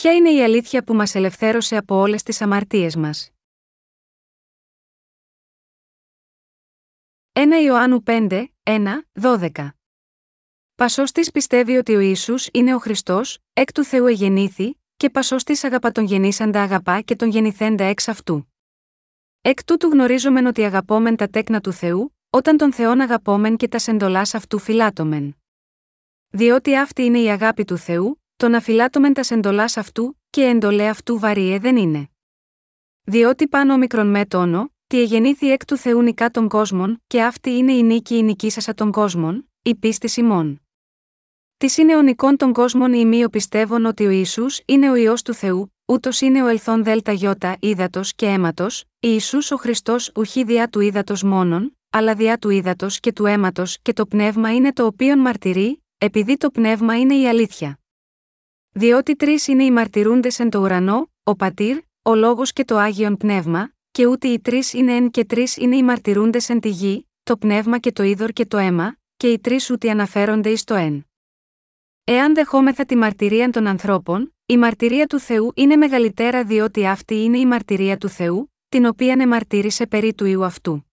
Ποια είναι η αλήθεια που μας ελευθέρωσε από όλες τις αμαρτίες μας; 1 Ιωάννου 5, 1, 12 Πασός πιστεύει ότι ο Ιησούς είναι ο Χριστός, εκ του Θεού εγεννήθη, και πασός της αγαπά τον γεννήσαντα αγαπά και τον γεννηθέντα εξ αυτού. Εκ τούτου γνωρίζομεν ότι αγαπόμεν τα τέκνα του Θεού, όταν τον Θεόν αγαπόμεν και τα σεντολάς αυτού φυλάτωμεν. Διότι αυτή είναι η αγάπη του Θεού, το να φυλάτωμεν τα σεντολάς αυτού, και εντολέ αυτού βαριέ δεν είναι. Διότι πάνω μικρον με τόνο, τι εγεννήθη εκ του Θεού νικά των κόσμων, και αυτή είναι η νίκη η νικήσασα των κόσμων, η πίστη ημών. Της είναι ο νικών των κόσμων οι μείο πιστεύουν ότι ο Ισού είναι ο ιό του Θεού, ούτως είναι ο ελθόν δέλτα γιώτα ύδατος και αίματος, Ιησούς ο Χριστός ουχή διά του ύδατος μόνον, αλλά διά του ύδατος και του αίματος και το πνεύμα είναι το οποίον μαρτυρεί, επειδή το πνεύμα είναι η αλήθεια. Διότι τρεις είναι οι μαρτυρούντες εν το ουρανό, ο πατήρ, ο λόγος και το άγιον πνεύμα, και ούτε οι τρεις είναι εν και τρεις είναι οι μαρτυρούντες εν τη γη, το πνεύμα και το είδωρ και το αίμα, και οι τρεις ούτε αναφέρονται εις το εν. Εάν δεχόμεθα τη μαρτυρία των ανθρώπων, η μαρτυρία του Θεού είναι μεγαλύτερα διότι αυτή είναι η μαρτυρία του Θεού, την οποία εμαρτύρησε περί του ιού αυτού.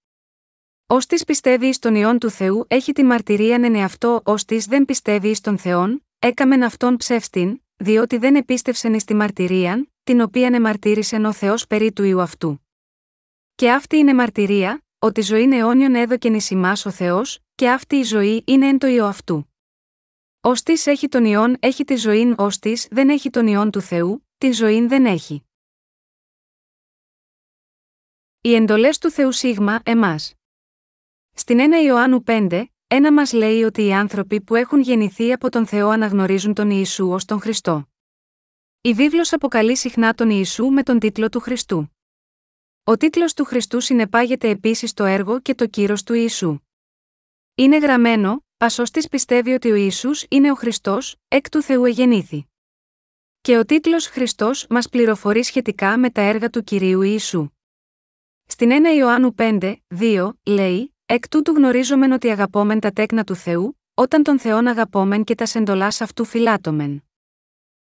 Ω της πιστεύει στον ιόν του Θεού έχει τη μαρτυρία εν εαυτό, ως της δεν πιστεύει στον Θεόν, έκαμεν αυτόν ψεύστην, διότι δεν επίστευσεν εις τη μαρτυρία, την οποία εμαρτύρησεν ο Θεός περί του ιού αυτού. Και αυτή είναι μαρτυρία, ότι ζωή αιώνιον έδωκεν ει ο Θεός, και αυτή η ζωή είναι εν το ιό αυτού. Ω της έχει τον ιόν, έχει τη ζωή, ως της δεν έχει τον ιόν του Θεού, τη ζωή δεν έχει. Οι εντολές του Θεού Σίγμα, εμάς. Στην 1 Ιωάννου 5, ένα μας λέει ότι οι άνθρωποι που έχουν γεννηθεί από τον Θεό αναγνωρίζουν τον Ιησού ως τον Χριστό. Η βίβλος αποκαλεί συχνά τον Ιησού με τον τίτλο του Χριστού. Ο τίτλος του Χριστού συνεπάγεται επίσης το έργο και το κύρος του Ιησού. Είναι γραμμένο, Πασός της πιστεύει ότι ο Ισού είναι ο Χριστός, εκ του Θεού εγεννήθη. Και ο τίτλος Χριστός μας πληροφορεί σχετικά με τα έργα του κυρίου Ιησού. Στην 1 Ιωάννου 5, 2, λέει: Εκ τούτου γνωρίζομεν ότι αγαπόμεν τα τέκνα του Θεού, όταν τον Θεόν αγαπόμεν και τα σεντολάς αυτού φυλάτωμεν.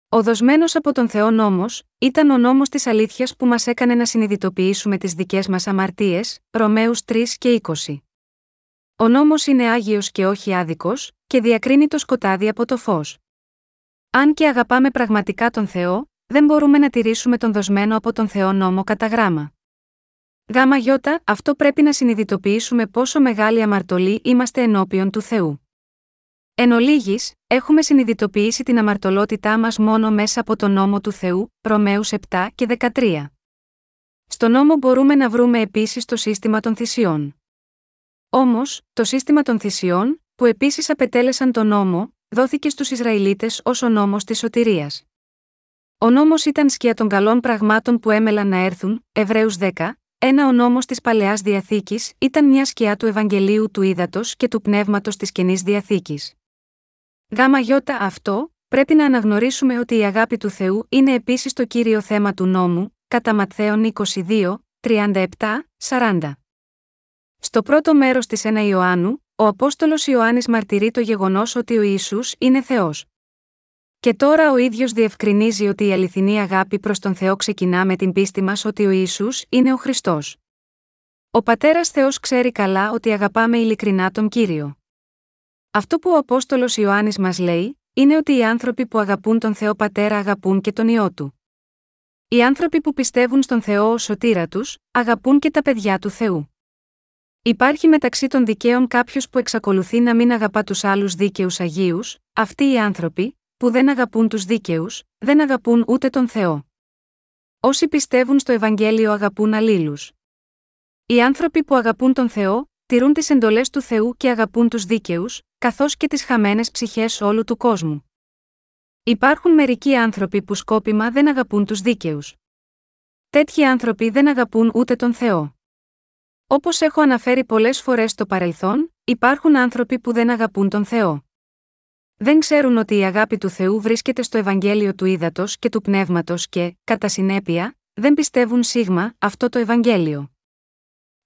Ο δοσμένο από τον Θεό νόμο, ήταν ο νόμος της αλήθειας που μας έκανε να συνειδητοποιήσουμε τις δικές μας αμαρτίες, Ρωμαίους 3 και 20. Ο νόμος είναι άγιος και όχι άδικος, και διακρίνει το σκοτάδι από το φως. Αν και αγαπάμε πραγματικά τον Θεό, δεν μπορούμε να τηρήσουμε τον δοσμένο από τον Θεό νόμο κατά γράμμα. Γάμα γιώτα, αυτό πρέπει να συνειδητοποιήσουμε πόσο μεγάλη αμαρτωλή είμαστε ενώπιον του Θεού. Εν ολίγης, έχουμε συνειδητοποιήσει την αμαρτωλότητά μας μόνο μέσα από τον νόμο του Θεού, Ρωμαίους 7 και 13. Στο νόμο μπορούμε να βρούμε επίσης το σύστημα των θυσιών. Όμως, το σύστημα των θυσιών, που επίσης απετέλεσαν τον νόμο, δόθηκε στους Ισραηλίτες ως ο νόμος της σωτηρίας. Ο νόμος ήταν σκιά των καλών πραγμάτων που έμελαν να έρθουν, Εβραίους 10, ένα ο νόμος της παλαιάς διαθήκης ήταν μια σκιά του Ευαγγελίου του Ήδατος και του πνεύματος της καινής διαθήκης. Γάμα γιώτα αυτό, πρέπει να αναγνωρίσουμε ότι η αγάπη του Θεού είναι επίσης το κύριο θέμα του νόμου, κατά Ματθαίων 22, 37, 40. Στο πρώτο μέρος της 1 Ιωάννου, ο Απόστολος Ιωάννης μαρτυρεί το γεγονός ότι ο Ισού είναι Θεός. Και τώρα ο ίδιος διευκρινίζει ότι η αληθινή αγάπη προς τον Θεό ξεκινά με την πίστη μας ότι ο Ισού είναι ο Χριστός. Ο πατέρας Θεός ξέρει καλά ότι αγαπάμε ειλικρινά τον κύριο. Αυτό που ο Απόστολος Ιωάννης μας λέει, είναι ότι οι άνθρωποι που αγαπούν τον Θεό Πατέρα αγαπούν και τον ιό του. Οι άνθρωποι που πιστεύουν στον Θεό ως σωτήρα τους, αγαπούν και τα παιδιά του Θεού. Υπάρχει μεταξύ των δικαίων κάποιος που εξακολουθεί να μην αγαπά τους άλλους δίκαιους Αγίους, αυτοί οι άνθρωποι, που δεν αγαπούν τους δίκαιους, δεν αγαπούν ούτε τον Θεό. Όσοι πιστεύουν στο Ευαγγέλιο αγαπούν αλλήλους. Οι άνθρωποι που αγαπούν τον Θεό, τηρούν τις εντολές του Θεού και αγαπούν τους δίκαιους, καθώς και τις χαμένες ψυχές όλου του κόσμου. Υπάρχουν μερικοί άνθρωποι που σκόπιμα δεν αγαπούν τους δίκαιους. Τέτοιοι άνθρωποι δεν αγαπούν ούτε τον Θεό. Όπως έχω αναφέρει πολλές φορές στο παρελθόν, υπάρχουν άνθρωποι που δεν αγαπούν τον Θεό. Δεν ξέρουν ότι η αγάπη του Θεού βρίσκεται στο Ευαγγέλιο του Ήδατος και του Πνεύματος και, κατά συνέπεια, δεν πιστεύουν σίγμα αυτό το Ευαγγέλιο.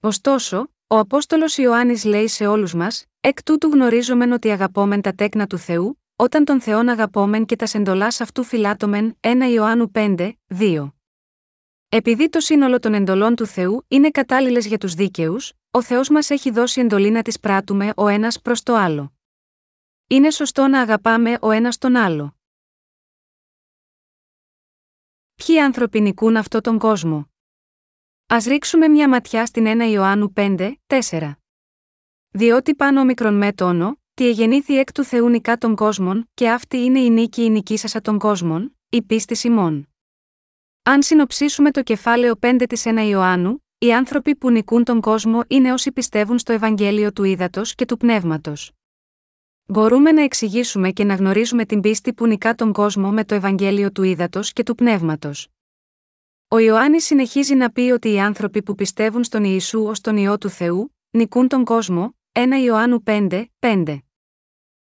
Ωστόσο, ο Απόστολος Ιωάννης λέει σε όλους μας: Εκ τούτου γνωρίζομεν ότι αγαπόμεν τα τέκνα του Θεού, όταν τον Θεόν αγαπόμεν και τας εντολάς αυτού φυλάτωμεν 1 Ιωάννου 5, 2. Επειδή το σύνολο των εντολών του Θεού είναι κατάλληλες για τους δίκαιους, ο Θεός μας έχει δώσει εντολή να τις πράττουμε ο ένας προς το άλλο. Είναι σωστό να αγαπάμε ο ένας τον άλλο. Ποιοι άνθρωποι νικούν αυτόν τον κόσμο; Α ρίξουμε μια ματιά στην 1 Ιωάννου 5, 4. Διότι πάνω μικρον με τόνο, τι εγεννήθη εκ του Θεού νικά των κόσμων, και αυτή είναι η νίκη η νικήσασα των κόσμων, η πίστη ημών. Αν συνοψίσουμε το κεφάλαιο 5 της 1 Ιωάννου, οι άνθρωποι που νικούν τον κόσμο είναι όσοι πιστεύουν στο Ευαγγέλιο του Ήδατος και του Πνεύματος. Μπορούμε να εξηγήσουμε και να γνωρίζουμε την πίστη που νικά τον κόσμο με το Ευαγγέλιο του Ήδατος και του Πνεύματος. Ο Ιωάννης συνεχίζει να πει ότι οι άνθρωποι που πιστεύουν στον Ιησού ως τον ιό του Θεού, νικούν τον κόσμο, 1 Ιωάννου 5, 5.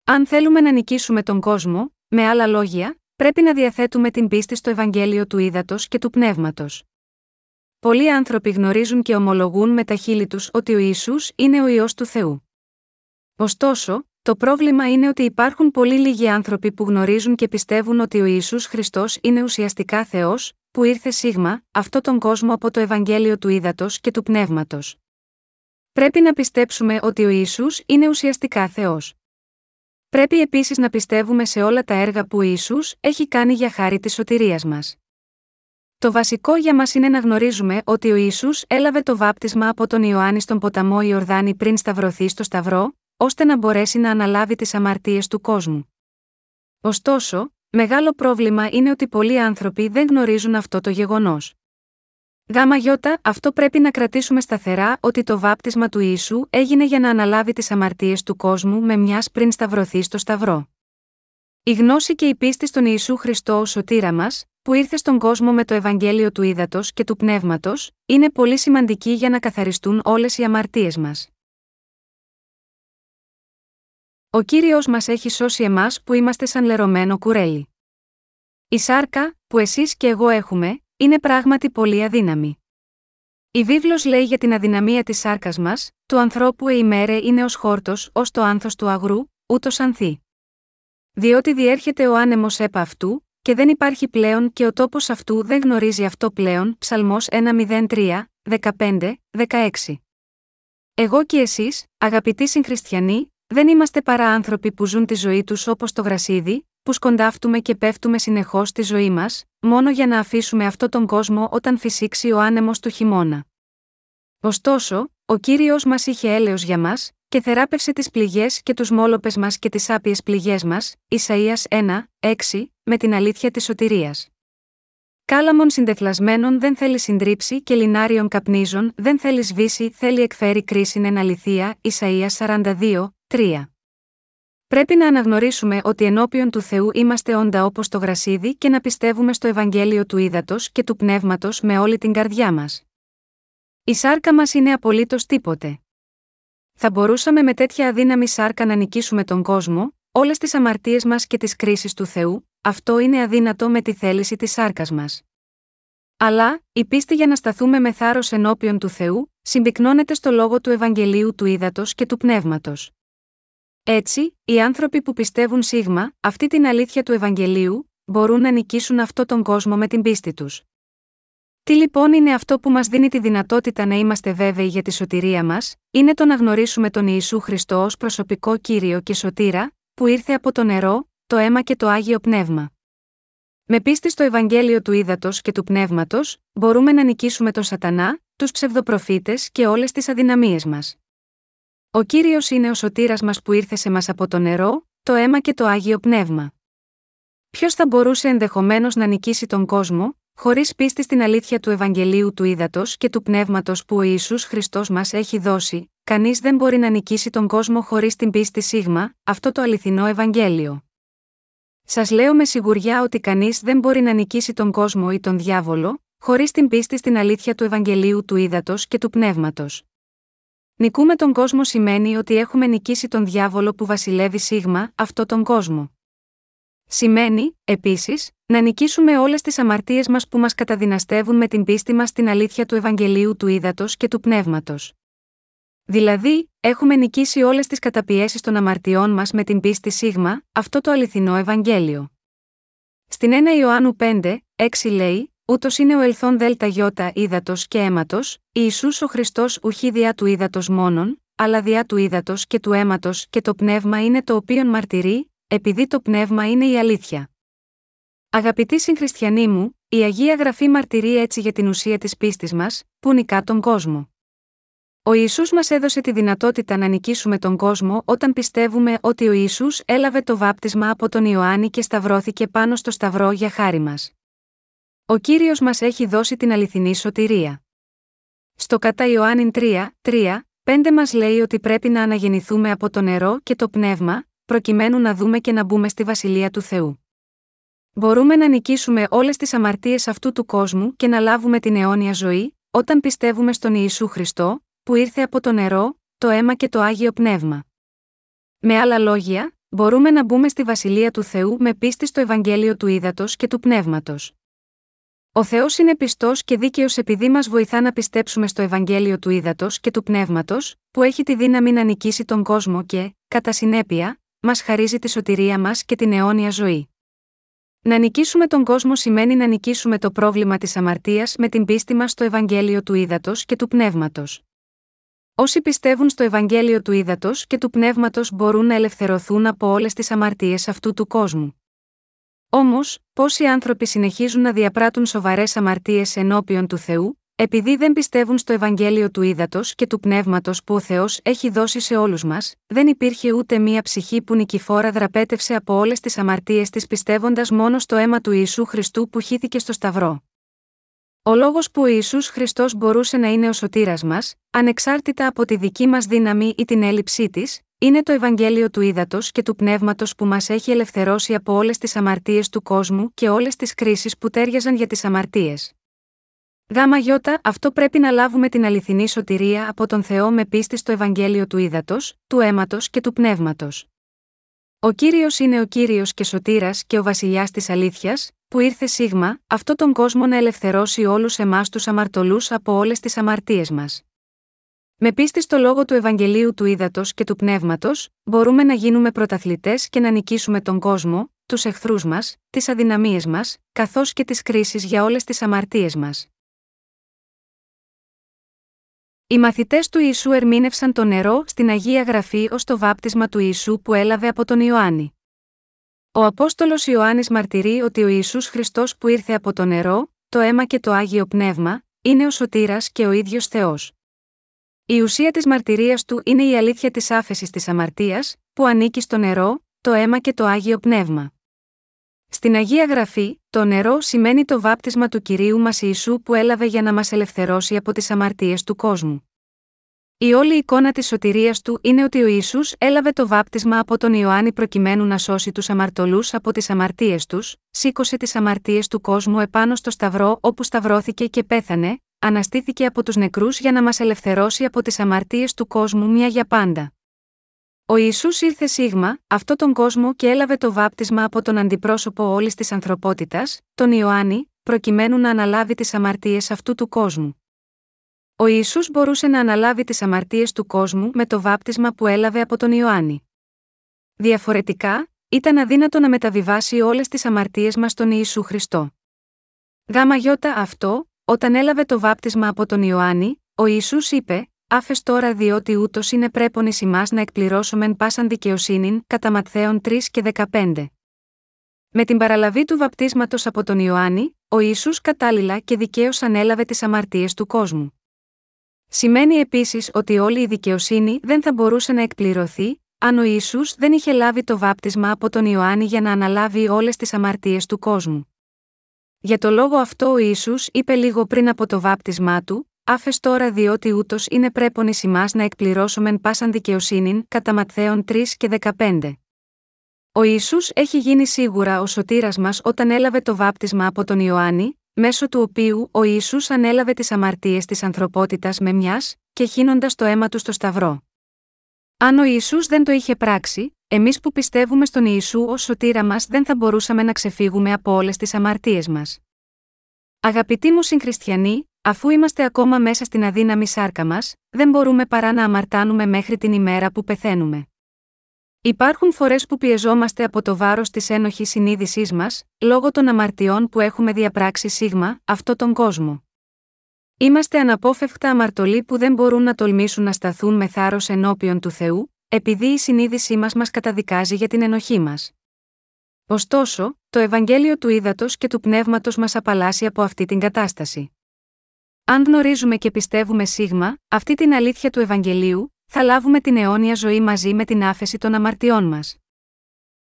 Αν θέλουμε να νικήσουμε τον κόσμο, με άλλα λόγια, πρέπει να διαθέτουμε την πίστη στο Ευαγγέλιο του Ήδατος και του Πνεύματος. Πολλοί άνθρωποι γνωρίζουν και ομολογούν με τα χείλη τους ότι ο Ισού είναι ο ιό του Θεού. Ωστόσο, το πρόβλημα είναι ότι υπάρχουν πολύ λίγοι άνθρωποι που γνωρίζουν και πιστεύουν ότι ο Ισού Χριστός είναι ουσιαστικά Θεός, που ήρθε σίγμα, αυτό τον κόσμο από το Ευαγγέλιο του Ήδατος και του Πνεύματος. Πρέπει να πιστέψουμε ότι ο Ισού είναι ουσιαστικά Θεός. Πρέπει επίσης να πιστεύουμε σε όλα τα έργα που ο Ιησούς έχει κάνει για χάρη της σωτηρίας μας. Το βασικό για μας είναι να γνωρίζουμε ότι ο Ιησούς έλαβε το βάπτισμα από τον Ιωάννη στον ποταμό Ιορδάνη πριν σταυρωθεί στο Σταυρό, ώστε να μπορέσει να αναλάβει τις αμαρτίες του κόσμου. Ωστόσο, μεγάλο πρόβλημα είναι ότι πολλοί άνθρωποι δεν γνωρίζουν αυτό το γεγονός. Γάμα γιώτα, αυτό πρέπει να κρατήσουμε σταθερά ότι το βάπτισμα του Ιησού έγινε για να αναλάβει τις αμαρτίες του κόσμου με μιας πριν σταυρωθεί στο Σταυρό. Η γνώση και η πίστη στον Ιησού Χριστό ως σωτήρα μας, που ήρθε στον κόσμο με το Ευαγγέλιο του Ήδατος και του Πνεύματος, είναι πολύ σημαντική για να καθαριστούν όλες οι αμαρτίες μας. Ο κύριος μας έχει σώσει εμάς που είμαστε σαν λερωμένο κουρέλι. Η σάρκα, που εσείς και εγώ έχουμε, είναι πράγματι πολύ αδύναμη. Η βίβλος λέει για την αδυναμία της σάρκας μας, του ανθρώπου ημέρε είναι ως χόρτος, ως το άνθος του αγρού, ούτως ανθεί. Διότι διέρχεται ο άνεμος έπα αυτού, και δεν υπάρχει πλέον και ο τόπος αυτού δεν γνωρίζει αυτό πλέον. Ψαλμός 103, 15, 16. Εγώ και εσείς, αγαπητοί συγχριστιανοί, δεν είμαστε παρά άνθρωποι που ζουν τη ζωή τους όπως το γρασίδι, που σκοντάφτουμε και πέφτουμε συνεχώς στη ζωή μας, μόνο για να αφήσουμε αυτόν τον κόσμο όταν φυσήξει ο άνεμος του χειμώνα. Ωστόσο, ο κύριος μας είχε έλεος για μας, και θεράπευσε τις πληγές και τους μόλοπες μας και τις άπιες πληγές μας, Ισαία 1, 6, με την αλήθεια της σωτηρίας. Κάλαμον συντεφλασμένων δεν θέλει συντρίψει και λινάριον καπνίζων δεν θέλει σβήσει θέλει εκφέρει κρίσιν εν αληθεία, Ισαΐας 42, 3. Πρέπει να αναγνωρίσουμε ότι ενώπιον του Θεού είμαστε όντα όπως το γρασίδι και να πιστεύουμε στο Ευαγγέλιο του Ήδατος και του Πνεύματος με όλη την καρδιά μας. Η σάρκα μας είναι απολύτως τίποτε. Θα μπορούσαμε με τέτοια αδύναμη σάρκα να νικήσουμε τον κόσμο, όλες τις αμαρτίες μας και τις κρίσεις του Θεού, αυτό είναι αδύνατο με τη θέληση της σάρκας μας. Αλλά, η πίστη για να σταθούμε με θάρρος ενώπιον του Θεού, συμπυκνώνεται στο λόγο του Ευαγγελίου του Ήδατος και του Πνεύματος. Έτσι, οι άνθρωποι που πιστεύουν σίγμα, αυτή την αλήθεια του Ευαγγελίου, μπορούν να νικήσουν αυτό τον κόσμο με την πίστη τους. Τι λοιπόν είναι αυτό που μας δίνει τη δυνατότητα να είμαστε βέβαιοι για τη σωτηρία μας, είναι το να γνωρίσουμε τον Ιησού Χριστό ως προσωπικό κύριο και σωτήρα, που ήρθε από το νερό, το αίμα και το άγιο πνεύμα. Με πίστη στο Ευαγγέλιο του Ήδατος και του Πνεύματος, μπορούμε να νικήσουμε τον Σατανά, τους ψευδοπροφήτες και όλες τις αδυναμίες μας. Ο κύριος είναι ο σωτήρας μας που ήρθε σε μας από το νερό, το αίμα και το άγιο πνεύμα. Ποιος θα μπορούσε ενδεχομένως να νικήσει τον κόσμο, χωρίς πίστη στην αλήθεια του Ευαγγελίου του Ήδατος και του Πνεύματος που ο Ισού Χριστός μας έχει δώσει, κανείς δεν μπορεί να νικήσει τον κόσμο χωρίς την πίστη σίγμα, αυτό το αληθινό Ευαγγέλιο. Σας λέω με σιγουριά ότι κανείς δεν μπορεί να νικήσει τον κόσμο ή τον διάβολο, χωρίς την πίστη στην αλήθεια του Ευαγγελίου του Ήδατος και του Πνεύματος. Νικούμε τον κόσμο σημαίνει ότι έχουμε νικήσει τον διάβολο που βασιλεύει σίγμα, αυτό τον κόσμο. Σημαίνει, επίσης, να νικήσουμε όλες τις αμαρτίες μας που μας καταδυναστεύουν με την πίστη μας στην αλήθεια του Ευαγγελίου του Ήδατος και του Πνεύματος. Δηλαδή, έχουμε νικήσει όλες τις καταπιέσεις των αμαρτιών μας με την πίστη σίγμα, αυτό το αληθινό Ευαγγέλιο. Στην 1 Ιωάννου 5, 6 λέει: Ούτως είναι ο ελθόν δέλτα γιώτα ύδατος και αίματος, Ιησούς ο Χριστός ουχή διά του ύδατος μόνον, αλλά διά του ύδατος και του αίματος και το πνεύμα είναι το οποίον μαρτυρεί, επειδή το πνεύμα είναι η αλήθεια. Αγαπητοί συγχριστιανοί μου, η Αγία Γραφή μαρτυρεί έτσι για την ουσία της πίστης μας, που νικά τον κόσμο. Ο Ιησούς μας έδωσε τη δυνατότητα να νικήσουμε τον κόσμο όταν πιστεύουμε ότι ο Ιησούς έλαβε το βάπτισμα από τον Ιωάννη και σταυρώθηκε πάνω στο σταυρό για χάρη μας. Ο Κύριος μας έχει δώσει την αληθινή σωτηρία. Στο κατά Ιωάννη 3, 3, 5 μας λέει ότι πρέπει να αναγεννηθούμε από το νερό και το πνεύμα, προκειμένου να δούμε και να μπούμε στη Βασιλεία του Θεού. Μπορούμε να νικήσουμε όλες τις αμαρτίες αυτού του κόσμου και να λάβουμε την αιώνια ζωή, όταν πιστεύουμε στον Ιησού Χριστό, που ήρθε από το νερό, το αίμα και το Άγιο Πνεύμα. Με άλλα λόγια, μπορούμε να μπούμε στη Βασιλεία του Θεού με πίστη στο Ευαγγέλιο του Ήδατος και του Πνεύματος. Ο Θεός είναι πιστός και δίκαιος επειδή μας βοηθά να πιστέψουμε στο Ευαγγέλιο του Ήδατος και του Πνεύματος, που έχει τη δύναμη να νικήσει τον κόσμο και, κατά συνέπεια, μας χαρίζει τη σωτηρία μας και την αιώνια ζωή. Να νικήσουμε τον κόσμο σημαίνει να νικήσουμε το πρόβλημα της αμαρτίας με την πίστη μας στο Ευαγγέλιο του Ήδατος και του Πνεύματος. Όσοι πιστεύουν στο Ευαγγέλιο του Ήδατος και του Πνεύματος μπορούν να ελευθερωθούν από όλες τις αμαρτίες αυτού του κόσμου. Όμως, πόσοι άνθρωποι συνεχίζουν να διαπράττουν σοβαρές αμαρτίες ενώπιον του Θεού, επειδή δεν πιστεύουν στο Ευαγγέλιο του Ήδατος και του Πνεύματος που ο Θεός έχει δώσει σε όλους μας, δεν υπήρχε ούτε μία ψυχή που νικηφόρα δραπέτευσε από όλες τις αμαρτίες της πιστεύοντας μόνο στο αίμα του Ιησού Χριστού που χύθηκε στο Σταυρό. Ο λόγος που ο Ιησούς Χριστός μπορούσε να είναι ο σωτήρας μας, ανεξάρτητα από τη δική μας δύναμη ή την έλλειψή της, είναι το Ευαγγέλιο του Ήδατος και του Πνεύματος που μας έχει ελευθερώσει από όλες τις αμαρτίες του κόσμου και όλες τις κρίσεις που τέριαζαν για τις αμαρτίες. Γάμα γιώτα, αυτό πρέπει να λάβουμε την αληθινή σωτηρία από τον Θεό με πίστη στο Ευαγγέλιο του Ήδατος, του Αίματος και του Πνεύματος. Ο κύριος είναι ο κύριος και σωτήρας και ο βασιλιάς της αλήθειας, που ήρθε σίγμα, αυτό τον κόσμο να ελευθερώσει όλους εμάς τους αμαρτωλούς από όλες τις αμαρτίες μας. Με πίστη στο λόγο του Ευαγγελίου του Ήδατος και του Πνεύματος, μπορούμε να γίνουμε πρωταθλητές και να νικήσουμε τον κόσμο, τους εχθρούς μας, τις αδυναμίες μας, καθώς και τις κρίσεις για όλες τις αμαρτίες μας. Οι μαθητές του Ιησού ερμήνευσαν το νερό στην Αγία Γραφή ως το βάπτισμα του Ιησού που έλαβε από τον Ιωάννη. Ο Απόστολος Ιωάννης μαρτυρεί ότι ο Ιησούς Χριστός που ήρθε από το νερό, το αίμα και το άγιο πνεύμα, είναι ο σωτήρας και ο ίδιος Θεός. Η ουσία της μαρτυρίας του είναι η αλήθεια της άφεσης της αμαρτίας, που ανήκει στο νερό, το αίμα και το άγιο πνεύμα. Στην Αγία Γραφή, το νερό σημαίνει το βάπτισμα του κυρίου μας Ιησού που έλαβε για να μας ελευθερώσει από τις αμαρτίες του κόσμου. Η όλη εικόνα της σωτηρίας του είναι ότι ο Ιησούς έλαβε το βάπτισμα από τον Ιωάννη προκειμένου να σώσει τους αμαρτωλούς από τις αμαρτίες τους, σήκωσε τις αμαρτίες του κόσμου επάνω στο Σταυρό όπου σταυρώθηκε και πέθανε, αναστήθηκε από τους νεκρούς για να μας ελευθερώσει από τις αμαρτίες του κόσμου μια για πάντα. Ο Ιησούς ήρθε σίγμα, αυτό τον κόσμο και έλαβε το βάπτισμα από τον αντιπρόσωπο όλης της ανθρωπότητας, τον Ιωάννη, προκειμένου να αναλάβει τις αμαρτίες αυτού του κόσμου. Ο Ιησούς μπορούσε να αναλάβει τις αμαρτίες του κόσμου με το βάπτισμα που έλαβε από τον Ιωάννη. Διαφορετικά, ήταν αδύνατο να μεταβιβάσει όλες τις αμαρτίες μας στον Ιησού Χριστό. Γάμα γιώτα αυτό, όταν έλαβε το βάπτισμα από τον Ιωάννη, ο Ιησούς είπε «Άφες τώρα διότι ούτως είναι πρέπον εις ημάς να εκπληρώσομεν πάσαν δικαιοσύνην» κατά Ματθαίων 3 και 15. Με την παραλαβή του βαπτίσματος από τον Ιωάννη, ο Ιησούς κατάλληλα και δικαίως ανέλαβε τις αμαρτίες του κόσμου. Σημαίνει επίσης ότι όλη η δικαιοσύνη δεν θα μπορούσε να εκπληρωθεί, αν ο Ιησούς δεν είχε λάβει το βάπτισμα από τον Ιωάννη για να αναλάβει όλες τις αμαρτίες του κόσμου. Για το λόγο αυτό ο Ιησούς είπε λίγο πριν από το βάπτισμά του, άφες τώρα διότι ούτως είναι πρέπον ει να εκπληρώσομεν πάσαν δικαιοσύνην, κατά Ματθαίων 3 και 15. Ο Ιησούς έχει γίνει σίγουρα ο σωτήρας μας όταν έλαβε το βάπτισμα από τον Ιωάννη, μέσω του οποίου ο Ιησούς ανέλαβε τις αμαρτίες της ανθρωπότητας με μιας και χύνοντας το αίμα του στο σταυρό. Αν ο Ιησούς δεν το είχε πράξει, εμείς που πιστεύουμε στον Ιησού ως σωτήρα μας δεν θα μπορούσαμε να ξεφύγουμε από όλες τις αμαρτίες μας. Αγαπητοί μου συγχριστιανοί, Αφού είμαστε ακόμα μέσα στην αδύναμη σάρκα μας, δεν μπορούμε παρά να αμαρτάνουμε μέχρι την ημέρα που πεθαίνουμε. Υπάρχουν φορές που πιεζόμαστε από το βάρος της ένοχης συνείδησής μας, λόγω των αμαρτιών που έχουμε διαπράξει σίγμα, αυτό τον κόσμο. Είμαστε αναπόφευκτα αμαρτωλοί που δεν μπορούν να τολμήσουν να σταθούν με θάρρος ενώπιον του Θεού, επειδή η συνείδησή μας μας καταδικάζει για την ενοχή μας. Ωστόσο, το Ευαγγέλιο του Ήδατος και του Πνεύματος μας απαλλάσσει από αυτή την κατάσταση. Αν γνωρίζουμε και πιστεύουμε σίγμα, αυτή την αλήθεια του Ευαγγελίου, θα λάβουμε την αιώνια ζωή μαζί με την άφεση των αμαρτιών μας.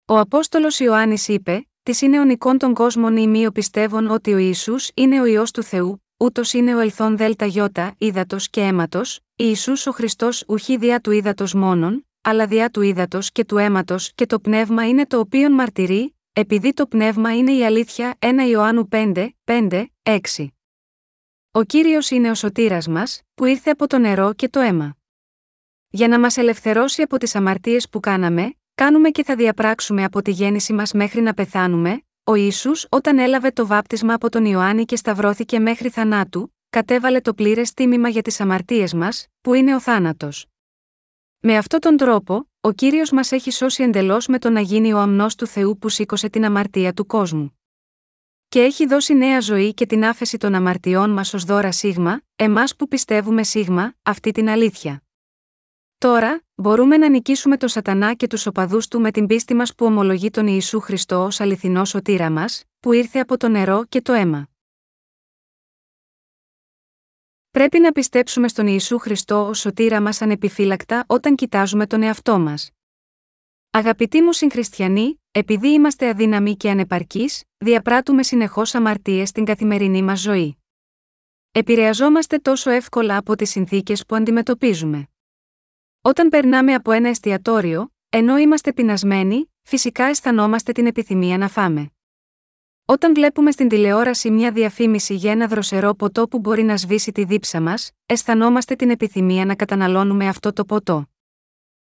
Ο Απόστολος Ιωάννης είπε: Της είναι ονικών των κόσμων ή μη πιστεύουν ότι ο Ιησούς είναι ο ιό του Θεού, ούτως είναι ο ελθόν δέλτα γιώτα, ύδατος και αίματος, Ιησούς ο Χριστός ουχή διά του ύδατος μόνον, αλλά διά του ύδατος και του αίματος και το πνεύμα είναι το οποίον μαρτυρεί, επειδή το πνεύμα είναι η αλήθεια 1 Ιωάννου 5, 5, 6. Ο κύριος είναι ο σωτήρας μας, που ήρθε από το νερό και το αίμα. Για να μας ελευθερώσει από τις αμαρτίες που κάναμε, κάνουμε και θα διαπράξουμε από τη γέννηση μας μέχρι να πεθάνουμε, ο Ισού, όταν έλαβε το βάπτισμα από τον Ιωάννη και σταυρώθηκε μέχρι θανάτου, κατέβαλε το πλήρες τίμημα για τις αμαρτίες μας, που είναι ο θάνατος. Με αυτόν τον τρόπο, ο κύριος μας έχει σώσει εντελώς με το να γίνει ο αμνός του Θεού που σήκωσε την αμαρτία του κόσμου. Και έχει δώσει νέα ζωή και την άφεση των αμαρτιών μας ως δώρα σίγμα, εμάς που πιστεύουμε σίγμα, αυτή την αλήθεια. Τώρα, μπορούμε να νικήσουμε τον Σατανά και τους οπαδούς του με την πίστη μας που ομολογεί τον Ιησού Χριστό ως αληθινός σωτήρα μας, που ήρθε από το νερό και το αίμα. Πρέπει να πιστέψουμε στον Ιησού Χριστό ως σωτήρα μας ανεπιφύλακτα όταν κοιτάζουμε τον εαυτό μας. Αγαπητοί μου συγχριστιανοί, επειδή είμαστε αδύναμοι και ανεπαρκείς, διαπράττουμε συνεχώς αμαρτίες στην καθημερινή μας ζωή. Επηρεαζόμαστε τόσο εύκολα από τις συνθήκες που αντιμετωπίζουμε. Όταν περνάμε από ένα εστιατόριο, ενώ είμαστε πεινασμένοι, φυσικά αισθανόμαστε την επιθυμία να φάμε. Όταν βλέπουμε στην τηλεόραση μια διαφήμιση για ένα δροσερό ποτό που μπορεί να σβήσει τη δίψα μας, αισθανόμαστε την επιθυμία να καταναλώνουμε αυτό το ποτό.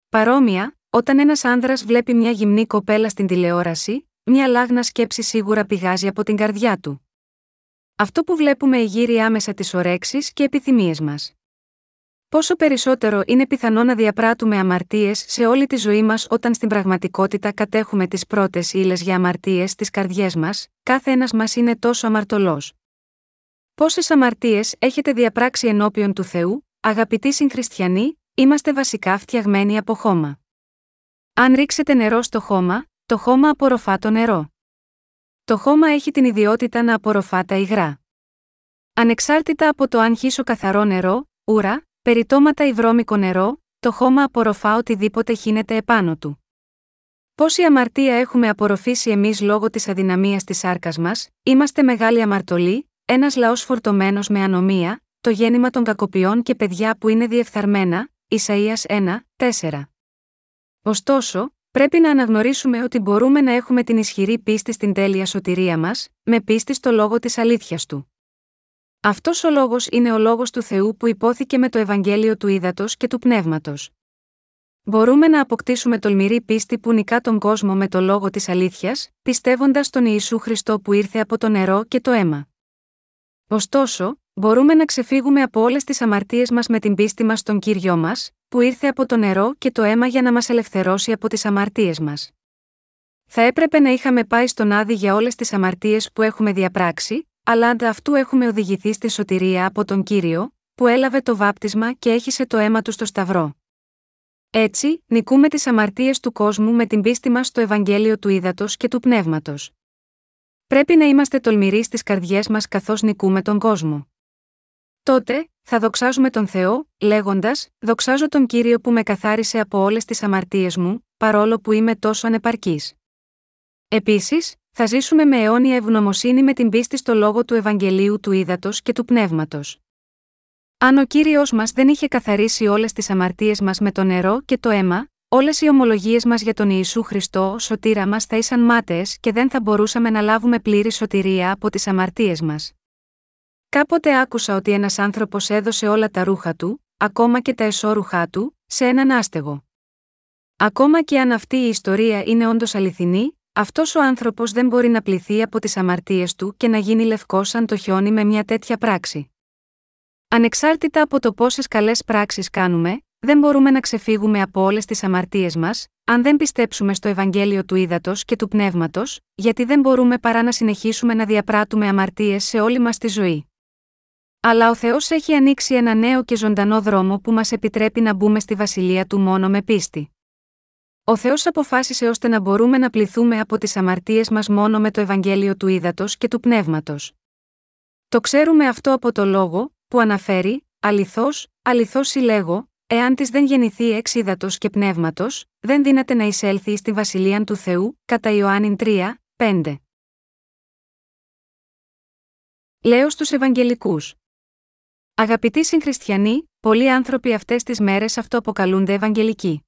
Παρόμοια, όταν ένας άνδρας βλέπει μια γυμνή κοπέλα στην τηλεόραση, μια λάγνα σκέψη σίγουρα πηγάζει από την καρδιά του. Αυτό που βλέπουμε εγείρει άμεσα τις ορέξει και επιθυμίες μας. Πόσο περισσότερο είναι πιθανό να διαπράττουμε αμαρτίες σε όλη τη ζωή μας όταν στην πραγματικότητα κατέχουμε τις πρώτες ύλες για αμαρτίες στις καρδιές μας, κάθε ένας μας είναι τόσο αμαρτωλός. Πόσες αμαρτίες έχετε διαπράξει ενώπιον του Θεού, αγαπητοί συγχριστιανοί, είμαστε βασικά φτιαγμένοι από χώμα. Αν ρίξετε νερό στο χώμα, το χώμα απορροφά το νερό. Το χώμα έχει την ιδιότητα να απορροφά τα υγρά. Ανεξάρτητα από το αν χύσω καθαρό νερό, ούρα, περιτώματα ή βρώμικο νερό, το χώμα απορροφά οτιδήποτε χύνεται επάνω του. Πόση αμαρτία έχουμε απορροφήσει εμείς λόγω της αδυναμίας της σάρκας μας, είμαστε μεγάλοι αμαρτωλοί, ένας λαός φορτωμένος με ανομία, το γέννημα των κακοποιών και παιδιά που είναι διεφθαρμένα, Ισαΐας 1, 4. Ωστόσο, πρέπει να αναγνωρίσουμε ότι μπορούμε να έχουμε την ισχυρή πίστη στην τέλεια σωτηρία μας, με πίστη στο λόγο της αλήθειας του. Αυτός ο λόγος είναι ο λόγος του Θεού που υπόθηκε με το Ευαγγέλιο του Ήδατος και του Πνεύματος. Μπορούμε να αποκτήσουμε τολμηρή πίστη που νικά τον κόσμο με το λόγο της αλήθειας, πιστεύοντας τον Ιησού Χριστό που ήρθε από το νερό και το αίμα. Ωστόσο, μπορούμε να ξεφύγουμε από όλες τις αμαρτίες μας με την πίστη μας στον κύριο μας, που ήρθε από το νερό και το αίμα για να μας ελευθερώσει από τις αμαρτίες μας. Θα έπρεπε να είχαμε πάει στον Άδη για όλες τις αμαρτίες που έχουμε διαπράξει, αλλά αντα αυτού έχουμε οδηγηθεί στη σωτηρία από τον Κύριο, που έλαβε το βάπτισμα και έχισε το αίμα του στο Σταυρό. Έτσι, νικούμε τις αμαρτίες του κόσμου με την πίστη μας στο Ευαγγέλιο του Ήδατος και του Πνεύματος. Πρέπει να είμαστε τολμηροί στις καρδιές μας καθώς νικούμε τον κόσμο. Τότε, θα δοξάζουμε τον Θεό, λέγοντας: Δοξάζω τον κύριο που με καθάρισε από όλες τις αμαρτίες μου, παρόλο που είμαι τόσο ανεπαρκής. Επίσης, θα ζήσουμε με αιώνια ευγνωμοσύνη με την πίστη στο λόγο του Ευαγγελίου του Ήδατος και του Πνεύματος. Αν ο κύριος μας δεν είχε καθαρίσει όλες τις αμαρτίες μας με το νερό και το αίμα, όλες οι ομολογίες μας για τον Ιησού Χριστό ω σωτήρα μας θα ήσαν μάταιες και δεν θα μπορούσαμε να λάβουμε πλήρη σωτηρία από τις αμαρτίες μας. Κάποτε άκουσα ότι ένας άνθρωπος έδωσε όλα τα ρούχα του, ακόμα και τα εσώρουχά του, σε έναν άστεγο. Ακόμα και αν αυτή η ιστορία είναι όντως αληθινή, αυτός ο άνθρωπος δεν μπορεί να πληθεί από τις αμαρτίες του και να γίνει λευκός σαν το χιόνι με μια τέτοια πράξη. Ανεξάρτητα από το πόσες καλές πράξεις κάνουμε, δεν μπορούμε να ξεφύγουμε από όλες τις αμαρτίες μας, αν δεν πιστέψουμε στο Ευαγγέλιο του Ήδατος και του Πνεύματος, γιατί δεν μπορούμε παρά να συνεχίσουμε να διαπράττουμε αμαρτίες σε όλη μας τη ζωή. Αλλά ο Θεός έχει ανοίξει ένα νέο και ζωντανό δρόμο που μας επιτρέπει να μπούμε στη βασιλεία του μόνο με πίστη. Ο Θεός αποφάσισε ώστε να μπορούμε να πληθούμε από τις αμαρτίες μας μόνο με το Ευαγγέλιο του Ήδατος και του Πνεύματος. Το ξέρουμε αυτό από το λόγο, που αναφέρει, αληθώς, αληθώς συλλέγω, εάν της δεν γεννηθεί εξ ύδατο και πνεύματος, δεν δύναται να εισέλθει στη βασιλεία του Θεού, κατά Ιωάννη 3, 5. Λέω στους Ευαγγελικούς. Αγαπητοί συγχριστιανοί, πολλοί άνθρωποι αυτές τις μέρες αυτοαποκαλούνται Ευαγγελικοί.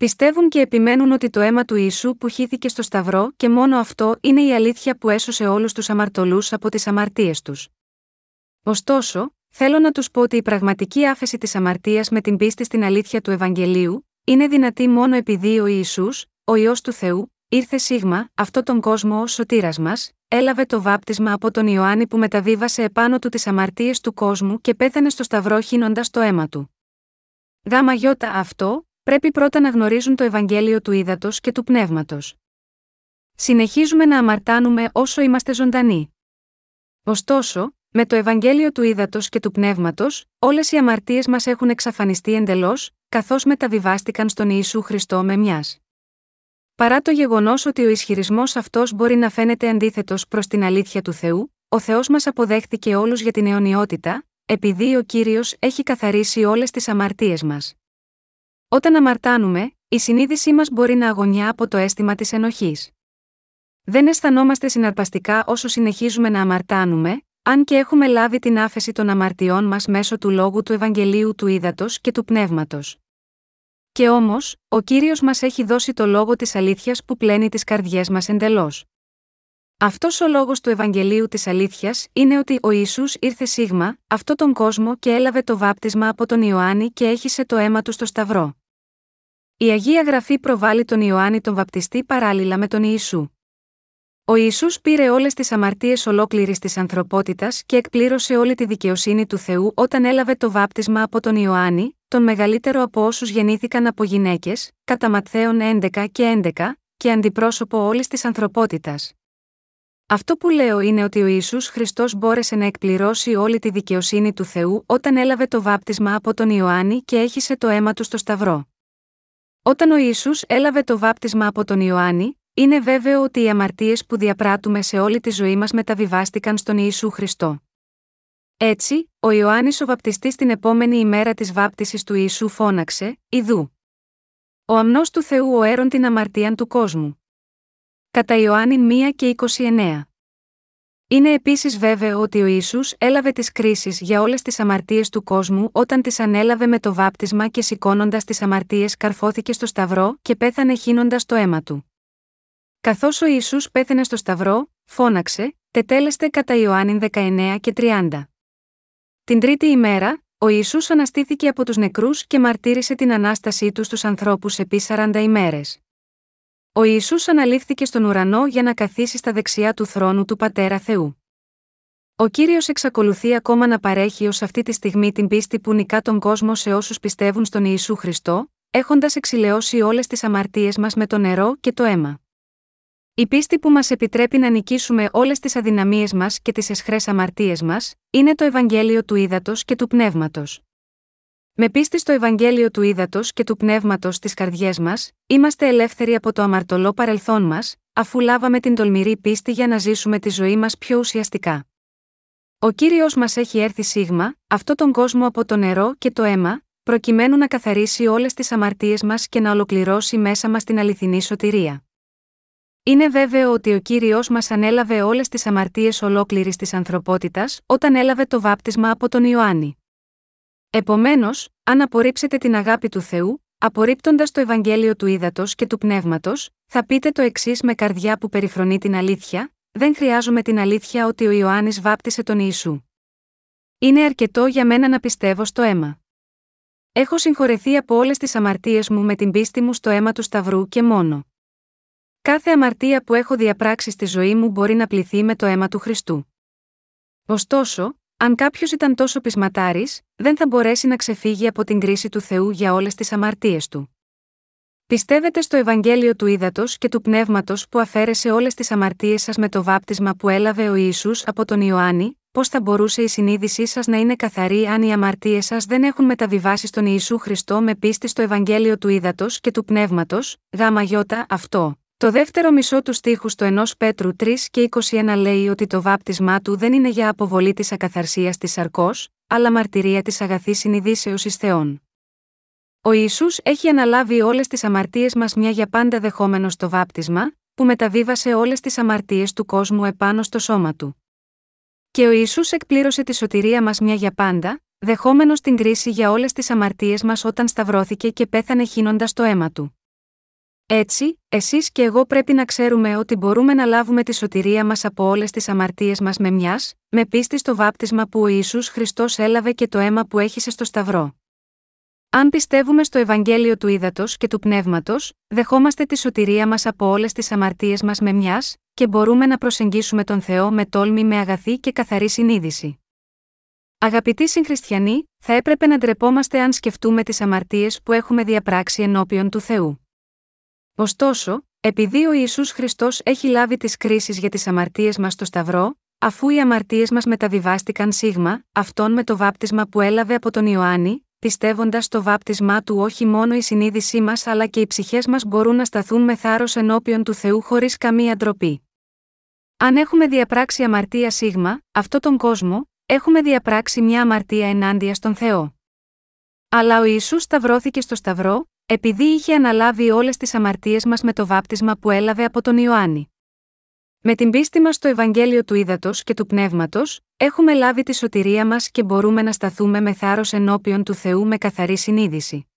Πιστεύουν και επιμένουν ότι το αίμα του Ιησού που χύθηκε στο Σταυρό και μόνο αυτό είναι η αλήθεια που έσωσε όλους τους αμαρτωλούς από τις αμαρτίες τους. Ωστόσο, θέλω να τους πω ότι η πραγματική άφεση της αμαρτίας με την πίστη στην αλήθεια του Ευαγγελίου, είναι δυνατή μόνο επειδή ο Ιησούς, ο ιό του Θεού, ήρθε σίγμα, αυτό τον κόσμο ως σωτήρας μας, έλαβε το βάπτισμα από τον Ιωάννη που μεταβίβασε επάνω του τις αμαρτίες του κόσμου και πέθανε στο Σταυρό χύνοντας το αίμα του. Γάμα γιώτα αυτό, πρέπει πρώτα να γνωρίζουν το Ευαγγέλιο του Ήδατος και του Πνεύματος. Συνεχίζουμε να αμαρτάνουμε όσο είμαστε ζωντανοί. Ωστόσο, με το Ευαγγέλιο του Ήδατος και του Πνεύματος, όλες οι αμαρτίες μας έχουν εξαφανιστεί εντελώς, καθώς μεταβιβάστηκαν στον Ιησού Χριστό με μιας. Παρά το γεγονός ότι ο ισχυρισμός αυτός μπορεί να φαίνεται αντίθετος προς την αλήθεια του Θεού, ο Θεός μας αποδέχτηκε όλους για την αιωνιότητα, επειδή ο κύριος έχει καθαρίσει όλες τις αμαρτίες μας. Όταν αμαρτάνουμε, η συνείδησή μας μπορεί να αγωνιά από το αίσθημα της ενοχής. Δεν αισθανόμαστε συναρπαστικά όσο συνεχίζουμε να αμαρτάνουμε, αν και έχουμε λάβει την άφεση των αμαρτιών μας μέσω του λόγου του Ευαγγελίου του Ήδατος και του Πνεύματος. Και όμως, ο κύριος μας έχει δώσει το λόγο της αλήθειας που πλένει τις καρδιές μας εντελώς. Αυτός ο λόγος του Ευαγγελίου της Αλήθειας είναι ότι ο Ισού ήρθε σίγμα, αυτό τον κόσμο και έλαβε το βάπτισμα από τον Ιωάννη και έχισε το αίμα του στο Σταυρό. Η Αγία Γραφή προβάλλει τον Ιωάννη τον βαπτιστή παράλληλα με τον Ιησού. Ο Ιησούς πήρε όλες τις αμαρτίες ολόκληρης της ανθρωπότητας και εκπλήρωσε όλη τη δικαιοσύνη του Θεού όταν έλαβε το βάπτισμα από τον Ιωάννη, τον μεγαλύτερο από όσους γεννήθηκαν από γυναίκες, κατά Ματθαίων 11 και 11, και αντιπρόσωπο όλης της ανθρωπότητας. Αυτό που λέω είναι ότι ο Ιησούς Χριστός μπόρεσε να εκπληρώσει όλη τη δικαιοσύνη του Θεού όταν έλαβε το βάπτισμα από τον Ιωάννη και έχισε το αίμα του στο Σταυρό. Όταν ο Ισού έλαβε το βάπτισμα από τον Ιωάννη, είναι βέβαιο ότι οι αμαρτίες που διαπράττουμε σε όλη τη ζωή μας μεταβιβάστηκαν στον Ιησού Χριστό. Έτσι, ο Ιωάννης ο βαπτιστής την επόμενη ημέρα της βάπτισης του Ιησού φώναξε: Ιδού. Ο αμνός του Θεού ο έρον την αμαρτίαν του κόσμου. Κατά Ιωάννη 1 και 29. Είναι επίσης βέβαιο ότι ο Ισού έλαβε τις κρίσεις για όλες τις αμαρτίες του κόσμου όταν τις ανέλαβε με το βάπτισμα και σηκώνοντας τις αμαρτίες καρφώθηκε στο Σταυρό και πέθανε χύνοντας το αίμα του. Καθώς ο Ιησούς πέθανε στο Σταυρό, φώναξε, τετέλεστε κατά Ιωάννη 19 και 30. Την τρίτη ημέρα, ο Ιησούς αναστήθηκε από τους νεκρούς και μαρτύρησε την Ανάστασή του στους ανθρώπους επί 40 ημέρες. Ο Ιησούς αναλήφθηκε στον ουρανό για να καθίσει στα δεξιά του θρόνου του Πατέρα Θεού. Ο Κύριος εξακολουθεί ακόμα να παρέχει ως αυτή τη στιγμή την πίστη που νικά τον κόσμο σε όσους πιστεύουν στον Ιησού Χριστό, έχοντας εξηλαιώσει όλες τις αμαρτίες μας με το νερό και το αίμα. Η πίστη που μας επιτρέπει να νικήσουμε όλες τις αδυναμίες μας και τις εσχρές αμαρτίες μας, είναι το Ευαγγέλιο του Ήδατος και του Πνεύματος. Με πίστη στο Ευαγγέλιο του Ήδατος και του Πνεύματος στι καρδιές μας, είμαστε ελεύθεροι από το αμαρτωλό παρελθόν μας, αφού λάβαμε την τολμηρή πίστη για να ζήσουμε τη ζωή μας πιο ουσιαστικά. Ο κύριος μας έχει έρθει σίγμα, αυτό τον κόσμο από το νερό και το αίμα, προκειμένου να καθαρίσει όλες τις αμαρτίες μας και να ολοκληρώσει μέσα μας την αληθινή σωτηρία. Είναι βέβαιο ότι ο κύριος μας ανέλαβε όλες τις αμαρτίες ολόκληρης της ανθρωπότητας όταν έλαβε το βάπτισμα από τον Ιωάννη. Επομένως, αν απορρίψετε την αγάπη του Θεού, απορρίπτοντας το Ευαγγέλιο του Ήδατος και του Πνεύματος, θα πείτε το εξής με καρδιά που περιφρονεί την αλήθεια: Δεν χρειάζομαι την αλήθεια ότι ο Ιωάννης βάπτισε τον Ιησού. Είναι αρκετό για μένα να πιστεύω στο αίμα. Έχω συγχωρεθεί από όλες τις αμαρτίες μου με την πίστη μου στο αίμα του Σταυρού και μόνο. Κάθε αμαρτία που έχω διαπράξει στη ζωή μου μπορεί να πληθεί με το αίμα του Χριστού. Ωστόσο, αν κάποιος ήταν τόσο πεισματάρης, δεν θα μπορέσει να ξεφύγει από την κρίση του Θεού για όλες τις αμαρτίες του. Πιστεύετε στο Ευαγγέλιο του Ήδατος και του Πνεύματος που αφαίρεσε όλες τις αμαρτίες σας με το βάπτισμα που έλαβε ο Ισού από τον Ιωάννη, πώς θα μπορούσε η συνείδησή σας να είναι καθαρή αν οι αμαρτίες σας δεν έχουν μεταβιβάσει στον Ιησού Χριστό με πίστη στο Ευαγγέλιο του Ήδατος και του Πνεύματος, γάμα αυτό. Το δεύτερο μισό του στίχους στο 1 Πέτρου 3 και 21 λέει ότι το βάπτισμά του δεν είναι για αποβολή της ακαθαρσίας της σαρκός, αλλά μαρτυρία της αγαθής συνειδήσεως εις Θεών. Ο Ιησούς έχει αναλάβει όλες τις αμαρτίες μας μια για πάντα δεχόμενος το βάπτισμα, που μεταβίβασε όλες τις αμαρτίες του κόσμου επάνω στο σώμα του. Και ο Ιησούς εκπλήρωσε τη σωτηρία μας μια για πάντα, δεχόμενος την κρίση για όλες τις αμαρτίες μας όταν σταυρώθηκε και πέθανε χύνοντας το αίμα του. Έτσι, εσείς και εγώ πρέπει να ξέρουμε ότι μπορούμε να λάβουμε τη σωτηρία μας από όλες τις αμαρτίες μας με μιας, με πίστη στο βάπτισμα που ο Ιησούς Χριστός έλαβε και το αίμα που έχησε στο Σταυρό. Αν πιστεύουμε στο Ευαγγέλιο του Ήδατος και του Πνεύματος, δεχόμαστε τη σωτηρία μας από όλες τις αμαρτίες μας με μιας, και μπορούμε να προσεγγίσουμε τον Θεό με τόλμη με αγαθή και καθαρή συνείδηση. Αγαπητοί συγχριστιανοί, θα έπρεπε να ντρεπόμαστε αν σκεφτούμε τις αμαρτίες που έχουμε διαπράξει ενώπιον του Θεού. Ωστόσο, επειδή ο Ισού Χριστός έχει λάβει τις κρίσεις για τις αμαρτίες μας στο Σταυρό, αφού οι αμαρτίες μας μεταβιβάστηκαν σίγμα, αυτόν με το βάπτισμα που έλαβε από τον Ιωάννη, πιστεύοντας στο βάπτισμά του όχι μόνο η συνείδησή μας αλλά και οι ψυχές μας μπορούν να σταθούν με θάρρος ενώπιον του Θεού χωρίς καμία ντροπή. Αν έχουμε διαπράξει αμαρτία σίγμα, αυτό τον κόσμο, έχουμε διαπράξει μια αμαρτία ενάντια στον Θεό. Αλλά ο Ιησούς σταυρώθηκε στο Σταυρό, επειδή είχε αναλάβει όλες τις αμαρτίες μας με το βάπτισμα που έλαβε από τον Ιωάννη. Με την πίστη μας στο Ευαγγέλιο του Ήδατος και του Πνεύματος, έχουμε λάβει τη σωτηρία μας και μπορούμε να σταθούμε με θάρρος ενώπιον του Θεού με καθαρή συνείδηση.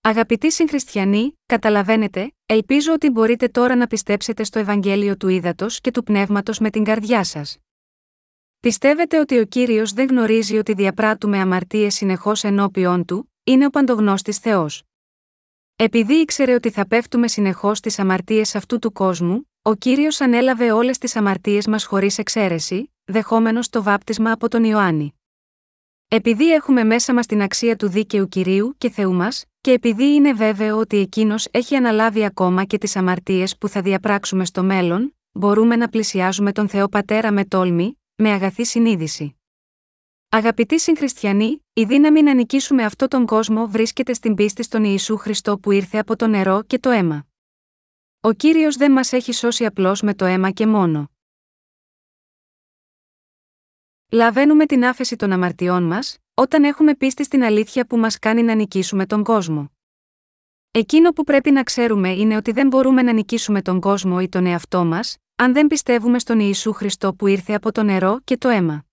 Αγαπητοί συγχριστιανοί, καταλαβαίνετε, ελπίζω ότι μπορείτε τώρα να πιστέψετε στο Ευαγγέλιο του Ήδατος και του Πνεύματος με την καρδιά σας. Πιστεύετε ότι ο κύριος δεν γνωρίζει ότι διαπράττουμε αμαρτίες συνεχώς ενώπιον του, είναι ο παντογνώστης Θεός. Επειδή ήξερε ότι θα πέφτουμε συνεχώς στις αμαρτίες αυτού του κόσμου, ο κύριος ανέλαβε όλες τις αμαρτίες μας χωρίς εξαίρεση, δεχόμενος το βάπτισμα από τον Ιωάννη. Επειδή έχουμε μέσα μας την αξία του δίκαιου κυρίου και Θεού μας, και επειδή είναι βέβαιο ότι εκείνος έχει αναλάβει ακόμα και τις αμαρτίες που θα διαπράξουμε στο μέλλον, μπορούμε να πλησιάζουμε τον Θεό Πατέρα με τόλμη, με αγαθή συνείδηση. Αγαπητοί συγχριστιανοί, η δύναμη να νικήσουμε αυτόν τον κόσμο βρίσκεται στην πίστη στον Ιησού Χριστό που ήρθε από το νερό και το αίμα. Ο κύριος δεν μας έχει σώσει απλώς με το αίμα και μόνο. Λαβαίνουμε την άφεση των αμαρτιών μας, όταν έχουμε πίστη στην αλήθεια που μας κάνει να νικήσουμε τον κόσμο. Εκείνο που πρέπει να ξέρουμε είναι ότι δεν μπορούμε να νικήσουμε τον κόσμο ή τον εαυτό μας, αν δεν πιστεύουμε στον Ιησού Χριστό που ήρθε από το νερό και το αίμα.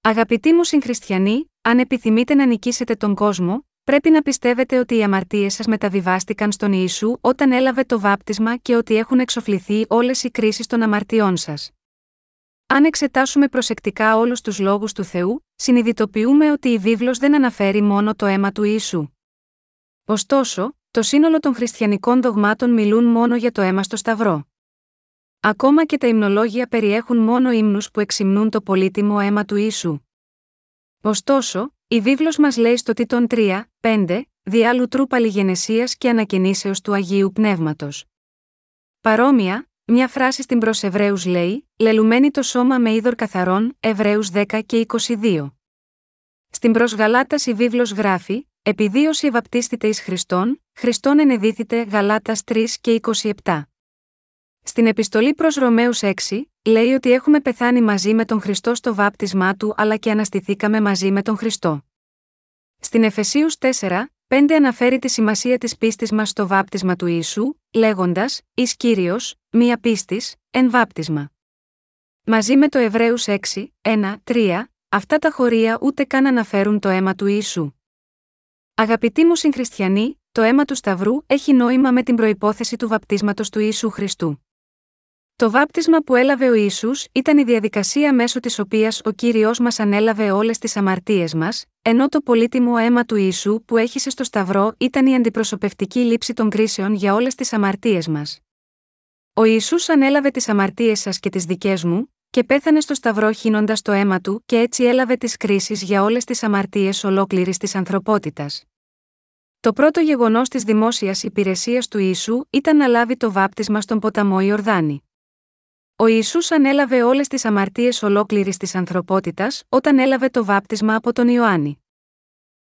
Αγαπητοί μου συγχριστιανοί, αν επιθυμείτε να νικήσετε τον κόσμο, πρέπει να πιστεύετε ότι οι αμαρτίες σας μεταβιβάστηκαν στον Ιησού όταν έλαβε το βάπτισμα και ότι έχουν εξοφληθεί όλες οι κρίσεις των αμαρτιών σας. Αν εξετάσουμε προσεκτικά όλους τους λόγους του Θεού, συνειδητοποιούμε ότι η βίβλος δεν αναφέρει μόνο το αίμα του Ιησού. Ωστόσο, το σύνολο των χριστιανικών δογμάτων μιλούν μόνο για το αίμα στο Σταυρό. Ακόμα και τα υμνολόγια περιέχουν μόνο ύμνους που εξυμνούν το πολύτιμο αίμα του Ιησού. Ωστόσο, η βίβλος μας λέει στο Τίτον 3, 5, διάλου τρού παλιγενεσίας και ανακαινήσεως του Αγίου Πνεύματος. Παρόμοια, μια φράση στην προς Εβραίους λέει «Λελουμένη το σώμα με είδωρ καθαρών» Εβραίους 10 και 22. Στην προς Γαλάτας η βίβλος γράφει «Επειδή όσοι ευαπτίστητε εις Χριστόν, Χριστόν ενεδίθητε» Γαλάτας 3 και 27. Στην επιστολή προς Ρωμαίους 6, λέει ότι έχουμε πεθάνει μαζί με τον Χριστό στο βάπτισμά του αλλά και αναστηθήκαμε μαζί με τον Χριστό. Στην Εφεσίους 4, 5 αναφέρει τη σημασία της πίστης μας στο βάπτισμα του Ιησού, λέγοντας: Εις κύριος, μία πίστης, εν βάπτισμα. Μαζί με το Εβραίους 6, 1, 3, αυτά τα χωρία ούτε καν αναφέρουν το αίμα του Ιησού. Αγαπητοί μου συγχριστιανοί, το αίμα του Σταυρού έχει νόημα με την προπόθεση του βαπτίσματος του Ιησού Χριστού. Το βάπτισμα που έλαβε ο Ιησούς ήταν η διαδικασία μέσω της οποίας ο κύριος μας ανέλαβε όλες τις αμαρτίες μας, ενώ το πολύτιμο αίμα του Ιησού που έχησε στο Σταυρό ήταν η αντιπροσωπευτική λήψη των κρίσεων για όλες τις αμαρτίες μας. Ο Ιησούς ανέλαβε τις αμαρτίες σας και τις δικές μου, και πέθανε στο σταυρό χύνοντας το αίμα του και έτσι έλαβε τις κρίσεις για όλες τις αμαρτίες ολόκληρης της ανθρωπότητας. Το πρώτο γεγονός της δημόσιας υπηρεσίας του Ιησού ήταν να λάβει το βάπτισμα στον ποταμό Ιορδάνη. Ο Ιησούς ανέλαβε όλες τις αμαρτίες ολόκληρης της ανθρωπότητας όταν έλαβε το βάπτισμα από τον Ιωάννη.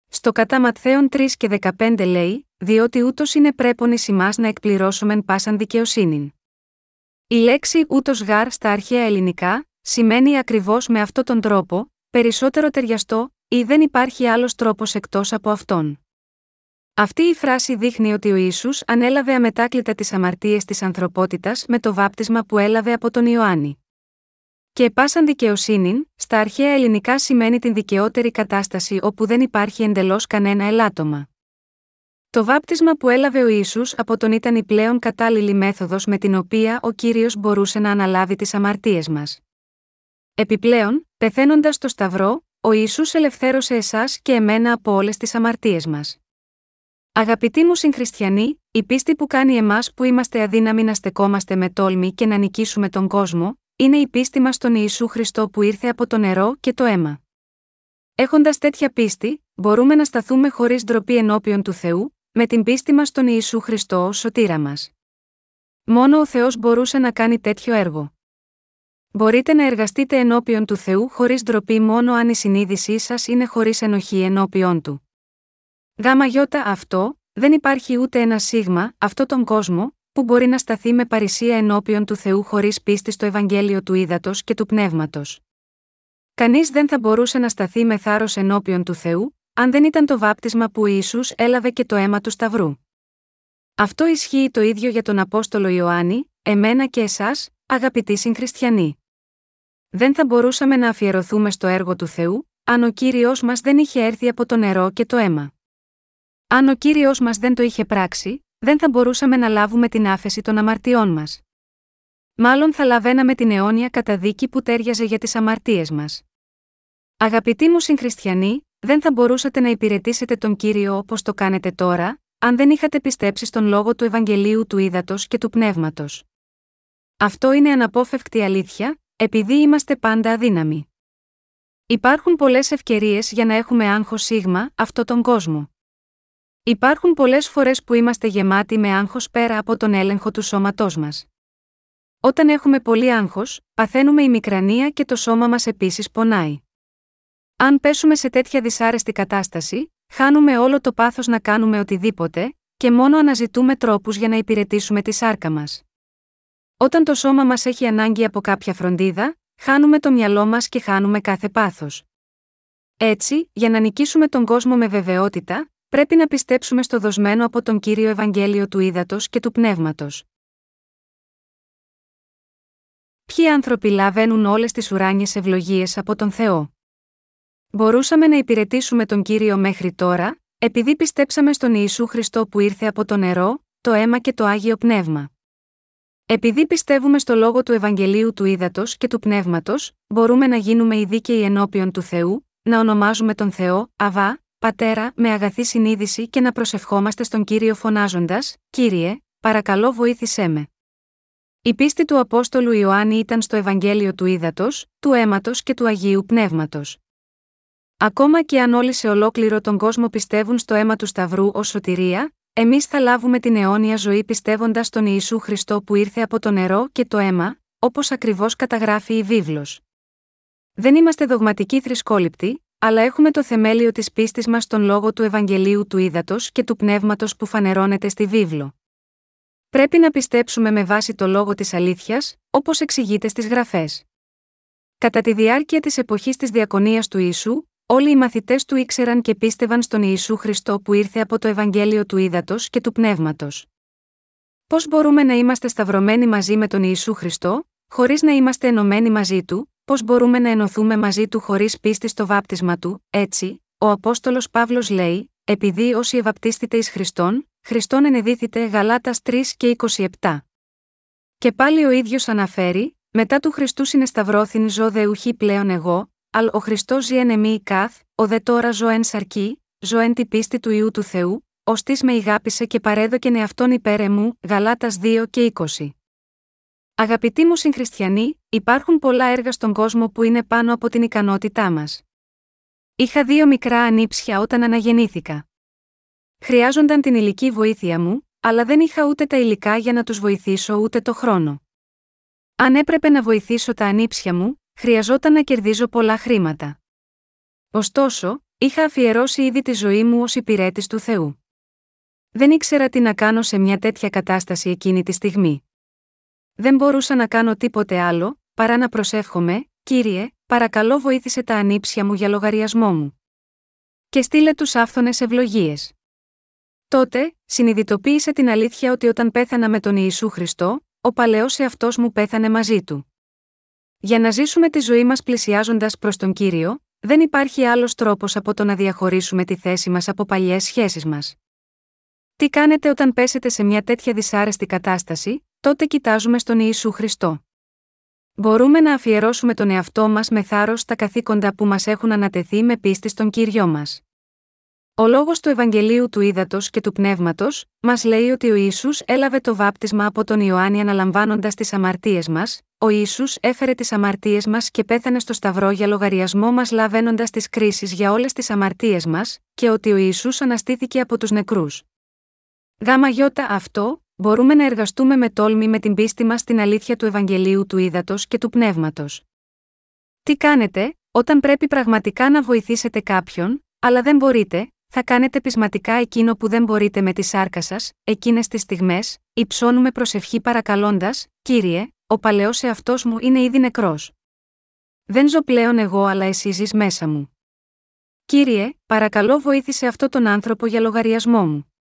Στο κατά Ματθαίων 3 και 15 λέει, διότι ούτως είναι πρέπον εις να εκπληρώσομεν πάσαν δικαιοσύνην. Η λέξη ούτως γάρ στα αρχαία ελληνικά σημαίνει ακριβώς με αυτόν τον τρόπο, περισσότερο ταιριαστό, ή δεν υπάρχει άλλος τρόπος εκτός από αυτόν. Αυτή η φράση δείχνει ότι ο Ισού ανέλαβε αμετάκλητα τις αμαρτίες της ανθρωπότητας με το βάπτισμα που έλαβε από τον Ιωάννη. Και πάσαν δικαιοσύνη, στα αρχαία ελληνικά σημαίνει την δικαιότερη κατάσταση όπου δεν υπάρχει εντελώς κανένα ελάττωμα. Το βάπτισμα που έλαβε ο Ιησούς από τον ήταν η πλέον κατάλληλη μέθοδος με την οποία ο κύριος μπορούσε να αναλάβει τις αμαρτίες μας. Επιπλέον, πεθαίνοντας στο Σταυρό, ο Ιησούς ελευθέρωσε εσάς και εμένα από όλες τις αμαρτίες μας. Αγαπητοί μου συγχριστιανοί, η πίστη που κάνει εμάς που είμαστε αδύναμοι να στεκόμαστε με τόλμη και να νικήσουμε τον κόσμο, είναι η πίστη μας στον Ιησού Χριστό που ήρθε από το νερό και το αίμα. Έχοντας τέτοια πίστη, μπορούμε να σταθούμε χωρίς ντροπή ενώπιον του Θεού, με την πίστη μας στον Ιησού Χριστό ως σωτήρα μας. Μόνο ο Θεός μπορούσε να κάνει τέτοιο έργο. Μπορείτε να εργαστείτε ενώπιον του Θεού χωρίς ντροπή μόνο αν η συνείδησή σας είναι χωρίς ενοχή ενώπιον του. Γάμα γιώτα αυτό, δεν υπάρχει ούτε ένα σίγμα, αυτό τον κόσμο, που μπορεί να σταθεί με παρησία ενώπιον του Θεού χωρίς πίστη στο Ευαγγέλιο του Ήδατος και του Πνεύματος. Κανείς δεν θα μπορούσε να σταθεί με θάρρος ενώπιον του Θεού, αν δεν ήταν το βάπτισμα που Ισού έλαβε και το αίμα του Σταυρού. Αυτό ισχύει το ίδιο για τον Απόστολο Ιωάννη, εμένα και εσάς, αγαπητοί συγχριστιανοί. Δεν θα μπορούσαμε να αφιερωθούμε στο έργο του Θεού, αν ο κύριος μας δεν είχε έρθει από το νερό και το αίμα. Αν ο κύριος μας δεν το είχε πράξει, δεν θα μπορούσαμε να λάβουμε την άφεση των αμαρτιών μας. Μάλλον θα λαβαίναμε την αιώνια καταδίκη που τέριαζε για τις αμαρτίες μας. Αγαπητοί μου συγχριστιανοί, δεν θα μπορούσατε να υπηρετήσετε τον κύριο όπως το κάνετε τώρα, αν δεν είχατε πιστέψει στον λόγο του Ευαγγελίου του Ήδατος και του Πνεύματος. Αυτό είναι αναπόφευκτη αλήθεια, επειδή είμαστε πάντα αδύναμοι. Υπάρχουν πολλές ευκαιρίες για να έχουμε άγχος σίγμα αυτό τον κόσμο. Υπάρχουν πολλές φορές που είμαστε γεμάτοι με άγχος πέρα από τον έλεγχο του σώματός μας. Όταν έχουμε πολύ άγχος, παθαίνουμε η μικρανία και το σώμα μας επίσης πονάει. Αν πέσουμε σε τέτοια δυσάρεστη κατάσταση, χάνουμε όλο το πάθος να κάνουμε οτιδήποτε, και μόνο αναζητούμε τρόπους για να υπηρετήσουμε τη σάρκα μας. Όταν το σώμα μας έχει ανάγκη από κάποια φροντίδα, χάνουμε το μυαλό μας και χάνουμε κάθε πάθος. Έτσι, για να νικήσουμε τον κόσμο με βεβαιότητα, πρέπει να πιστέψουμε στο δοσμένο από τον κύριο Ευαγγέλιο του Ήδατος και του Πνεύματος. Ποιοι άνθρωποι λαβαίνουν όλες τις ουράνιες ευλογίες από τον Θεό; Μπορούσαμε να υπηρετήσουμε τον κύριο μέχρι τώρα, επειδή πιστέψαμε στον Ιησού Χριστό που ήρθε από το νερό, το αίμα και το άγιο πνεύμα. Επειδή πιστεύουμε στο λόγο του Ευαγγελίου του Ήδατος και του Πνεύματος, μπορούμε να γίνουμε οι δίκαιοι ενώπιον του Θεού, να ονομάζουμε τον Θεό, Αβά, Πατέρα, με αγαθή συνείδηση και να προσευχόμαστε στον κύριο φωνάζοντας: Κύριε, παρακαλώ βοήθησέ με. Η πίστη του Απόστολου Ιωάννη ήταν στο Ευαγγέλιο του Ήδατος, του αίματος και του Αγίου Πνεύματος. Ακόμα και αν όλοι σε ολόκληρο τον κόσμο πιστεύουν στο αίμα του Σταυρού ως σωτηρία, εμείς θα λάβουμε την αιώνια ζωή πιστεύοντας στον Ιησού Χριστό που ήρθε από το νερό και το αίμα, όπως ακριβώς καταγράφει η βίβλος. Δεν είμαστε δογματικοί θρησκόληπτοι, αλλά έχουμε το θεμέλιο της πίστης μας στον λόγο του Ευαγγελίου του Ήδατος και του Πνεύματος που φανερώνεται στη βίβλο. Πρέπει να πιστέψουμε με βάση το λόγο της αλήθειας, όπως εξηγείται στις γραφές. Κατά τη διάρκεια της εποχής της διακονίας του Ιησού, όλοι οι μαθητές του ήξεραν και πίστευαν στον Ιησού Χριστό που ήρθε από το Ευαγγέλιο του Ήδατος και του Πνεύματος. Πώς μπορούμε να είμαστε σταυρωμένοι μαζί με τον Ιησού Χριστό, χωρίς να είμαστε ενωμένοι μαζί του, πώς μπορούμε να ενωθούμε μαζί του χωρίς πίστη στο βάπτισμα του, έτσι, ο Απόστολος Παύλος λέει, επειδή όσοι ευαπτίστητε εις Χριστόν, Χριστόν ενεδίθητε Γαλάτας 3 και 27. Και πάλι ο ίδιος αναφέρει, μετά του Χριστού συνεσταυρώθην ζω δε ουχή πλέον εγώ, αλ ο Χριστός ζει εν καθ, ο δε τώρα ζω εν σαρκή, ζω εν τη πίστη του ιού του Θεού, ως με ηγάπησε και παρέδοκεν εαυτόν υπέρ εμού, Γαλάτας 2 και 20. Αγαπητοί μου συγχριστιανοί, υπάρχουν πολλά έργα στον κόσμο που είναι πάνω από την ικανότητά μας. Είχα δύο μικρά ανήψια όταν αναγεννήθηκα. Χρειάζονταν την υλική βοήθεια μου, αλλά δεν είχα ούτε τα υλικά για να τους βοηθήσω ούτε το χρόνο. Αν έπρεπε να βοηθήσω τα ανήψια μου, χρειαζόταν να κερδίζω πολλά χρήματα. Ωστόσο, είχα αφιερώσει ήδη τη ζωή μου ως υπηρέτης του Θεού. Δεν ήξερα τι να κάνω σε μια τέτοια κατάσταση εκείνη τη στιγμή. Δεν μπορούσα να κάνω τίποτε άλλο, παρά να προσεύχομαι, κύριε, παρακαλώ βοήθησε τα ανήψια μου για λογαριασμό μου. Και στείλε τους άφθονες ευλογίες. Τότε, συνειδητοποίησε την αλήθεια ότι όταν πέθανα με τον Ιησού Χριστό, ο παλαιός εαυτός μου πέθανε μαζί του. Για να ζήσουμε τη ζωή μας πλησιάζοντας προς τον κύριο, δεν υπάρχει άλλος τρόπος από το να διαχωρίσουμε τη θέση μας από παλιές σχέσεις μας. Τι κάνετε όταν πέσετε σε μια τέτοια δυσάρεστη κατάσταση, τότε κοιτάζουμε στον Ιησού Χριστό. Μπορούμε να αφιερώσουμε τον εαυτό μας με θάρρος στα καθήκοντα που μας έχουν ανατεθεί με πίστη στον κύριο μας. Ο λόγος του Ευαγγελίου του Ήδατος και του Πνεύματος, μας λέει ότι ο Ισού έλαβε το βάπτισμα από τον Ιωάννη αναλαμβάνοντας τις αμαρτίες μας, ο Ισού έφερε τις αμαρτίες μας και πέθανε στο Σταυρό για λογαριασμό μας λαβαίνοντας τις κρίσεις για όλες τις αμαρτίες μας, και ότι ο Ισού αναστήθηκε από τους νεκρούς. Γάμα γιώτα αυτό, μπορούμε να εργαστούμε με τόλμη με την πίστη μας στην αλήθεια του Ευαγγελίου του Ήδατος και του Πνεύματος. Τι κάνετε, όταν πρέπει πραγματικά να βοηθήσετε κάποιον, αλλά δεν μπορείτε, θα κάνετε πεισματικά εκείνο που δεν μπορείτε με τη σάρκα σας, εκείνες τις στιγμές, υψώνουμε προσευχή παρακαλώντας, κύριε, ο παλαιός εαυτός μου είναι ήδη νεκρός. Δεν ζω πλέον εγώ αλλά εσύ ζεις μέσα μου. Κύριε, παρακαλώ βοήθησε αυτό τον άνθρωπο για λογαριασμό μου.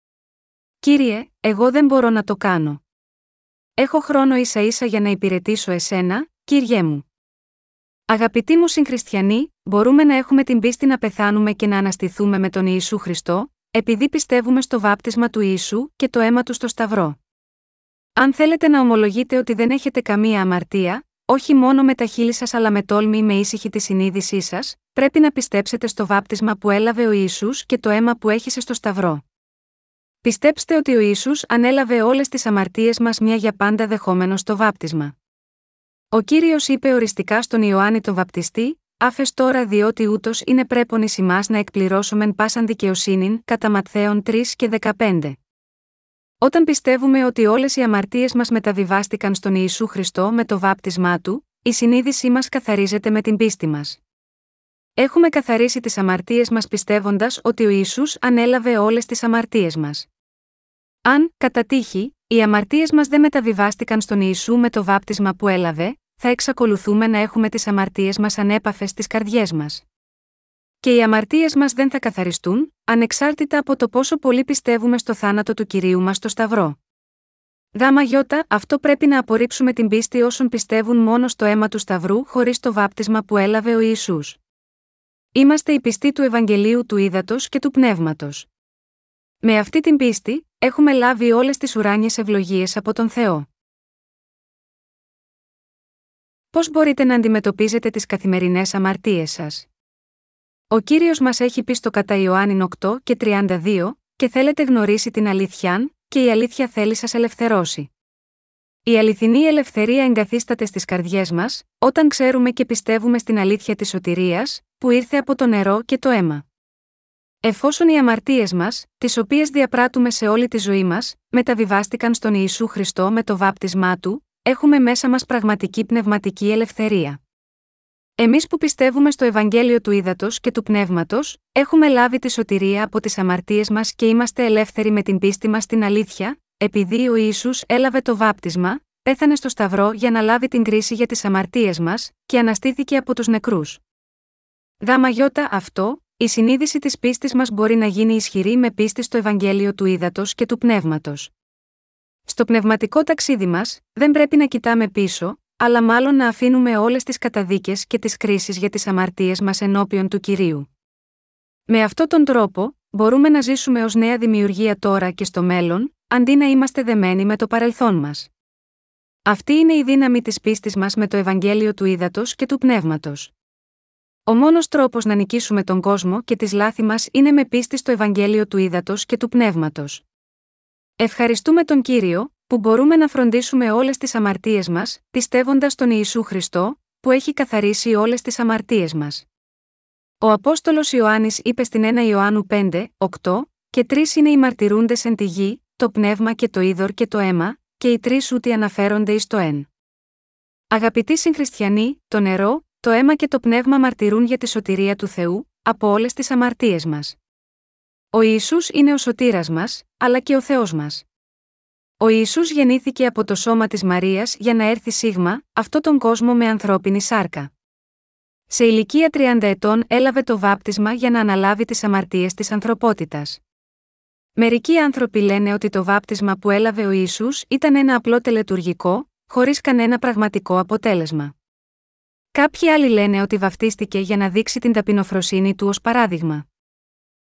Κύριε, εγώ δεν μπορώ να το κάνω. Έχω χρόνο ίσα ίσα για να υπηρετήσω εσένα, Κύριέ μου. Αγαπητοί μου συγχριστιανοί, μπορούμε να έχουμε την πίστη να πεθάνουμε και να αναστηθούμε με τον Ιησού Χριστό, επειδή πιστεύουμε στο βάπτισμα του Ιησού και το αίμα του στο Σταυρό. Αν θέλετε να ομολογείτε ότι δεν έχετε καμία αμαρτία, όχι μόνο με τα χείλη σας αλλά με τόλμη ή με ήσυχη τη συνείδησή σας, πρέπει να πιστέψετε στο βάπτισμα που έλαβε ο Ιησούς και το αίμα που έχησε στο Σταυρό. Πιστέψτε ότι ο Ιησούς ανέλαβε όλες τις αμαρτίες μας μια για πάντα δεχόμενος στο βάπτισμα. Ο κύριος είπε οριστικά στον Ιωάννη τον Βαπτιστή: Άφες τώρα διότι ούτως είναι πρέπον ει να εκπληρώσομεν πάσαν δικαιοσύνην, κατά Ματθαίων 3 και 15. Όταν πιστεύουμε ότι όλες οι αμαρτίες μας μεταβιβάστηκαν στον Ιησού Χριστό με το βάπτισμά του, η συνείδησή μας καθαρίζεται με την πίστη μας. Έχουμε καθαρίσει τις αμαρτίες μας πιστεύοντας ότι ο Ιησούς ανέλαβε όλες τις αμαρτίες μας. Αν, κατά τύχη, οι αμαρτίες μας δεν μεταβιβάστηκαν στον Ιησού με το βάπτισμα που έλαβε, θα εξακολουθούμε να έχουμε τις αμαρτίες μας ανέπαφες στις καρδιές μας. Και οι αμαρτίες μας δεν θα καθαριστούν, ανεξάρτητα από το πόσο πολύ πιστεύουμε στο θάνατο του κυρίου μας στο Σταυρό. Γάμα γιώτα, αυτό πρέπει να απορρίψουμε την πίστη όσων πιστεύουν μόνο στο αίμα του Σταυρού χωρίς το βάπτισμα που έλαβε ο Ιησούς. Είμαστε οι πιστοί του Ευαγγελίου του Ήδατος και του Πνεύματος. Με αυτή την πίστη, έχουμε λάβει όλες τις ουράνιες ευλογίες από τον Θεό. Πώς μπορείτε να αντιμετωπίζετε τις καθημερινές αμαρτίες σας; Ο κύριος μας έχει πει στο κατά Ιωάννη 8 και 32, και θέλετε γνωρίσει την αλήθεια, και η αλήθεια θέλει σας ελευθερώσει. Η αληθινή ελευθερία εγκαθίσταται στις καρδιές μας, όταν ξέρουμε και πιστεύουμε στην αλήθεια της σωτηρίας, που ήρθε από το νερό και το αίμα. Εφόσον οι αμαρτίες μας, τις οποίες διαπράττουμε σε όλη τη ζωή μας, μεταβιβάστηκαν στον Ιησού Χριστό με το βάπτισμά του, έχουμε μέσα μας πραγματική πνευματική ελευθερία. Εμείς που πιστεύουμε στο Ευαγγέλιο του Ήδατος και του Πνεύματος, έχουμε λάβει τη σωτηρία από τις αμαρτίες μας και είμαστε ελεύθεροι με την πίστη μας στην αλήθεια, επειδή ο Ιησούς έλαβε το βάπτισμα, πέθανε στο Σταυρό για να λάβει την κρίση για τις αμαρτίες μας, και αναστήθηκε από τους νεκρούς. Γάμα αυτό, η συνείδηση της πίστης μας μπορεί να γίνει ισχυρή με πίστη στο Ευαγγέλιο του Ήδατος και του Πνεύματος. Στο πνευματικό ταξίδι μας, δεν πρέπει να κοιτάμε πίσω, αλλά μάλλον να αφήνουμε όλες τις καταδίκες και τις κρίσεις για τις αμαρτίες μας ενώπιον του κυρίου. Με αυτόν τον τρόπο, μπορούμε να ζήσουμε ως νέα δημιουργία τώρα και στο μέλλον, αντί να είμαστε δεμένοι με το παρελθόν μας. Αυτή είναι η δύναμη της πίστης μας με το Ευαγγέλιο του Ήδατος και του Πνεύματος. Ο μόνος τρόπος να νικήσουμε τον κόσμο και τις λάθη μας είναι με πίστη στο Ευαγγέλιο του Ήδατος και του Πνεύματος. Ευχαριστούμε τον κύριο, που μπορούμε να φροντίσουμε όλες τις αμαρτίες μας, πιστεύοντας τον Ιησού Χριστό, που έχει καθαρίσει όλες τις αμαρτίες μας. Ο Απόστολος Ιωάννης είπε στην 1 Ιωάννου 5, 8, και τρεις είναι οι μαρτυρούντες εν τη γη, το πνεύμα και το είδωρ και το αίμα, και οι τρεις ούτι αναφέρονται εις το εν. Αγαπητοί συγχριστιανοί, το νερό, το αίμα και το πνεύμα μαρτυρούν για τη σωτηρία του Θεού, από όλες τις αμαρτίες μας. Ο Ιησούς είναι ο σωτήρας μας, αλλά και ο Θεός μας. Ο Ιησούς γεννήθηκε από το σώμα της Μαρίας για να έρθει σίγμα, αυτό τον κόσμο με ανθρώπινη σάρκα. Σε ηλικία 30 ετών έλαβε το βάπτισμα για να αναλάβει τις αμαρτίες της ανθρωπότητας. Μερικοί άνθρωποι λένε ότι το βάπτισμα που έλαβε ο Ιησούς ήταν ένα απλό τελετουργικό, χωρίς κανένα πραγματικό αποτέλεσμα. Κάποιοι άλλοι λένε ότι βαφτίστηκε για να δείξει την ταπεινοφροσύνη του ως παράδειγμα.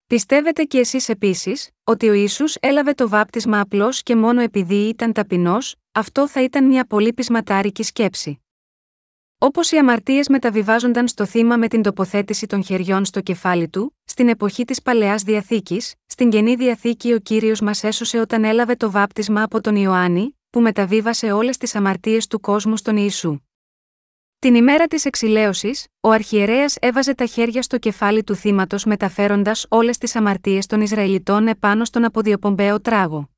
Πιστεύετε κι εσείς επίσης, ότι ο Ιησούς έλαβε το βάπτισμα απλώς και μόνο επειδή ήταν ταπεινός, αυτό θα ήταν μια πολύ πεισματάρικη σκέψη. Όπως οι αμαρτίες μεταβιβάζονταν στο θύμα με την τοποθέτηση των χεριών στο κεφάλι του, στην εποχή της Παλαιάς Διαθήκης, στην καινή Διαθήκη ο κύριος μας έσωσε όταν έλαβε το βάπτισμα από τον Ιωάννη, που μεταβίβασε όλες τις αμαρτίες του κόσμου στον Ιησού. Την ημέρα της εξηλαίωσης, ο αρχιερέας έβαζε τα χέρια στο κεφάλι του θύματος μεταφέροντας όλες τις αμαρτίες των Ισραηλιτών επάνω στον αποδιοπομπαίο τράγο.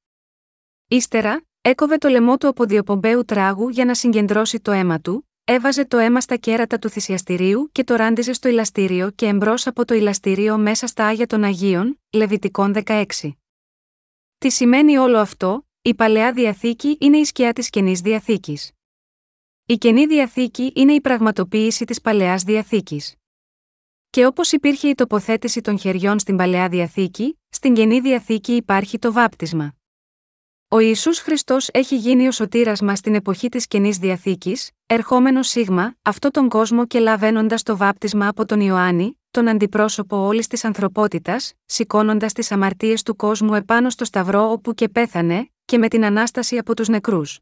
Ύστερα, έκοβε το λαιμό του αποδιοπομπαίου τράγου για να συγκεντρώσει το αίμα του, έβαζε το αίμα στα κέρατα του θυσιαστηρίου και το ράντιζε στο ηλαστήριο και εμπρός από το ηλαστήριο μέσα στα άγια των Αγίων, Λεβιτικών 16. Τι σημαίνει όλο αυτό, η παλαιά διαθήκη είναι η σκιά της καινής διαθήκης. Η καινή διαθήκη είναι η πραγματοποίηση της παλαιάς διαθήκης. Και όπως υπήρχε η τοποθέτηση των χεριών στην παλαιά διαθήκη, στην καινή διαθήκη υπάρχει το βάπτισμα. Ο Ιησούς Χριστός έχει γίνει ο σωτήρας μα στην εποχή της καινή διαθήκης, ερχόμενος σίγμα, αυτό τον κόσμο και λαβαίνοντας το βάπτισμα από τον Ιωάννη, τον αντιπρόσωπο όλης της ανθρωπότητας, σηκώνοντας τις αμαρτίες του κόσμου επάνω στο Σταυρό όπου και πέθανε, και με την ανάσταση από τους νεκρούς.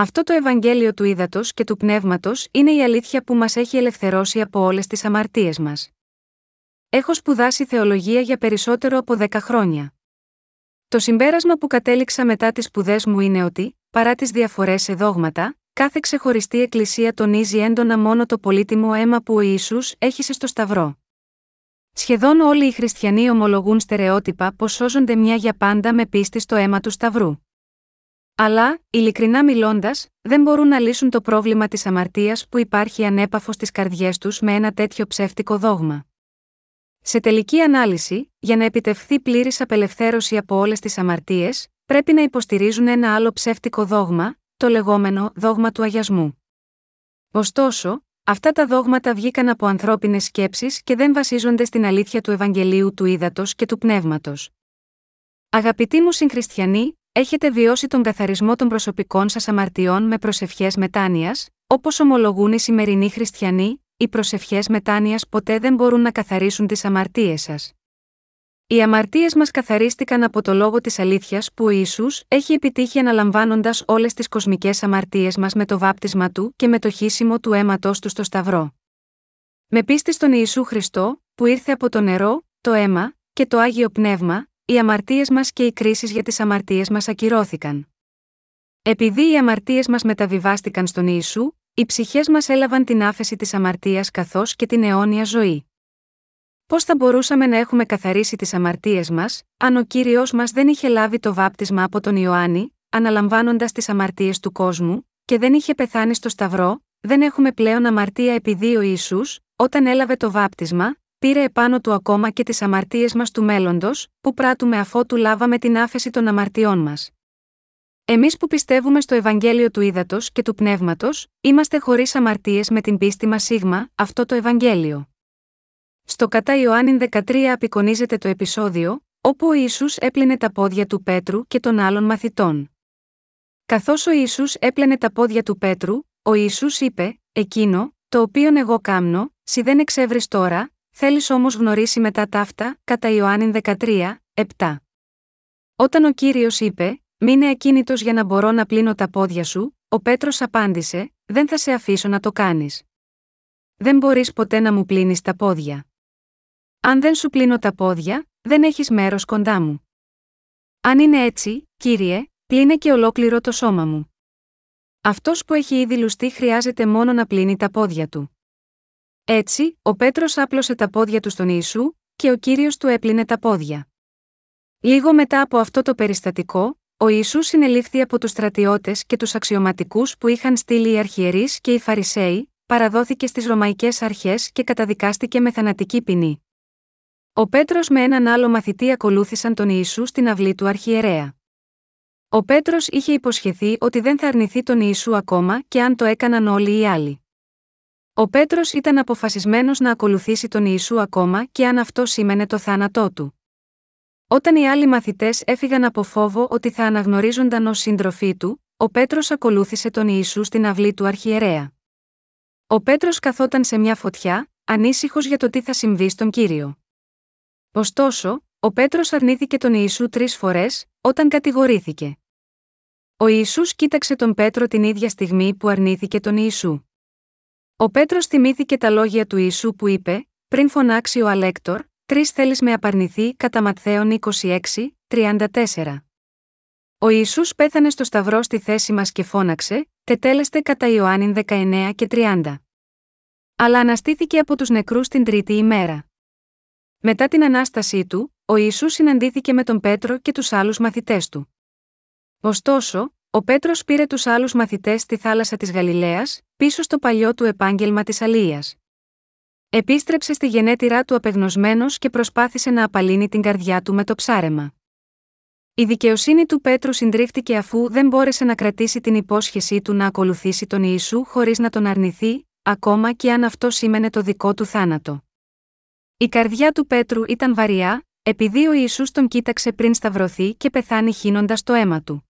Αυτό το Ευαγγέλιο του ύδατο και του πνεύματος είναι η αλήθεια που μας έχει ελευθερώσει από όλες τις αμαρτίες μας. Έχω σπουδάσει θεολογία για περισσότερο από 10 χρόνια. Το συμπέρασμα που κατέληξα μετά τις σπουδές μου είναι ότι, παρά τις διαφορές σε δόγματα, κάθε ξεχωριστή εκκλησία τονίζει έντονα μόνο το πολύτιμο αίμα που ο Ισού έχει στο Σταυρό. Σχεδόν όλοι οι χριστιανοί ομολογούν στερεότυπα πως σώζονται μια για πάντα με πίστη στο αίμα του Σταυρού. Αλλά, ειλικρινά μιλώντας, δεν μπορούν να λύσουν το πρόβλημα της αμαρτίας που υπάρχει ανέπαφος στις καρδιές τους με ένα τέτοιο ψεύτικο δόγμα. Σε τελική ανάλυση, για να επιτευχθεί πλήρης απελευθέρωση από όλες τις αμαρτίες, πρέπει να υποστηρίζουν ένα άλλο ψεύτικο δόγμα, το λεγόμενο δόγμα του αγιασμού. Ωστόσο, αυτά τα δόγματα βγήκαν από ανθρώπινες σκέψεις και δεν βασίζονται στην αλήθεια του Ευαγγελίου του Ήδατος και του Πνεύματος. Αγαπητοί μου συγχριστιανοί, έχετε βιώσει τον καθαρισμό των προσωπικών σας αμαρτιών με προσευχές μετάνοιας, όπως ομολογούν οι σημερινοί χριστιανοί, οι προσευχές μετάνοιας ποτέ δεν μπορούν να καθαρίσουν τις αμαρτίες σας. Οι αμαρτίες μας καθαρίστηκαν από το λόγο της αλήθειας που ο Ιησούς έχει επιτύχει αναλαμβάνοντας όλες τις κοσμικές αμαρτίες μας με το βάπτισμα του και με το χύσιμο του αίματό του στο Σταυρό. Με πίστη στον Ιησού Χριστό, που ήρθε από το νερό, το αίμα και το άγιο πνεύμα, οι αμαρτίες μας και οι κρίσεις για τις αμαρτίες μας ακυρώθηκαν. Επειδή οι αμαρτίες μας μεταβιβάστηκαν στον Ιησού, οι ψυχές μας έλαβαν την άφεση της αμαρτίας καθώς και την αιώνια ζωή. Πώς θα μπορούσαμε να έχουμε καθαρίσει τις αμαρτίες μας, αν ο κύριος μας δεν είχε λάβει το βάπτισμα από τον Ιωάννη, αναλαμβάνοντας τις αμαρτίες του κόσμου, και δεν είχε πεθάνει στο Σταυρό, δεν έχουμε πλέον αμαρτία επειδή ο Ισού, όταν έλαβε το βάπτισμα, πήρε επάνω του ακόμα και τις αμαρτίες μας του μέλλοντος, που πράττουμε αφότου λάβαμε την άφεση των αμαρτιών μας. Εμείς που πιστεύουμε στο Ευαγγέλιο του Ήδατος και του Πνεύματος, είμαστε χωρίς αμαρτίες με την πίστη μας σίγμα, αυτό το Ευαγγέλιο. Στο κατά Ιωάννη 13 απεικονίζεται το επεισόδιο, όπου ο Ιησούς έπλυνε τα πόδια του Πέτρου και των άλλων μαθητών. Καθώς ο Ιησούς έπλαινε τα πόδια του Πέτρου, ο Ιησούς είπε: Εκείνο, το οποίον εγώ κάμνω, σι δεν εξεύρει τώρα, θέλεις όμως γνωρίσει μετά ταύτα, κατά Ιωάννη 13, 7. Όταν ο κύριος είπε: Μείνε ακίνητος για να μπορώ να πλύνω τα πόδια σου, ο Πέτρος απάντησε: Δεν θα σε αφήσω να το κάνεις. Δεν μπορείς ποτέ να μου πλύνεις τα πόδια. Αν δεν σου πλύνω τα πόδια, δεν έχεις μέρος κοντά μου. Αν είναι έτσι, κύριε, είναι και ολόκληρο το σώμα μου. Αυτός που έχει ήδη λουστεί χρειάζεται μόνο να πλύνει τα πόδια του. Έτσι, ο Πέτρος άπλωσε τα πόδια του στον Ιησού, και ο κύριος του έπλυνε τα πόδια. Λίγο μετά από αυτό το περιστατικό, ο Ιησούς συνελήφθη από τους στρατιώτες και τους αξιωματικούς που είχαν στείλει οι αρχιερείς και οι Φαρισαίοι, παραδόθηκε στις Ρωμαϊκές Αρχές και καταδικάστηκε με θανατική ποινή. Ο Πέτρος με έναν άλλο μαθητή ακολούθησαν τον Ιησού στην αυλή του αρχιερέα. Ο Πέτρος είχε υποσχεθεί ότι δεν θα αρνηθεί τον Ιησού ακόμα και αν το έκαναν όλοι οι άλλοι. Ο Πέτρος ήταν αποφασισμένος να ακολουθήσει τον Ιησού ακόμα και αν αυτό σήμαινε το θάνατό του. Όταν οι άλλοι μαθητές έφυγαν από φόβο ότι θα αναγνωρίζονταν ως σύντροφοί του, ο Πέτρος ακολούθησε τον Ιησού στην αυλή του αρχιερέα. Ο Πέτρος καθόταν σε μια φωτιά, ανήσυχος για το τι θα συμβεί στον κύριο. Ωστόσο, ο Πέτρος αρνήθηκε τον Ιησού τρεις φορές, όταν κατηγορήθηκε. Ο Ισού κοίταξε τον Πέτρο την ίδια στιγμή που αρνήθηκε τον Ιησού. Ο Πέτρος θυμήθηκε τα λόγια του Ιησού που είπε: Πριν φωνάξει ο Αλέκτορ, τρεις θέλεις με απαρνηθεί κατά Ματθαίων 26, 34. Ο Ισού πέθανε στο Σταυρό στη θέση μας και φώναξε: Τετέλεστε κατά Ιωάννην 19 και 30. Αλλά αναστήθηκε από τους νεκρούς την τρίτη ημέρα. Μετά την ανάστασή του, ο Ιησούς συναντήθηκε με τον Πέτρο και τους άλλους μαθητές του. Ωστόσο, ο Πέτρος πήρε τους άλλους μαθητές στη θάλασσα της Γαλιλαίας, πίσω στο παλιό του επάγγελμα της αλίας. Επίστρεψε στη γενέτειρά του απεγνωσμένος και προσπάθησε να απαλύνει την καρδιά του με το ψάρεμα. Η δικαιοσύνη του Πέτρου συντρίφτηκε αφού δεν μπόρεσε να κρατήσει την υπόσχεσή του να ακολουθήσει τον Ιησού χωρίς να τον αρνηθεί, ακόμα και αν αυτό σήμαινε το δικό του θάνατο. Η καρδιά του Πέτρου ήταν βαριά, επειδή ο Ιησούς τον κοίταξε πριν σταυρωθεί και πεθάνει χύνοντας το αίμα του.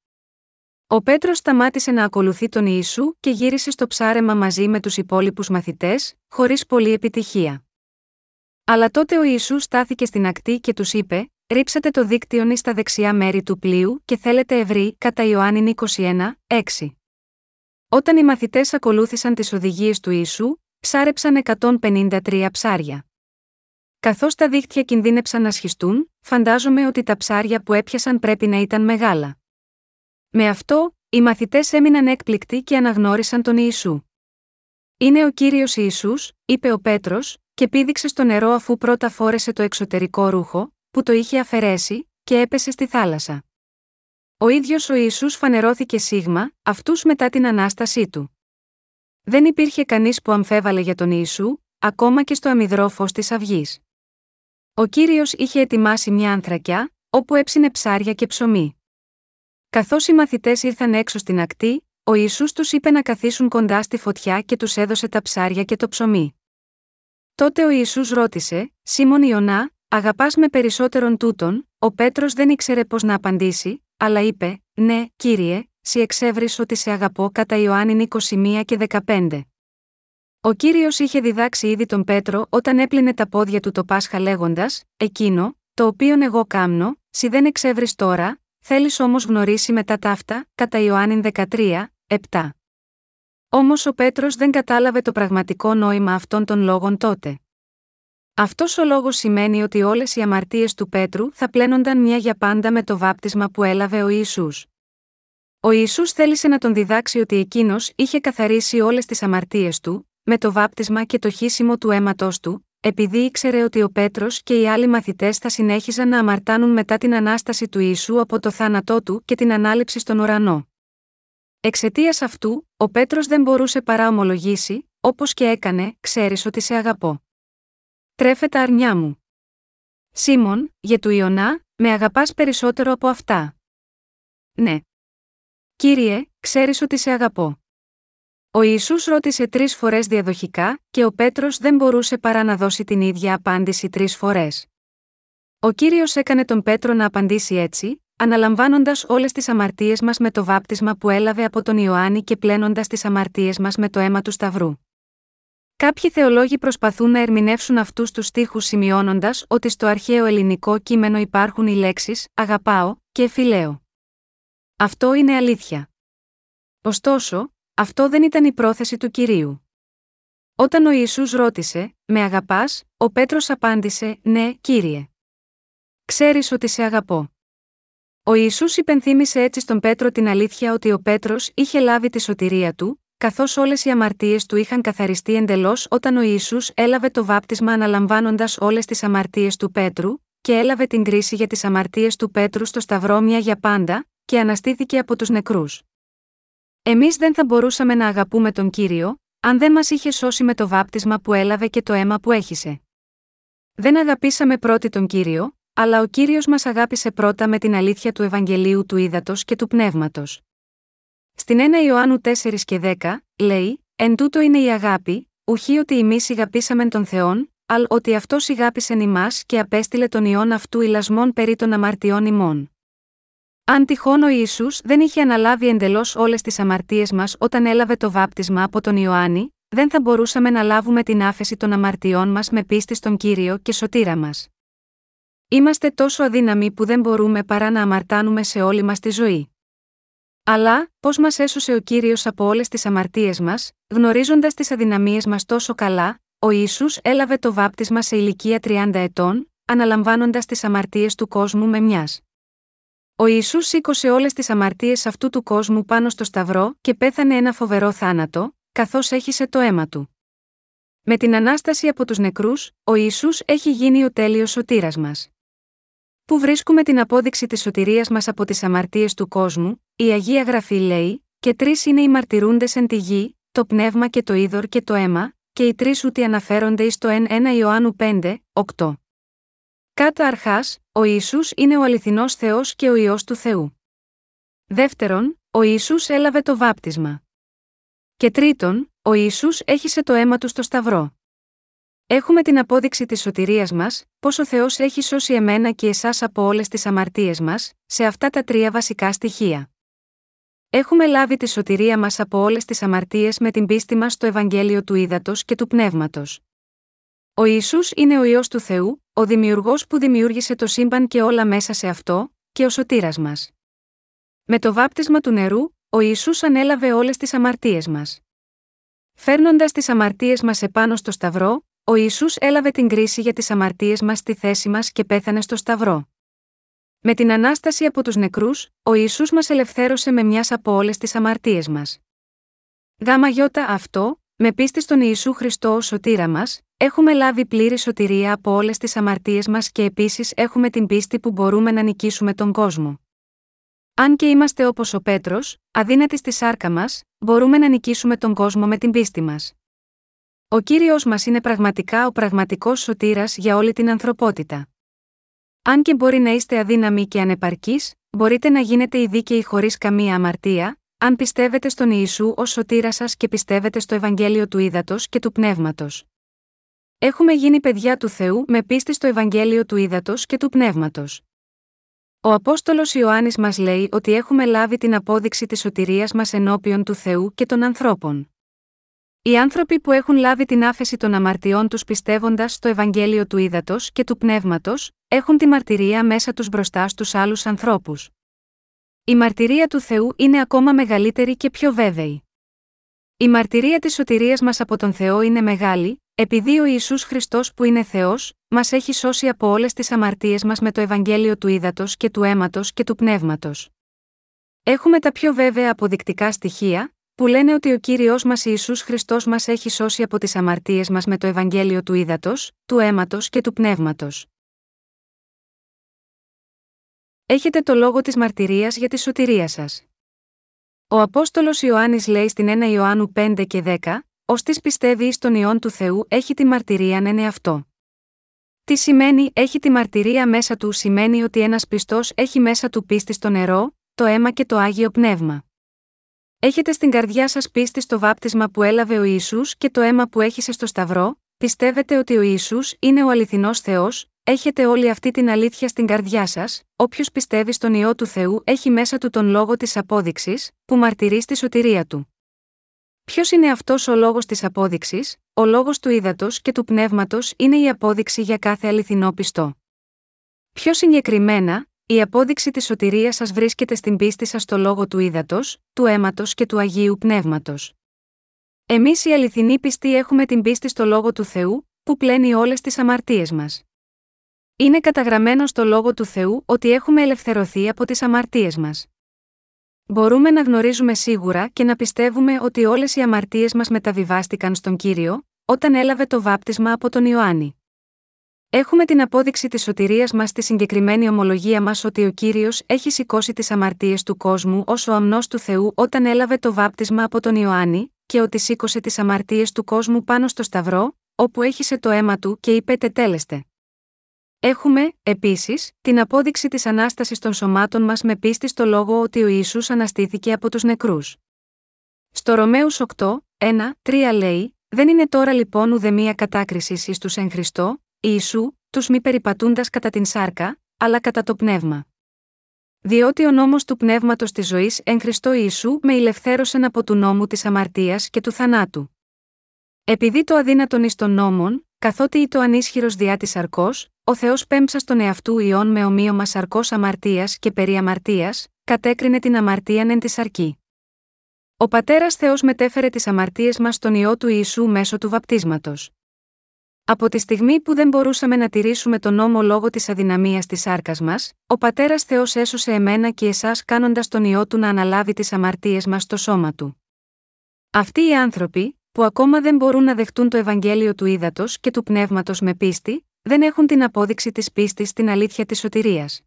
Ο Πέτρος σταμάτησε να ακολουθεί τον Ιησού και γύρισε στο ψάρεμα μαζί με τους υπόλοιπους μαθητές, χωρίς πολλή επιτυχία. Αλλά τότε ο Ιησούς στάθηκε στην ακτή και τους είπε: Ρίψατε το δίκτυον στα δεξιά μέρη του πλοίου και θέλετε ευρύ, κατά Ιωάννη 21, 6. Όταν οι μαθητές ακολούθησαν τις οδηγίες του Ιησού, ψάρεψαν 153 ψάρια. Καθώς τα δίχτυα κινδύνεψαν να σχιστούν, φαντάζομαι ότι τα ψάρια που έπιασαν πρέπει να ήταν μεγάλα. Με αυτό, οι μαθητές έμειναν έκπληκτοι και αναγνώρισαν τον Ιησού. Είναι ο κύριος Ιησούς, είπε ο Πέτρος, και πήδηξε στο νερό αφού πρώτα φόρεσε το εξωτερικό ρούχο, που το είχε αφαιρέσει, και έπεσε στη θάλασσα. Ο ίδιος ο Ιησούς φανερώθηκε σίγμα, αυτούς μετά την ανάστασή του. Δεν υπήρχε κανείς που αμφέβαλε για τον Ιησού, ακόμα και στο αμυδρό φως της αυγής. Ο κύριος είχε ετοιμάσει μια ανθρακιά, όπου έψινε ψάρια και ψωμί. Καθώς οι μαθητές ήρθαν έξω στην ακτή, ο Ιησούς τους είπε να καθίσουν κοντά στη φωτιά και τους έδωσε τα ψάρια και το ψωμί. Τότε ο Ιησούς ρώτησε: Σίμων Ιωνά, αγαπάς με περισσότερον τούτον, ο Πέτρος δεν ήξερε πώς να απαντήσει, αλλά είπε: Ναι, κύριε, σι εξεύρει ότι σε αγαπώ κατά Ιωάννη 21 και 15. Ο κύριος είχε διδάξει ήδη τον Πέτρο όταν έπλυνε τα πόδια του το Πάσχα λέγοντας: Εκείνο, το οποίον εγώ κάμνω, σι δεν εξεύρει τώρα, θέλεις όμως γνωρίσει μετά ταύτα, κατά Ιωάννη 13, 7. Όμως ο Πέτρος δεν κατάλαβε το πραγματικό νόημα αυτών των λόγων τότε. Αυτός ο λόγος σημαίνει ότι όλες οι αμαρτίες του Πέτρου θα πλένονταν μια για πάντα με το βάπτισμα που έλαβε ο Ιησούς. Ο Ιησούς θέλησε να τον διδάξει ότι εκείνος είχε καθαρίσει όλες τις αμαρτίες του, με το βάπτισμα και το χύσιμο του αίματό του, επειδή ήξερε ότι ο Πέτρος και οι άλλοι μαθητές θα συνέχιζαν να αμαρτάνουν μετά την ανάσταση του Ιησού από το θάνατό του και την ανάληψη στον ουρανό. Εξαιτίας αυτού, ο Πέτρος δεν μπορούσε παρά ομολογήσει, όπως και έκανε, ξέρεις ότι σε αγαπώ. Τρέφε τα αρνιά μου. Σίμων, για του Ιωνά, με αγαπάς περισσότερο από αυτά. Ναι. Κύριε, ξέρεις ότι σε αγαπώ. Ο Ιησούς ρώτησε τρεις φορές διαδοχικά, και ο Πέτρος δεν μπορούσε παρά να δώσει την ίδια απάντηση τρεις φορές. Ο κύριος έκανε τον Πέτρο να απαντήσει έτσι, αναλαμβάνοντας όλες τις αμαρτίες μας με το βάπτισμα που έλαβε από τον Ιωάννη και πλένοντας τις αμαρτίες μας με το αίμα του Σταυρού. Κάποιοι θεολόγοι προσπαθούν να ερμηνεύσουν αυτούς τους στίχους σημειώνοντας ότι στο αρχαίο ελληνικό κείμενο υπάρχουν οι λέξεις Αγαπάω και Φιλέω. Αυτό είναι αλήθεια. Ωστόσο, αυτό δεν ήταν η πρόθεση του κυρίου. Όταν ο Ιησούς ρώτησε, Με αγαπάς, ο Πέτρος απάντησε, Ναι, κύριε. Ξέρεις ότι σε αγαπώ. Ο Ιησούς υπενθύμησε έτσι στον Πέτρο την αλήθεια ότι ο Πέτρος είχε λάβει τη σωτηρία του, καθώς όλες οι αμαρτίες του είχαν καθαριστεί εντελώς όταν ο Ιησούς έλαβε το βάπτισμα αναλαμβάνοντας όλες τις αμαρτίες του Πέτρου, και έλαβε την κρίση για τις αμαρτίες του Πέτρου στο Σταυρό μια για πάντα, και αναστήθηκε από τους νεκρούς. Εμείς δεν θα μπορούσαμε να αγαπούμε τον κύριο, αν δεν μας είχε σώσει με το βάπτισμα που έλαβε και το αίμα που έχησε. Δεν αγαπήσαμε πρώτοι τον κύριο, αλλά ο κύριος μας αγάπησε πρώτα με την αλήθεια του Ευαγγελίου του Ήδατος και του Πνεύματος. Στην 1 Ιωάννου 4 και 10, λέει: Εν τούτο είναι η αγάπη, ουχή ότι εμείς σιγαπήσαμε τον Θεόν, αλλά ότι αυτός σιγάπησεν ημάς και απέστειλε τον ιόν αυτού ηλασμών περί των αμαρτιών ημών. Αν τυχόν ο Ιησούς δεν είχε αναλάβει εντελώς όλες τις αμαρτίες μας όταν έλαβε το βάπτισμα από τον Ιωάννη, δεν θα μπορούσαμε να λάβουμε την άφεση των αμαρτιών μας με πίστη στον κύριο και σωτήρα μας. Είμαστε τόσο αδύναμοι που δεν μπορούμε παρά να αμαρτάνουμε σε όλη μας τη ζωή. Αλλά, πώς μας έσωσε ο κύριος από όλες τις αμαρτίες μας, γνωρίζοντας τις αδυναμίες μας τόσο καλά, ο Ιησούς έλαβε το βάπτισμα σε ηλικία 30 ετών, αναλαμβάνοντας τις αμαρτίες του κόσμου με μιας. Ο Ιησούς σήκωσε όλες τις αμαρτίες αυτού του κόσμου πάνω στο Σταυρό και πέθανε ένα φοβερό θάνατο, καθώς έχισε το αίμα του. Με την ανάσταση από τους νεκρούς, ο Ιησούς έχει γίνει ο τέλειος σωτήρας μας. Πού βρίσκουμε την απόδειξη της σωτηρίας μας από τις αμαρτίες του κόσμου, η Αγία Γραφή λέει: Και τρεις είναι οι μαρτυρούντες εν τη γη, το πνεύμα και το είδωρ και το αίμα, και οι τρεις ούτε αναφέρονται εις το 1 Ιωάννου 5, 8. Κάτω αρχά, ο Ισού είναι ο αληθινός Θεός και ο ιό του Θεού. Δεύτερον, ο Ιησούς έλαβε το βάπτισμα. Και τρίτον, ο Ιησούς έχισε το αίμα του στο Σταυρό. Έχουμε την απόδειξη της σωτηρίας μας, πως ο Θεός έχει σώσει εμένα και εσάς από όλες τις αμαρτίες μας, σε αυτά τα τρία βασικά στοιχεία. Έχουμε λάβει τη σωτηρία μας από όλες τις αμαρτίες με την πίστη μας στο Ευαγγέλιο του Ήδατος και του Πνεύματος. Ο Ισού είναι ο ιό του Θεού, ο δημιουργός που δημιούργησε το σύμπαν και όλα μέσα σε αυτό, και ο σωτήρας μας. Με το βάπτισμα του νερού, ο Ισού ανέλαβε όλες τις αμαρτίες μας. Φέρνοντας τις αμαρτίες μας επάνω στο Σταυρό, ο Ιησούς έλαβε την κρίση για τις αμαρτίες μας στη θέση μας και πέθανε στο Σταυρό. Με την ανάσταση από τους νεκρούς, ο Ιησούς μας ελευθέρωσε με μιας από όλες τις αμαρτίες μας. Γάμα γιώτα αυτό, με πίστη στον Ιησού Χριστό ω σωτήρα μας, έχουμε λάβει πλήρη σωτηρία από όλες τις αμαρτίες μας και επίσης έχουμε την πίστη που μπορούμε να νικήσουμε τον κόσμο. Αν και είμαστε όπως ο Πέτρος, αδύνατοι στη σάρκα μας, μπορούμε να νικήσουμε τον κόσμο με την πίστη μας. Ο κύριος μας είναι πραγματικά ο πραγματικός σωτήρας για όλη την ανθρωπότητα. Αν και μπορεί να είστε αδύναμοι και ανεπαρκείς, μπορείτε να γίνετε οι δίκαιοι χωρίς καμία αμαρτία, αν πιστεύετε στον Ιησού ως σωτήρα σας και πιστεύετε στο Ευαγγέλιο του Ήδατος και του Πνεύματος. Έχουμε γίνει παιδιά του Θεού με πίστη στο Ευαγγέλιο του Ήδατος και του Πνεύματος. Ο Απόστολος Ιωάννης μας λέει ότι έχουμε λάβει την απόδειξη της σωτηρίας μας ενώπιον του Θεού και των ανθρώπων. Οι άνθρωποι που έχουν λάβει την άφεση των αμαρτιών τους πιστεύοντας στο Ευαγγέλιο του Ήδατος και του Πνεύματος, έχουν τη μαρτυρία μέσα τους μπροστά στους άλλους ανθρώπους. Η μαρτυρία του Θεού είναι ακόμα μεγαλύτερη και πιο βέβαιη. Η μαρτυρία της σωτηρίας μας από τον Θεό είναι μεγάλη, επειδή ο Ιησούς Χριστός που είναι Θεός, μας έχει σώσει από όλες τις αμαρτίες μας με το Ευαγγέλιο του Ήδατος και του αίματος και του Πνεύματος. Έχουμε τα πιο βέβαια αποδεικτικά στοιχεία, που λένε ότι ο κύριος μας Ιησούς Χριστός μας έχει σώσει από τις αμαρτίες μας με το Ευαγγέλιο του Ήδατος, του αίματος και του Πνεύματος. Έχετε το λόγο της μαρτυρίας για τη σωτηρία σας. Ο Απόστολος Ιωάννης λέει στην 1 Ιωάννου 5 και 10, Ω τη πιστεύει εις τον ιόν του Θεού έχει τη μαρτυρία ναι αυτό. Τι σημαίνει έχει τη μαρτυρία μέσα του σημαίνει ότι ένας πιστός έχει μέσα του πίστη στο νερό, το αίμα και το άγιο πνεύμα. Έχετε στην καρδιά σας πίστη στο βάπτισμα που έλαβε ο Ισού και το αίμα που έχησε στο Σταυρό, πιστεύετε ότι ο Ισού είναι ο αληθινός Θεός, έχετε όλη αυτή την αλήθεια στην καρδιά σας, όποιος πιστεύει στον ιό του Θεού έχει μέσα του τον λόγο της απόδειξης, που μαρτυρεί στη σωτηρία του. Ποιος είναι αυτός ο λόγος της απόδειξης, ο λόγος του ύδατος και του πνεύματος είναι η απόδειξη για κάθε αληθινό πιστό. Πιο συγκεκριμένα, η απόδειξη της σωτηρίας σας βρίσκεται στην πίστη σας στο λόγο του ύδατος, του αίματος και του Αγίου Πνεύματος. Εμείς οι αληθινοί πιστοί έχουμε την πίστη στο λόγο του Θεού, που πλένει όλες τις αμαρτίες μας. Είναι καταγραμμένο στο λόγο του Θεού ότι έχουμε ελευθερωθεί από τις αμαρτίες μας. Μπορούμε να γνωρίζουμε σίγουρα και να πιστεύουμε ότι όλες οι αμαρτίες μας μεταβιβάστηκαν στον κύριο, όταν έλαβε το βάπτισμα από τον Ιωάννη. Έχουμε την απόδειξη της σωτηρίας μας στη συγκεκριμένη ομολογία μας ότι ο κύριος έχει σηκώσει τις αμαρτίες του κόσμου ως ο αμνός του Θεού όταν έλαβε το βάπτισμα από τον Ιωάννη, και ότι σήκωσε τις αμαρτίες του κόσμου πάνω στο Σταυρό, όπου έχισε το αίμα του και είπε τετέλεστε. Έχουμε, επίσης, την απόδειξη της ανάστασης των σωμάτων μας με πίστη στο λόγο ότι ο Ιησούς αναστήθηκε από τους νεκρούς. Στο Ρωμαίους 8, 1, 3 λέει: Δεν είναι τώρα λοιπόν ουδεμία κατάκριση εις τους εν Χριστώ, Ιησού, τους μη περιπατούντας κατά την σάρκα, αλλά κατά το πνεύμα. Διότι ο νόμος του πνεύματος της ζωής εν Χριστώ Ιησού με ηλευθέρωσεν από του νόμου της αμαρτίας και του θανάτου. Επειδή το αδύνατον εις των νόμων, καθότι ή το ανίσχυρος διά της αρκός, ο Θεός πέμψα στον εαυτού ιών με ομοίωμα σαρκός αμαρτίας και περί αμαρτίας, κατέκρινε την αμαρτίαν εν της αρκή. Ο πατέρας Θεός μετέφερε τις αμαρτίες μας στον ιό του Ιησού μέσω του βαπτίσματος. Από τη στιγμή που δεν μπορούσαμε να τηρήσουμε τον νόμο λόγω της αδυναμίας της άρκα μας, ο πατέρας Θεός έσωσε εμένα και εσάς κάνοντας τον ιό του να αναλάβει τις αμαρτίες μας στο σώμα του. Αυτοί οι άνθρωποι, που ακόμα δεν μπορούν να δεχτούν το Ευαγγέλιο του ύδατο και του πνεύματος με πίστη, δεν έχουν την απόδειξη της πίστης στην αλήθεια της σωτηρίας.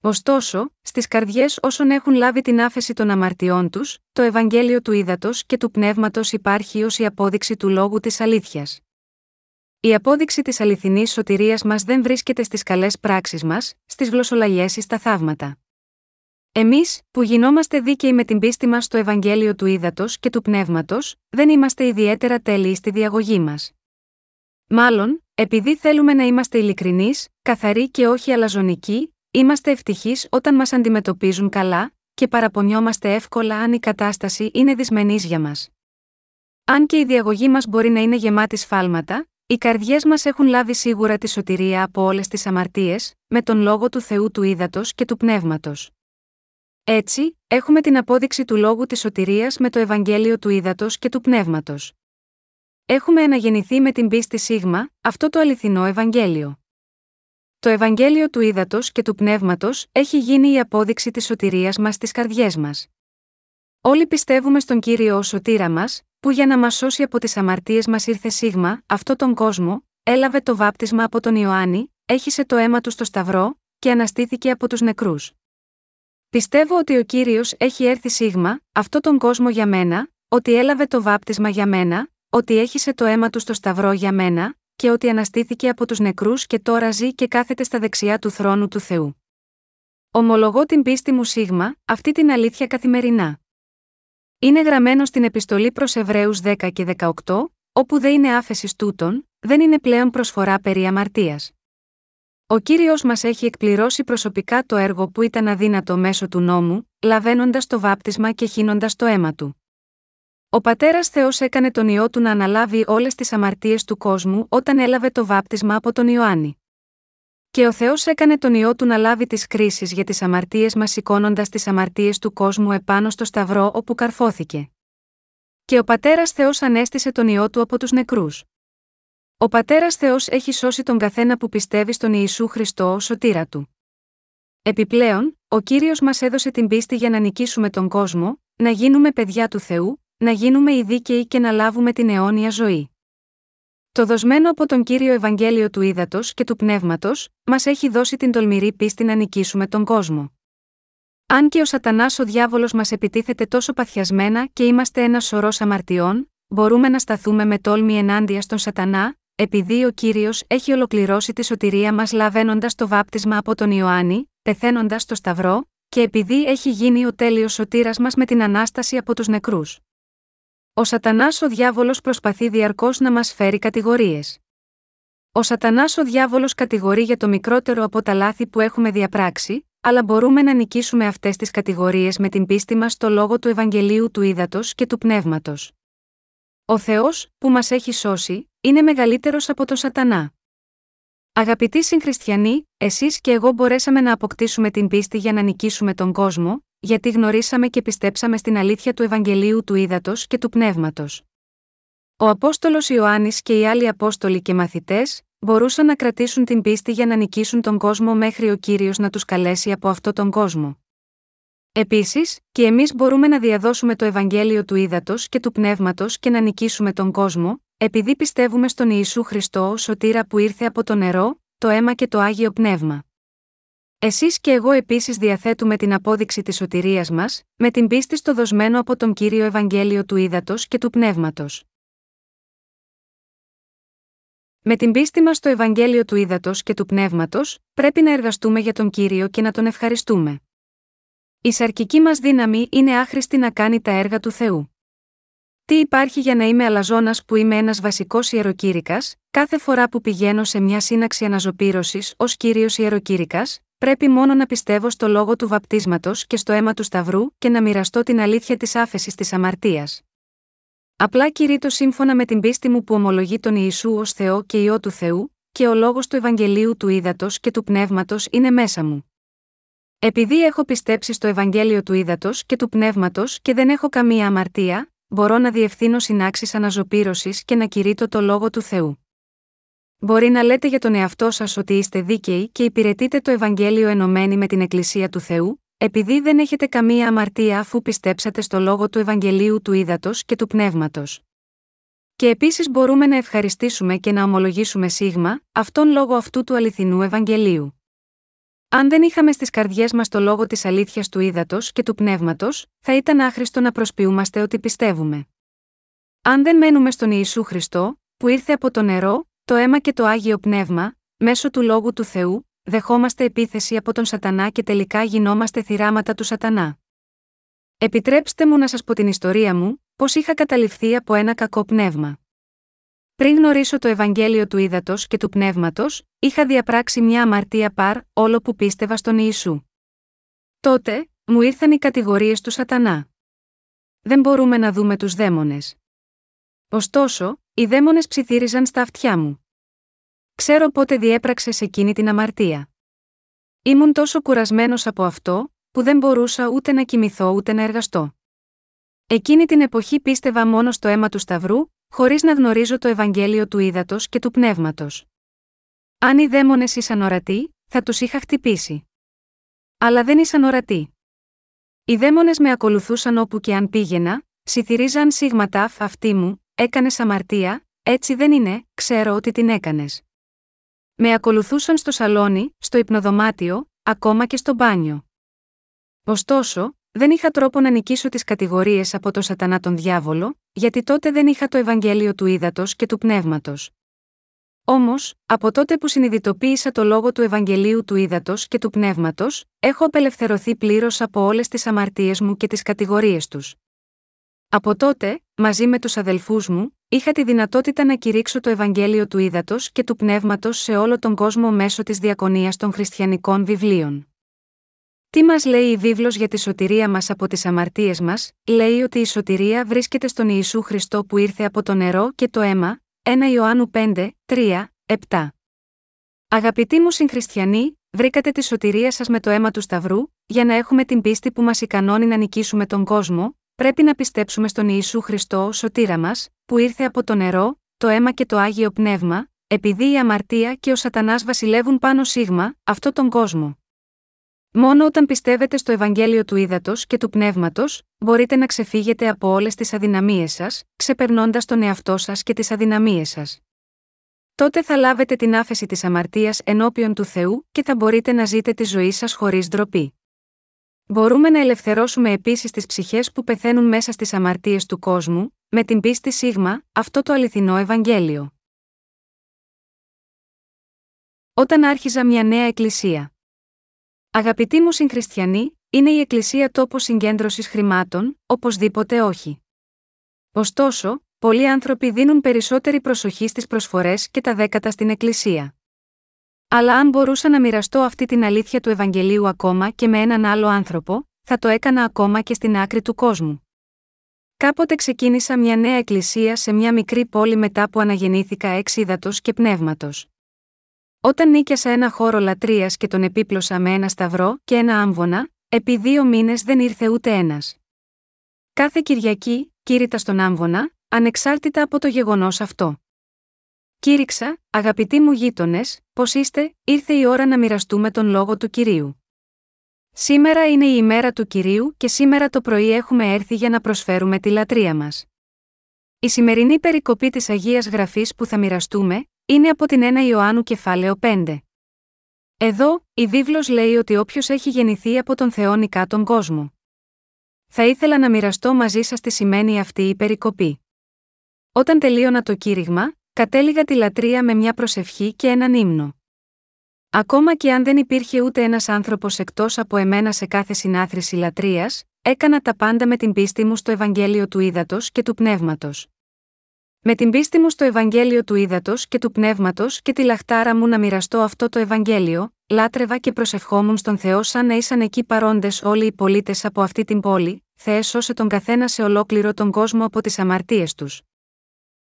Ωστόσο, στις καρδιές όσων έχουν λάβει την άφεση των αμαρτιών τους, το Ευαγγέλιο του ύδατο και του πνεύματος υπάρχει ως η απόδειξη του λόγου της αλήθειας. Η απόδειξη της αληθινής σωτηρίας μας δεν βρίσκεται στις καλές πράξεις μας, στις γλωσσολαγιέ ή στα θαύματα. Εμείς, που γινόμαστε δίκαιοι με την πίστη μας στο Ευαγγέλιο του Ήδατος και του Πνεύματος, δεν είμαστε ιδιαίτερα τέλειοι στη διαγωγή μας. Μάλλον, επειδή θέλουμε να είμαστε ειλικρινείς, καθαροί και όχι αλαζονικοί, είμαστε ευτυχείς όταν μας αντιμετωπίζουν καλά, και παραπονιόμαστε εύκολα αν η κατάσταση είναι δυσμενής για μας. Αν και η διαγωγή μας μπορεί να είναι γεμάτη σφάλματα, οι καρδιές μας έχουν λάβει σίγουρα τη σωτηρία από όλες τις αμαρτίες, με τον λόγο του Θεού του ύδατο και του πνεύματος. Έτσι, έχουμε την απόδειξη του λόγου της σωτηρίας με το Ευαγγέλιο του ύδατο και του πνεύματος. Έχουμε αναγεννηθεί με την πίστη σίγμα, αυτό το αληθινό Ευαγγέλιο. Το Ευαγγέλιο του ύδατο και του πνεύματος έχει γίνει η απόδειξη της σωτηρίας μας στις καρδιές μας. Όλοι πιστεύουμε στον κύριο ως σωτήρα μας, που για να μας σώσει από τις αμαρτίες μας ήρθε σίγμα, αυτό τον κόσμο, έλαβε το βάπτισμα από τον Ιωάννη, έχισε το αίμα του στο Σταυρό, και αναστήθηκε από τους νεκρούς. Πιστεύω ότι ο κύριος έχει έρθει σίγμα, αυτό τον κόσμο για μένα, ότι έλαβε το βάπτισμα για μένα, ότι έχισε το αίμα του στο Σταυρό για μένα, και ότι αναστήθηκε από τους νεκρούς και τώρα ζει και κάθεται στα δεξιά του θρόνου του Θεού. Ομολογώ την πίστη μου σίγμα, αυτή την αλήθεια καθημερινά. Είναι γραμμένο στην επιστολή προς Εβραίους 10 και 18, όπου δεν είναι άφεσης τούτων, δεν είναι πλέον προσφορά περί αμαρτίας. Ο κύριος μας έχει εκπληρώσει προσωπικά το έργο που ήταν αδύνατο μέσω του νόμου, λαβαίνοντας το βάπτισμα και χύνοντας το αίμα του. Ο πατέρας Θεός έκανε τον ιό του να αναλάβει όλες τις αμαρτίες του κόσμου όταν έλαβε το βάπτισμα από τον Ιωάννη. Και ο Θεός έκανε τον ιό του να λάβει τις κρίσεις για τις αμαρτίες μας σηκώνοντας τις αμαρτίες του κόσμου επάνω στο Σταυρό όπου καρφώθηκε. Και ο πατέρας Θεός ανέστησε τον ιό του από τους νεκρούς. Ο πατέρας Θεός έχει σώσει τον καθένα που πιστεύει στον Ιησού Χριστό ως σωτήρα του. Επιπλέον, ο κύριος μας έδωσε την πίστη για να νικήσουμε τον κόσμο, να γίνουμε παιδιά του Θεού, να γίνουμε οι δίκαιοι και να λάβουμε την αιώνια ζωή. Το δοσμένο από τον κύριο Ευαγγέλιο του Ήδατος και του Πνεύματος, μας έχει δώσει την τολμηρή πίστη να νικήσουμε τον κόσμο. Αν και ο Σατανάς ο διάβολος μας επιτίθεται τόσο παθιασμένα και είμαστε ένα σωρό αμαρτιών, μπορούμε να σταθούμε με τόλμη ενάντια στον Σατανά, επειδή ο κύριος έχει ολοκληρώσει τη σωτηρία μας λαβαίνοντας το βάπτισμα από τον Ιωάννη, πεθαίνοντας στο Σταυρό, και επειδή έχει γίνει ο τέλειος σωτήρας μας με την ανάσταση από τους νεκρούς. Ο Σατανάς ο διάβολος προσπαθεί διαρκώς να μας φέρει κατηγορίες. Ο Σατανάς ο διάβολος κατηγορεί για το μικρότερο από τα λάθη που έχουμε διαπράξει, αλλά μπορούμε να νικήσουμε αυτές τις κατηγορίες με την πίστη μας στο λόγο του Ευαγγελίου του Ήδατος και του Πνεύματος. Ο Θεός, που μας έχει σώσει, είναι μεγαλύτερος από τον Σατανά. Αγαπητοί συγχριστιανοί, εσείς και εγώ μπορέσαμε να αποκτήσουμε την πίστη για να νικήσουμε τον κόσμο, γιατί γνωρίσαμε και πιστέψαμε στην αλήθεια του Ευαγγελίου του Ήδατος και του Πνεύματος. Ο Απόστολος Ιωάννης και οι άλλοι Απόστολοι και μαθητές, μπορούσαν να κρατήσουν την πίστη για να νικήσουν τον κόσμο μέχρι ο κύριος να τους καλέσει από αυτό τον κόσμο. Επίσης, και εμείς μπορούμε να διαδώσουμε το Ευαγγέλιο του ύδατο και του πνεύματος και να νικήσουμε τον κόσμο, επειδή πιστεύουμε στον Ιησού Χριστό ως σωτήρα που ήρθε από το νερό, το αίμα και το άγιο πνεύμα. Εσείς και εγώ επίσης διαθέτουμε την απόδειξη της σωτηρίας μας, με την πίστη στο δοσμένο από τον κύριο Ευαγγέλιο του ύδατο και του πνεύματος. Με την πίστη μας στο Ευαγγέλιο του ύδατο και του πνεύματος, πρέπει να εργαστούμε για τον κύριο και να τον ευχαριστούμε. Η σαρκική μας δύναμη είναι άχρηστη να κάνει τα έργα του Θεού. Τι υπάρχει για να είμαι αλαζόνας που είμαι ένας βασικός ιεροκήρυκας, κάθε φορά που πηγαίνω σε μια σύναξη αναζωπήρωσης ως κύριος ιεροκήρυκας, πρέπει μόνο να πιστεύω στο λόγο του βαπτίσματος και στο αίμα του Σταυρού και να μοιραστώ την αλήθεια της άφεσης της αμαρτίας. Απλά κηρύττω σύμφωνα με την πίστη μου που ομολογεί τον Ιησού ως Θεό και ιό του Θεού, και ο λόγος του Ευαγγελίου του ύδατο και του πνεύματος είναι μέσα μου. Επειδή έχω πιστέψει στο Ευαγγέλιο του ύδατο και του πνεύματος και δεν έχω καμία αμαρτία, μπορώ να διευθύνω συνάξεις αναζωπήρωσης και να κηρύττω το λόγο του Θεού. Μπορεί να λέτε για τον εαυτό σας ότι είστε δίκαιοι και υπηρετείτε το Ευαγγέλιο ενωμένοι με την Εκκλησία του Θεού, επειδή δεν έχετε καμία αμαρτία αφού πιστέψατε στο λόγο του Ευαγγελίου του Ήδατος και του Πνεύματος. Και επίσης μπορούμε να ευχαριστήσουμε και να ομολογήσουμε σίγμα, αυτόν λόγω αυτού του αληθινού Ευαγγελίου. Αν δεν είχαμε στις καρδιές μας το λόγο της αλήθειας του ύδατο και του πνεύματος, θα ήταν άχρηστο να προσποιούμαστε ότι πιστεύουμε. Αν δεν μένουμε στον Ιησού Χριστό, που ήρθε από το νερό, το αίμα και το άγιο πνεύμα, μέσω του λόγου του Θεού, δεχόμαστε επίθεση από τον Σατανά και τελικά γινόμαστε θυράματα του Σατανά. Επιτρέψτε μου να σας πω την ιστορία μου, πώς είχα καταληφθεί από ένα κακό πνεύμα. Πριν γνωρίσω το Ευαγγέλιο του Ήδατος και του Πνεύματος, είχα διαπράξει μια αμαρτία παρ, όλο που πίστευα στον Ιησού. Τότε, μου ήρθαν οι κατηγορίες του Σατανά. Δεν μπορούμε να δούμε τους δαίμονες. Ωστόσο, οι δαίμονες ψιθύριζαν στα αυτιά μου. Ξέρω πότε διέπραξε εκείνη την αμαρτία. Ήμουν τόσο κουρασμένος από αυτό, που δεν μπορούσα ούτε να κοιμηθώ ούτε να εργαστώ. Εκείνη την εποχή πίστευα μόνο στο αίμα του Σταυρού, χωρίς να γνωρίζω το Ευαγγέλιο του ύδατο και του πνεύματος. Αν οι δαίμονες ήσαν ορατοί, θα τους είχα χτυπήσει. Αλλά δεν ήσαν ορατοί. Οι δαίμονες με ακολουθούσαν όπου και αν πήγαινα, ψιθυρίζαν σίγματα αυτή μου, Έκανες αμαρτία, έτσι δεν είναι, ξέρω ότι την έκανες. Με ακολουθούσαν στο σαλόνι, στο υπνοδωμάτιο, ακόμα και στο μπάνιο. Ωστόσο, δεν είχα τρόπο να νικήσω τις κατηγορίες από το Σατανά τον διάβολο, γιατί τότε δεν είχα το Ευαγγέλιο του ύδατο και του πνεύματος. Όμως, από τότε που συνειδητοποίησα το λόγο του Ευαγγελίου του ύδατο και του πνεύματος, έχω απελευθερωθεί πλήρως από όλες τις αμαρτίες μου και τις κατηγορίες τους. Από τότε, μαζί με τους αδελφούς μου, είχα τη δυνατότητα να κηρύξω το Ευαγγέλιο του Ήδατος και του Πνεύματος σε όλο τον κόσμο μέσω της διακονίας των χριστιανικών βιβλίων. Τι μας λέει η βίβλος για τη σωτηρία μας από τις αμαρτίες μας, λέει ότι η σωτηρία βρίσκεται στον Ιησού Χριστό που ήρθε από το νερό και το αίμα, 1 Ιωάννου 5, 3, 7. Αγαπητοί μου συγχριστιανοί, βρήκατε τη σωτηρία σας με το αίμα του Σταυρού, για να έχουμε την πίστη που μας ικανώνει να νικήσουμε τον κόσμο, πρέπει να πιστέψουμε στον Ιησού Χριστό ω σωτήρα μας, που ήρθε από το νερό, το αίμα και το άγιο πνεύμα, επειδή η αμαρτία και ο Σατανάς βασιλεύουν πάνω σίγμα, αυτό τον κόσμο. Μόνο όταν πιστεύετε στο Ευαγγέλιο του Ήδατος και του Πνεύματος, μπορείτε να ξεφύγετε από όλες τις αδυναμίες σας, ξεπερνώντας τον εαυτό σας και τις αδυναμίες σας. Τότε θα λάβετε την άφεση της αμαρτίας ενώπιον του Θεού και θα μπορείτε να ζείτε τη ζωή σας χωρίς ντροπή. Μπορούμε να ελευθερώσουμε επίσης τις ψυχές που πεθαίνουν μέσα στις αμαρτίες του κόσμου, με την πίστη σίγμα, αυτό το αληθινό Ευαγγέλιο. Όταν άρχιζα μια νέα εκκλησία. Αγαπητοί μου συγχριστιανοί, είναι η εκκλησία τόπο συγκέντρωσης χρημάτων, οπωσδήποτε όχι. Ωστόσο, πολλοί άνθρωποι δίνουν περισσότερη προσοχή στις προσφορές και τα δέκατα στην εκκλησία. Αλλά αν μπορούσα να μοιραστώ αυτή την αλήθεια του Ευαγγελίου ακόμα και με έναν άλλο άνθρωπο, θα το έκανα ακόμα και στην άκρη του κόσμου. Κάποτε ξεκίνησα μια νέα εκκλησία σε μια μικρή πόλη μετά που αναγεννήθηκα έξιδατος και πνεύματος. Όταν νίκιασα ένα χώρο λατρείας και τον επίπλωσα με ένα σταυρό και ένα άμβονα, επί δύο μήνες δεν ήρθε ούτε ένας. Κάθε Κυριακή, κήρυτα στον άμβονα, ανεξάρτητα από το γεγονός αυτό. Κήρυξα, αγαπητοί μου γείτονες, πώς είστε, ήρθε η ώρα να μοιραστούμε τον λόγο του κυρίου. Σήμερα είναι η ημέρα του κυρίου και σήμερα το πρωί έχουμε έρθει για να προσφέρουμε τη λατρεία μας. Η σημερινή περικοπή της Αγίας Γραφής που θα μοιραστούμε είναι από την 1 Ιωάννου κεφάλαιο 5. Εδώ, η βίβλος λέει ότι όποιος έχει γεννηθεί από τον Θεό νικά τον κόσμο. Θα ήθελα να μοιραστώ μαζί σας τι σημαίνει αυτή η περικοπή. Όταν τελείωνα το κήρυγμα, κατέληγα τη λατρεία με μια προσευχή και έναν ύμνο. Ακόμα και αν δεν υπήρχε ούτε ένας άνθρωπος εκτός από εμένα σε κάθε συνάθρηση λατρείας, έκανα τα πάντα με την πίστη μου στο Ευαγγέλιο του Ήδατος και του Πνεύματος. Με την πίστη μου στο Ευαγγέλιο του Ήδατος και του Πνεύματος και τη λαχτάρα μου να μοιραστώ αυτό το Ευαγγέλιο, λάτρευα και προσευχόμουν στον Θεό σαν να ήσαν εκεί παρόντες όλοι οι πολίτες από αυτή την πόλη, Θεέ σώσε τον καθένα σε ολόκληρο τον κόσμο από τις αμαρτίες τους.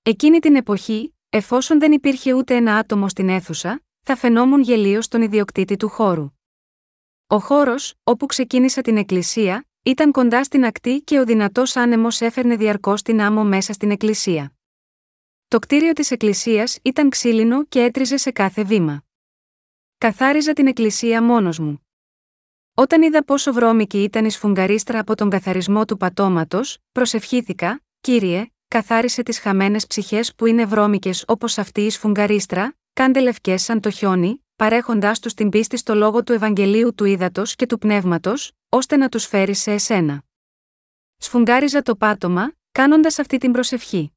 Εκείνη την εποχή, εφόσον δεν υπήρχε ούτε ένα άτομο στην αίθουσα, θα φαινόμουν γελίος στον ιδιοκτήτη του χώρου. Ο χώρος, όπου ξεκίνησα την εκκλησία, ήταν κοντά στην ακτή και ο δυνατός άνεμος έφερνε διαρκώς την άμμο μέσα στην εκκλησία. Το κτίριο της εκκλησίας ήταν ξύλινο και έτριζε σε κάθε βήμα. Καθάριζα την εκκλησία μόνος μου. Όταν είδα πόσο βρώμικη ήταν η σφουγγαρίστρα από τον καθαρισμό του πατώματος, προσευχήθηκα, κύριε, καθάρισε τις χαμένες ψυχές που είναι βρώμικες όπως αυτή η σφουγγαρίστρα, κάντε λευκές σαν το χιόνι, παρέχοντάς τους την πίστη στο λόγο του Ευαγγελίου του Ήδατος και του Πνεύματος, ώστε να τους φέρει σε εσένα. Σφουγγάριζα το πάτωμα, κάνοντας αυτή την προσευχή.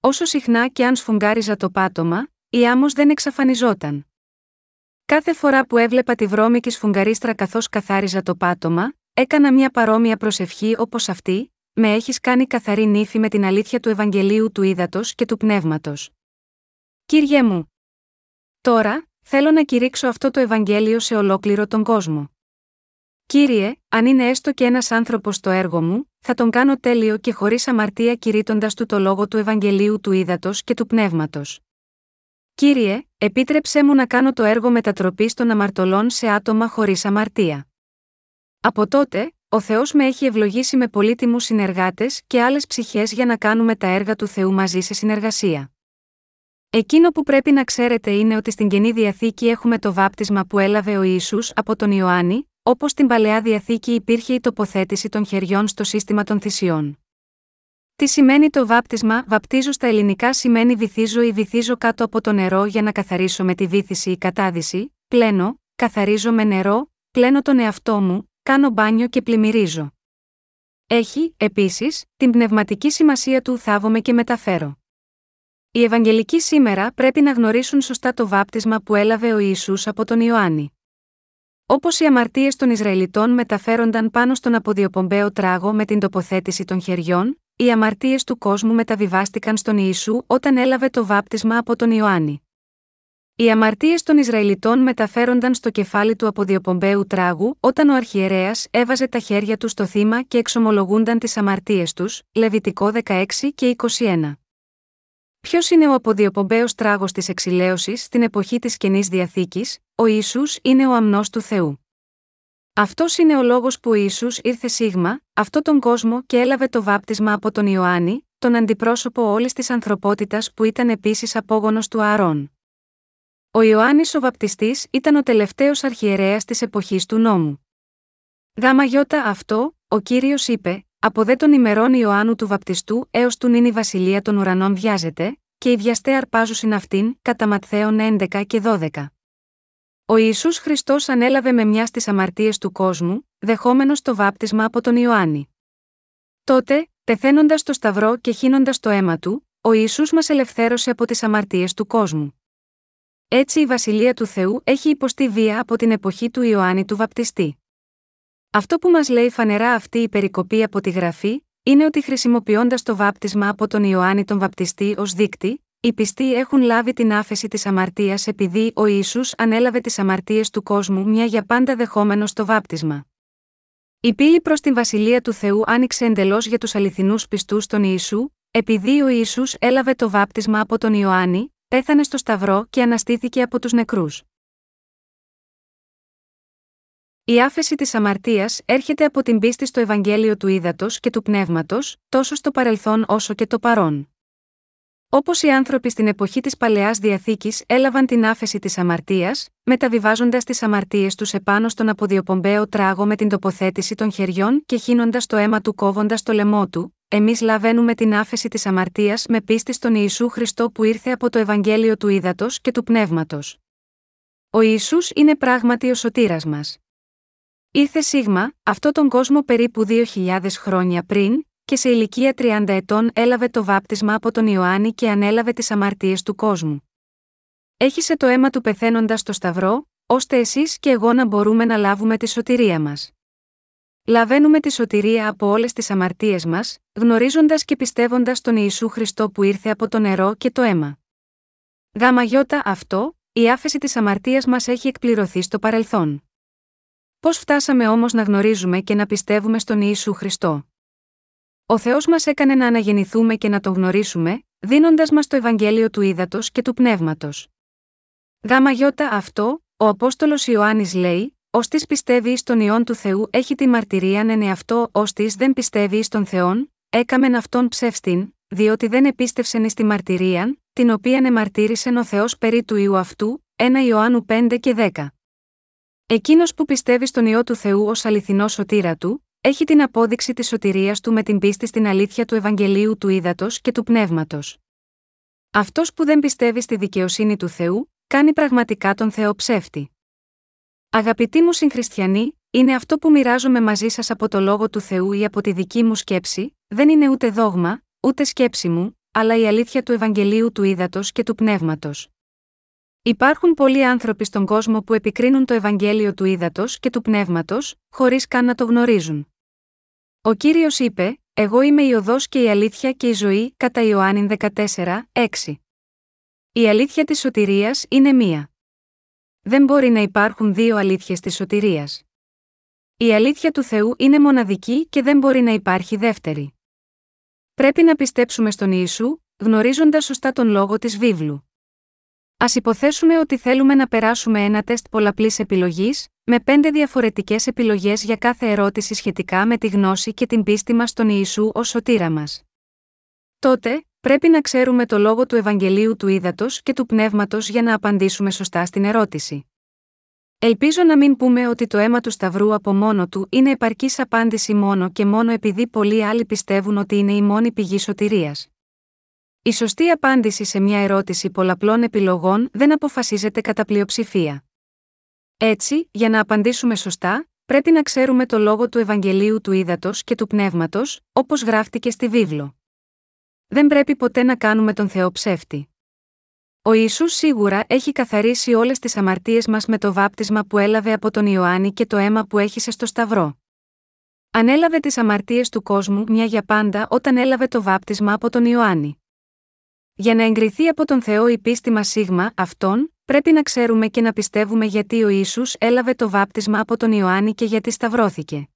Όσο συχνά και αν σφουγγάριζα το πάτωμα, η άμμος δεν εξαφανιζόταν. Κάθε φορά που έβλεπα τη βρώμικη σφουγγαρίστρα καθώς καθάριζα το πάτωμα, έκανα μια παρόμοια προσευχή όπως αυτή, με έχεις κάνει καθαρή νύφη με την αλήθεια του Ευαγγελίου του Ήδατος και του Πνεύματος. Κύριε μου, τώρα, θέλω να κηρύξω αυτό το Ευαγγέλιο σε ολόκληρο τον κόσμο. Κύριε, αν είναι έστω και ένας άνθρωπος στο έργο μου, θα τον κάνω τέλειο και χωρίς αμαρτία κηρύττοντας του το λόγο του Ευαγγελίου του Ήδατος και του Πνεύματος. Κύριε, επίτρεψέ μου να κάνω το έργο μετατροπής των αμαρτωλών σε άτομα χωρίς αμαρτία. Από τότε, ο Θεός με έχει ευλογήσει με πολύτιμους συνεργάτες και άλλες ψυχές για να κάνουμε τα έργα του Θεού μαζί σε συνεργασία. Εκείνο που πρέπει να ξέρετε είναι ότι στην καινή διαθήκη έχουμε το βάπτισμα που έλαβε ο Ισού από τον Ιωάννη, όπως στην παλαιά διαθήκη υπήρχε η τοποθέτηση των χεριών στο σύστημα των θυσιών. Τι σημαίνει το βάπτισμα, βαπτίζω στα ελληνικά σημαίνει βυθίζω ή βυθίζω κάτω από το νερό για να καθαρίσω με τη βύθιση ή κατάδυση, πλένω, καθαρίζω με νερό, πλένω τον εαυτό μου, κάνω μπάνιο και πλημμυρίζω. Έχει, επίσης, την πνευματική σημασία του θάβομαι και μεταφέρω. Οι Ευαγγελικοί σήμερα πρέπει να γνωρίσουν σωστά το βάπτισμα που έλαβε ο Ιησούς από τον Ιωάννη. Όπως οι αμαρτίες των Ισραηλιτών μεταφέρονταν πάνω στον αποδιοπομπαίο τράγο με την τοποθέτηση των χεριών, οι αμαρτίες του κόσμου μεταβιβάστηκαν στον Ιησού όταν έλαβε το βάπτισμα από τον Ιωάννη. Οι αμαρτίες των Ισραηλιτών μεταφέρονταν στο κεφάλι του αποδιοπομπαίου τράγου όταν ο αρχιερέας έβαζε τα χέρια του στο θύμα και εξομολογούνταν τις αμαρτίες τους, Λεβιτικό 16 και 21. Ποιος είναι ο αποδιοπομπαίος τράγος της εξηλαίωσης στην εποχή της καινής διαθήκης, ο Ισού είναι ο αμνός του Θεού. Αυτός είναι ο λόγος που ο Ιησούς ήρθε σίγμα, αυτό τον κόσμο και έλαβε το βάπτισμα από τον Ιωάννη, τον αντιπρόσωπο όλης της ανθρωπότητας που ήταν επίσης απόγονος του Ααρών. Ο Ιωάννης ο Βαπτιστής ήταν ο τελευταίος αρχιερέας της εποχής του νόμου. Γάμα γιώτα αυτό, ο κύριος είπε, από δε των ημερών Ιωάννου του Βαπτιστού έως του νυν η βασιλεία των ουρανών βιάζεται, και οι βιαστέ αρπάζουσιν αυτήν, κατά Ματθαίων 11 και 12. Ο Ιησούς Χριστός ανέλαβε με μιας στι αμαρτίες του κόσμου, δεχόμενος το βάπτισμα από τον Ιωάννη. Τότε, πεθαίνοντας το Σταυρό και χύνοντας το αίμα του, ο Ιησούς μας ελευθέρωσε από τις αμαρτίες του κόσμου. Έτσι η βασιλεία του Θεού έχει υποστεί βία από την εποχή του Ιωάννη του Βαπτιστή. Αυτό που μας λέει φανερά αυτή η περικοπή από τη γραφή, είναι ότι χρησιμοποιώντας το βάπτισμα από τον Ιωάννη τον Βαπτιστή ως δείκτη, οι πιστοί έχουν λάβει την άφεση της αμαρτίας επειδή ο ίσου ανέλαβε τις αμαρτίες του κόσμου μια για πάντα δεχόμενος στο βάπτισμα. Η πύλη προς την βασιλεία του Θεού άνοιξε εντελώς για τους αληθινούς πιστούς στον Ιησού, επειδή ο Ισού έλαβε το βάπτισμα από τον Ιωάννη, πέθανε στο Σταυρό και αναστήθηκε από τους νεκρούς. Η άφεση της αμαρτίας έρχεται από την πίστη στο Ευαγγέλιο του Ήδατος και του Πνεύματος, τόσο στο παρελθόν όσο και το παρόν. Όπως οι άνθρωποι στην εποχή της παλαιάς διαθήκης έλαβαν την άφεση της αμαρτίας, μεταβιβάζοντας τις αμαρτίες τους επάνω στον αποδιοπομπαίο τράγο με την τοποθέτηση των χεριών και χύνοντας το αίμα του κόβοντας το λαιμό του, εμείς λαβαίνουμε την άφεση της αμαρτίας με πίστη στον Ιησού Χριστό που ήρθε από το Ευαγγέλιο του Ήδατος και του Πνεύματος. Ο Ιησούς είναι πράγματι ο σωτήρας μας. Ήρθε σίγμα, αυτό τον κόσμο περίπου 2.000 χρόνια πριν, και σε ηλικία 30 ετών έλαβε το βάπτισμα από τον Ιωάννη και ανέλαβε τις αμαρτίες του κόσμου. Έχισε το αίμα του πεθαίνοντας στο Σταυρό, ώστε εσείς και εγώ να μπορούμε να λάβουμε τη σωτηρία μας. Λαβαίνουμε τη σωτηρία από όλες τις αμαρτίες μας, γνωρίζοντας και πιστεύοντας τον Ιησού Χριστό που ήρθε από το νερό και το αίμα. Γάμα αυτό, η άφεση της αμαρτίας μας έχει εκπληρωθεί στο παρελθόν. Πώς φτάσαμε όμως να γνωρίζουμε και να πιστεύουμε στον Ιησού Χριστό; Ο Θεός μας έκανε να αναγεννηθούμε και να τον γνωρίσουμε, δίνοντας μας το Ευαγγέλιο του Ήδατος και του Πνεύματος. Γάμα αυτό, ο Απόστολος Ιωάννης λέει, ως της πιστεύει εις τον ιόν του Θεού έχει τη μαρτυρία ναι αυτό, ως της δεν πιστεύει εις τον Θεόν, έκαμεν αυτόν ψεύστην, διότι δεν επίστευσεν εις τη μαρτυρία, την οποία εμαρτύρησεν ο Θεός περί του ιού αυτού, 1 Ιωάννου 5 και 10. Εκείνος που πιστεύει στον ιό του Θεού ως αληθινό σωτήρα του, έχει την απόδειξη της σωτηρίας του με την πίστη στην αλήθεια του Ευαγγελίου του Ήδατος και του Πνεύματος. Αυτός που δεν πιστεύει στη δικαιοσύνη του Θεού, κάνει πραγματικά τον Θεό ψεύτη. Αγαπητοί μου συγχριστιανοί, είναι αυτό που μοιράζομαι μαζί σας από το λόγο του Θεού ή από τη δική μου σκέψη, δεν είναι ούτε δόγμα, ούτε σκέψη μου, αλλά η αλήθεια του Ευαγγελίου του Ήδατος και του Πνεύματος. Υπάρχουν πολλοί άνθρωποι στον κόσμο που επικρίνουν το Ευαγγέλιο του Ήδατος και του Πνεύματος, χωρίς καν να το γνωρίζουν. Ο κύριος είπε: Εγώ είμαι η οδός και η αλήθεια και η ζωή, κατά Ιωάννη 14, 6. Η αλήθεια της σωτηρίας είναι μία. Δεν μπορεί να υπάρχουν δύο αλήθειες της σωτηρίας. Η αλήθεια του Θεού είναι μοναδική και δεν μπορεί να υπάρχει δεύτερη. Πρέπει να πιστέψουμε στον Ιησού, γνωρίζοντας σωστά τον λόγο της βίβλου. Α υποθέσουμε ότι θέλουμε να περάσουμε ένα τεστ πολλαπλής επιλογής, με πέντε διαφορετικές επιλογές για κάθε ερώτηση σχετικά με τη γνώση και την πίστη μας στον Ιησού ως σωτήρα μας. Τότε, πρέπει να ξέρουμε το λόγο του Ευαγγελίου του Ήδατος και του Πνεύματος για να απαντήσουμε σωστά στην ερώτηση. Ελπίζω να μην πούμε ότι το αίμα του Σταυρού από μόνο του είναι επαρκής απάντηση μόνο και μόνο επειδή πολλοί άλλοι πιστεύουν ότι είναι η μόνη πηγή σωτηρίας. Η σωστή απάντηση σε μια ερώτηση πολλαπλών επιλογών δεν αποφασίζεται κατά πλειοψηφία. Έτσι, για να απαντήσουμε σωστά, πρέπει να ξέρουμε το λόγο του Ευαγγελίου του Ήδατος και του Πνεύματος, όπως γράφτηκε στη βίβλο. Δεν πρέπει ποτέ να κάνουμε τον Θεό ψεύτη. Ο Ιησούς σίγουρα έχει καθαρίσει όλες τις αμαρτίες μας με το βάπτισμα που έλαβε από τον Ιωάννη και το αίμα που έχησε στο Σταυρό. Ανέλαβε τις αμαρτίες του κόσμου μια για πάντα όταν έλαβε το βάπτισμα από τον Ιωάννη. Για να εγκριθεί από τον Θεό η πίστη μας σίγμα αυτόν, πρέπει να ξέρουμε και να πιστεύουμε γιατί ο ίσου έλαβε το βάπτισμα από τον Ιωάννη και γιατί σταυρώθηκε.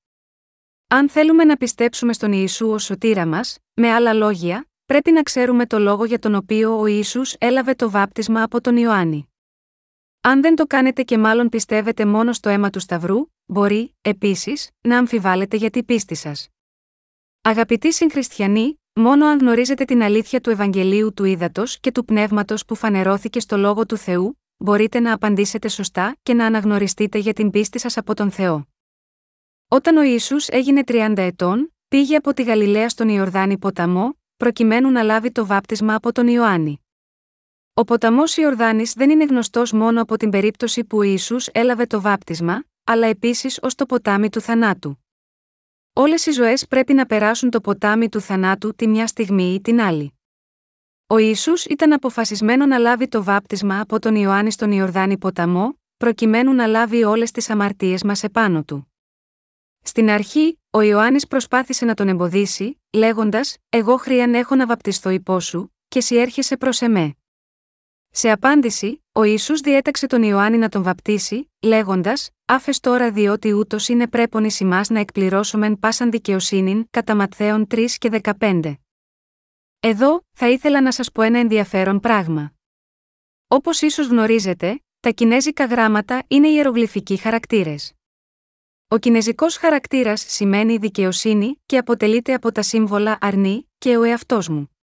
Αν θέλουμε να πιστέψουμε στον Ιησού ως σωτήρα μας, με άλλα λόγια, πρέπει να ξέρουμε το λόγο για τον οποίο ο Ιησούς έλαβε το βάπτισμα από τον Ιωάννη. Αν δεν το κάνετε και μάλλον πιστεύετε μόνο στο αίμα του Σταυρού, μπορεί, επίσης, να αμφιβάλλετε για την πίστη σας. Αγαπητοί συγχριστιανοί, Μόνο αν γνωρίζετε την αλήθεια του Ευαγγελίου του Ήδατος και του Πνεύματος που φανερώθηκε στο λόγο του Θεού, μπορείτε να απαντήσετε σωστά και να αναγνωριστείτε για την πίστη σας από τον Θεό. Όταν ο Ισού έγινε 30 ετών, πήγε από τη Γαλιλαία στον Ιορδάνη ποταμό, προκειμένου να λάβει το βάπτισμα από τον Ιωάννη. Ο ποταμός Ιορδάνης δεν είναι γνωστός μόνο από την περίπτωση που ο Ιησούς έλαβε το βάπτισμα, αλλά επίσης ως το ποτάμι του θανάτου. Όλες οι ζωές πρέπει να περάσουν το ποτάμι του θανάτου τη μια στιγμή ή την άλλη. Ο Ισού ήταν αποφασισμένο να λάβει το βάπτισμα από τον Ιωάννη στον Ιορδάνη ποταμό, προκειμένου να λάβει όλες τις αμαρτίες μας επάνω του. Στην αρχή, ο Ιωάννης προσπάθησε να τον εμποδίσει, λέγοντας: Εγώ χρίαν έχω να βαπτιστώ υπό σου, και εσύ έρχεσαι προς εμέ. Σε απάντηση, ο Ιησούς διέταξε τον Ιωάννη να τον βαπτίσει, λέγοντας: Άφες τώρα διότι ούτως είναι πρέπον ει να εκπληρώσομεν πάσαν δικαιοσύνην, κατά Ματθαίων 3 και 15. Εδώ, θα ήθελα να σας πω ένα ενδιαφέρον πράγμα. Όπως ίσως γνωρίζετε, τα κινέζικα γράμματα είναι ιερογλυφικοί χαρακτήρες. Ο κινέζικος χαρακτήρας σημαίνει δικαιοσύνη και αποτελείται από τα σύμβολα αρνή και ο εαυτός μου.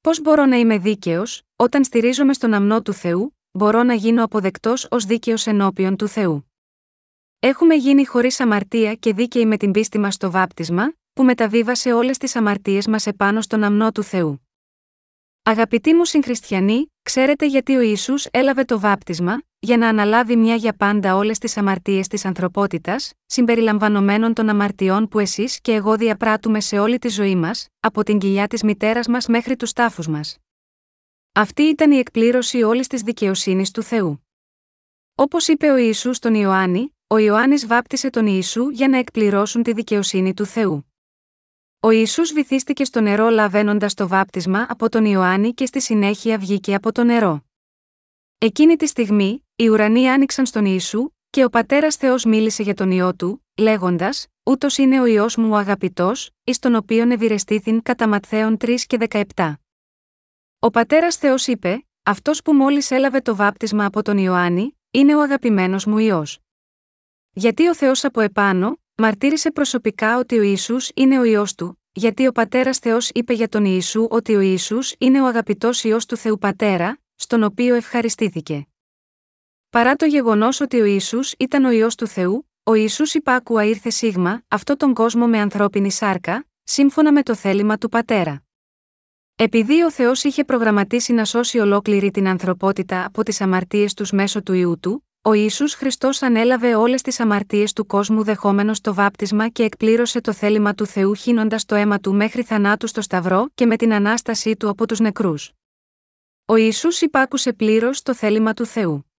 Πώς μπορώ να είμαι δίκαιος, όταν στηρίζομαι στον αμνό του Θεού, μπορώ να γίνω αποδεκτός ως δίκαιος ενώπιον του Θεού. Έχουμε γίνει χωρίς αμαρτία και δίκαιοι με την πίστη μας στο βάπτισμα, που μεταβίβασε όλες τις αμαρτίες μας επάνω στον αμνό του Θεού. Αγαπητοί μου συγχριστιανοί, ξέρετε γιατί ο Ισού έλαβε το βάπτισμα, για να αναλάβει μια για πάντα όλες τις αμαρτίες της ανθρωπότητας, συμπεριλαμβανομένων των αμαρτιών που εσείς και εγώ διαπράττουμε σε όλη τη ζωή μας, από την κοιλιά της μητέρας μας μέχρι τους τάφους μας. Αυτή ήταν η εκπλήρωση όλης της δικαιοσύνης του Θεού. Όπως είπε ο Ιησούς στον Ιωάννη, ο Ιωάννης βάπτισε τον Ιησού για να εκπληρώσουν τη δικαιοσύνη του Θεού. Ο Ισού βυθίστηκε στο νερό λαβαίνοντας το βάπτισμα από τον Ιωάννη και στη συνέχεια βγήκε από το νερό. Εκείνη τη στιγμή, οι ουρανοί άνοιξαν στον Ιησού, και ο πατέρας Θεός μίλησε για τον ιό του, λέγοντας: Ούτως είναι ο ιό μου ο αγαπητός, εις τον οποίον ευηρεστήθην κατά Ματθαίων 3 και 17. Ο πατέρας Θεός είπε: Αυτός που μόλις έλαβε το βάπτισμα από τον Ιωάννη, είναι ο αγαπημένος μου ιό. Γιατί ο Θεός από επάνω, Μαρτύρησε προσωπικά ότι ο Ιησούς είναι ο ιό του, γιατί ο πατέρας Θεός είπε για τον Ιησού ότι ο Ιησούς είναι ο αγαπητός ιό του Θεού Πατέρα, στον οποίο ευχαριστήθηκε. Παρά το γεγονός ότι ο Ιησούς ήταν ο ιό του Θεού, ο Ιησούς υπάκουα ήρθε σίγμα, αυτό τον κόσμο με ανθρώπινη σάρκα, σύμφωνα με το θέλημα του Πατέρα. Επειδή ο Θεός είχε προγραμματίσει να σώσει ολόκληρη την ανθρωπότητα από τις αμαρτίες τους μέσω του ιού του, ο Ιησούς Χριστός ανέλαβε όλες τις αμαρτίες του κόσμου δεχόμενος το βάπτισμα και εκπλήρωσε το θέλημα του Θεού χύνοντας το αίμα του μέχρι θανάτου στο Σταυρό και με την ανάστασή του από τους νεκρούς. Ο Ιησούς υπάκουσε πλήρως το θέλημα του Θεού.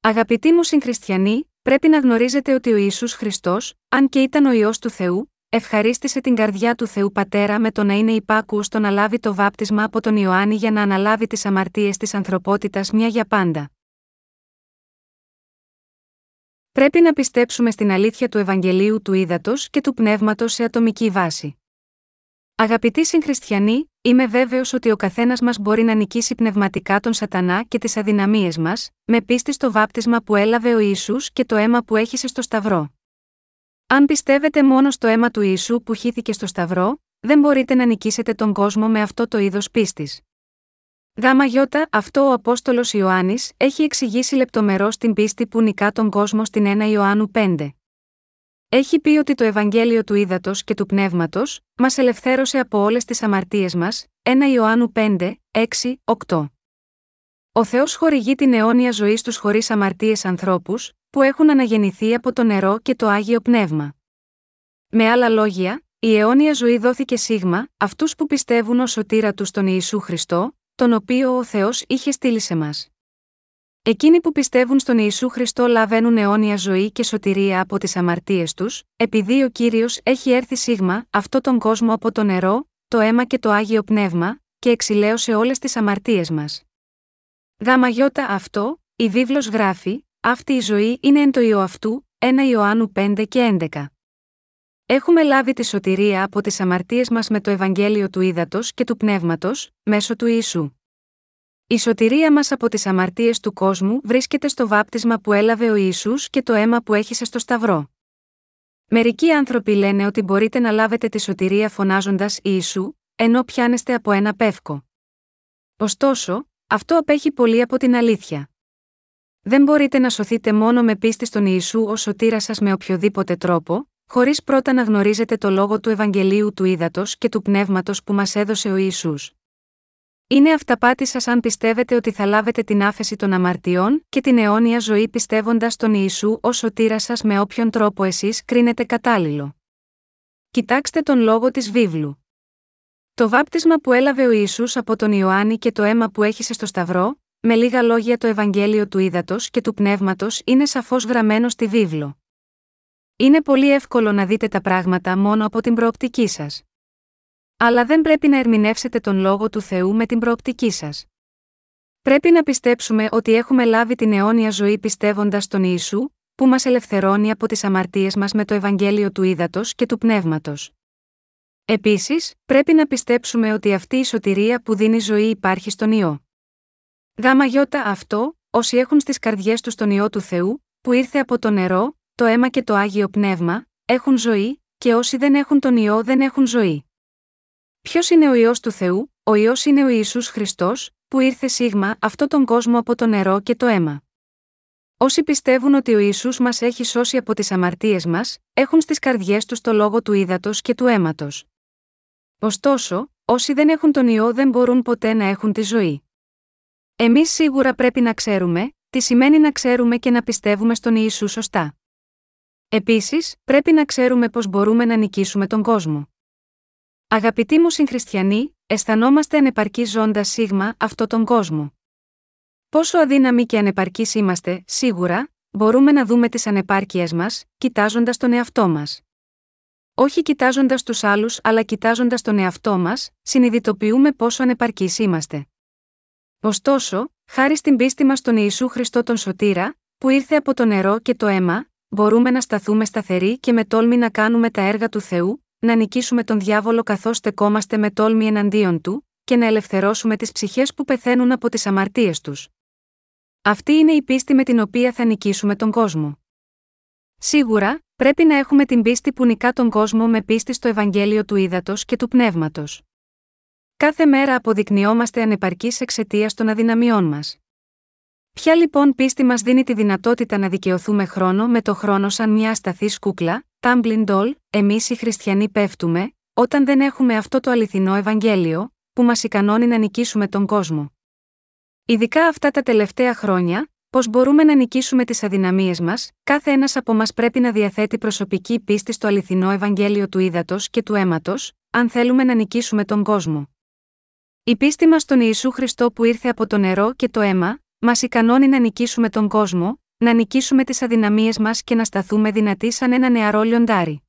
Αγαπητοί μου συγχριστιανοί, πρέπει να γνωρίζετε ότι ο Ιησούς Χριστός, αν και ήταν ο ιό του Θεού, ευχαρίστησε την καρδιά του Θεού Πατέρα με το να είναι υπάκουος στο να λάβει το βάπτισμα από τον Ιωάννη για να αναλάβει τις αμαρτίες της ανθρωπότητας μια για πάντα. Πρέπει να πιστέψουμε στην αλήθεια του Ευαγγελίου του Ήδατος και του Πνεύματος σε ατομική βάση. Αγαπητοί συγχριστιανοί, είμαι βέβαιος ότι ο καθένας μας μπορεί να νικήσει πνευματικά τον Σατανά και τις αδυναμίες μας, με πίστη στο βάπτισμα που έλαβε ο Ισού και το αίμα που έχησε στο Σταυρό. Αν πιστεύετε μόνο στο αίμα του Ιησού που χύθηκε στο Σταυρό, δεν μπορείτε να νικήσετε τον κόσμο με αυτό το είδος πίστης. Γάμα γιώτα, αυτό ο Απόστολος Ιωάννης έχει εξηγήσει λεπτομερώς την πίστη που νικά τον κόσμο στην 1 Ιωάννου 5. Έχει πει ότι το Ευαγγέλιο του Ήδατος και του Πνεύματος μας ελευθέρωσε από όλες τις αμαρτίες μας, 1 Ιωάννου 5, 6, 8. Ο Θεός χορηγεί την αιώνια ζωή στους χωρίς αμαρτίες ανθρώπους, που έχουν αναγεννηθεί από το νερό και το άγιο πνεύμα. Με άλλα λόγια, η αιώνια ζωή δόθηκε σίγμα, αυτούς που πιστεύουν ως σωτήρα τους στον Ιησού Χριστό, τον οποίο ο Θεός είχε στείλει σε μας. Εκείνοι που πιστεύουν στον Ιησού Χριστό λαβαίνουν αιώνια ζωή και σωτηρία από τις αμαρτίες τους, επειδή ο κύριος έχει έρθει σίγμα, αυτό τον κόσμο από το νερό, το αίμα και το άγιο πνεύμα, και εξηλαίωσε όλες τις αμαρτίες μας. Γάμα γιώτα αυτό, η βίβλος γράφει, αυτή η ζωή είναι εν το ιό αυτού, 1 Ιωάννου 5 και 11. Έχουμε λάβει τη σωτηρία από τις αμαρτίες μας με το Ευαγγέλιο του Ήδατος και του Πνεύματος, μέσω του Ιησού. Η σωτηρία μας από τις αμαρτίες του κόσμου βρίσκεται στο βάπτισμα που έλαβε ο Ισού και το αίμα που έχησε στο Σταυρό. Μερικοί άνθρωποι λένε ότι μπορείτε να λάβετε τη σωτηρία φωνάζοντας Ιησού, ενώ πιάνεστε από ένα πεύκο. Ωστόσο, αυτό απέχει πολύ από την αλήθεια. Δεν μπορείτε να σωθείτε μόνο με πίστη στον Ιησού ως σωτήρα σας με οποιοδήποτε τρόπο, χωρίς πρώτα να γνωρίζετε το λόγο του Ευαγγελίου του Ήδατος και του Πνεύματος που μας έδωσε ο Ισού. Είναι αυταπάτη σας αν πιστεύετε ότι θα λάβετε την άφεση των αμαρτιών και την αιώνια ζωή πιστεύοντας τον Ιησού ως σωτήρας σας με όποιον τρόπο εσείς κρίνετε κατάλληλο. Κοιτάξτε τον λόγο της βίβλου. Το βάπτισμα που έλαβε ο Ιησούς από τον Ιωάννη και το αίμα που έχησε στο Σταυρό, με λίγα λόγια το Ευαγγέλιο του Ήδατος και του Πνεύματος είναι σαφώς γραμμένο στη βίβλο. Είναι πολύ εύκολο να δείτε τα πράγματα μόνο από την προοπτική σας. Αλλά δεν πρέπει να ερμηνεύσετε τον λόγο του Θεού με την προοπτική σας. Πρέπει να πιστέψουμε ότι έχουμε λάβει την αιώνια ζωή πιστεύοντας τον Ιησού, που μας ελευθερώνει από τις αμαρτίες μας με το Ευαγγέλιο του Ήδατος και του Πνεύματος. Επίσης, πρέπει να πιστέψουμε ότι αυτή η σωτηρία που δίνει ζωή υπάρχει στον ιό. Γάμα γιώτα αυτό, όσοι έχουν στις καρδιές τους τον ιό του Θεού, που ήρθε από το νερό, το αίμα και το άγιο πνεύμα, έχουν ζωή, και όσοι δεν έχουν τον ιό δεν έχουν ζωή. Ποιος είναι ο ιό του Θεού, ο ιό είναι ο Ιησούς Χριστός, που ήρθε σίγμα αυτό τον κόσμο από το νερό και το αίμα. Όσοι πιστεύουν ότι ο Ιησούς μας έχει σώσει από τις αμαρτίες μας, έχουν στις καρδιές τους το λόγο του ύδατος και του αίματος. Ωστόσο, όσοι δεν έχουν τον ιό δεν μπορούν ποτέ να έχουν τη ζωή. Εμείς σίγουρα πρέπει να ξέρουμε, τι σημαίνει να ξέρουμε και να πιστεύουμε στον Ιησού σωστά. Επίσης, πρέπει να ξέρουμε πώς μπορούμε να νικήσουμε τον κόσμο. Αγαπητοί μου συγχριστιανοί, αισθανόμαστε ανεπαρκείς ζώντα σίγμα αυτό τον κόσμο. Πόσο αδύναμοι και ανεπαρκείς είμαστε, σίγουρα, μπορούμε να δούμε τις ανεπάρκειές μας, κοιτάζοντας τον εαυτό μας. Όχι κοιτάζοντας τους άλλους, αλλά κοιτάζοντας τον εαυτό μας, συνειδητοποιούμε πόσο ανεπαρκείς είμαστε. Ωστόσο, χάρη στην πίστη μας στον Ιησού Χριστό τον Σωτήρα, που ήρθε από το νερό και το αίμα, μπορούμε να σταθούμε σταθεροί και με τόλμη να κάνουμε τα έργα του Θεού, να νικήσουμε τον διάβολο καθώς στεκόμαστε με τόλμη εναντίον του, και να ελευθερώσουμε τις ψυχές που πεθαίνουν από τις αμαρτίες τους. Αυτή είναι η πίστη με την οποία θα νικήσουμε τον κόσμο. Σίγουρα, πρέπει να έχουμε την πίστη που νικά τον κόσμο με πίστη στο Ευαγγέλιο του Ήδατος και του Πνεύματος. Κάθε μέρα αποδεικνυόμαστε ανεπαρκείς εξαιτία των αδυναμιών μας. Ποια λοιπόν πίστη μας δίνει τη δυνατότητα να δικαιωθούμε χρόνο με το χρόνο σαν μια ασταθής κούκλα, tumbling doll, εμείς οι χριστιανοί πέφτουμε, όταν δεν έχουμε αυτό το αληθινό Ευαγγέλιο, που μας ικανώνει να νικήσουμε τον κόσμο. Ειδικά αυτά τα τελευταία χρόνια, πώς μπορούμε να νικήσουμε τις αδυναμίες μας, κάθε ένας από μας πρέπει να διαθέτει προσωπική πίστη στο αληθινό Ευαγγέλιο του ύδατος και του αίματος, αν θέλουμε να νικήσουμε τον κόσμο. Η πίστη μας στον Ιησού Χριστό που ήρθε από το νερό και το αίμα, μας ικανώνει να νικήσουμε τον κόσμο, να νικήσουμε τις αδυναμίες μας και να σταθούμε δυνατοί σαν ένα νεαρό λιοντάρι.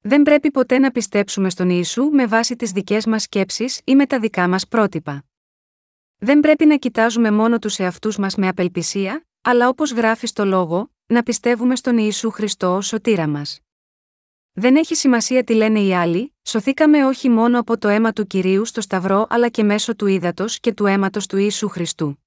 Δεν πρέπει ποτέ να πιστέψουμε στον Ιησού με βάση τις δικές μας σκέψεις ή με τα δικά μας πρότυπα. Δεν πρέπει να κοιτάζουμε μόνο τους εαυτούς μας με απελπισία, αλλά όπως γράφει στο λόγο, να πιστεύουμε στον Ιησού Χριστό ως σωτήρα μας. Δεν έχει σημασία τι λένε οι άλλοι, σωθήκαμε όχι μόνο από το αίμα του κυρίου στο Σταυρό αλλά και μέσω του ύδατος και του αίματος του Ιησού Χριστού.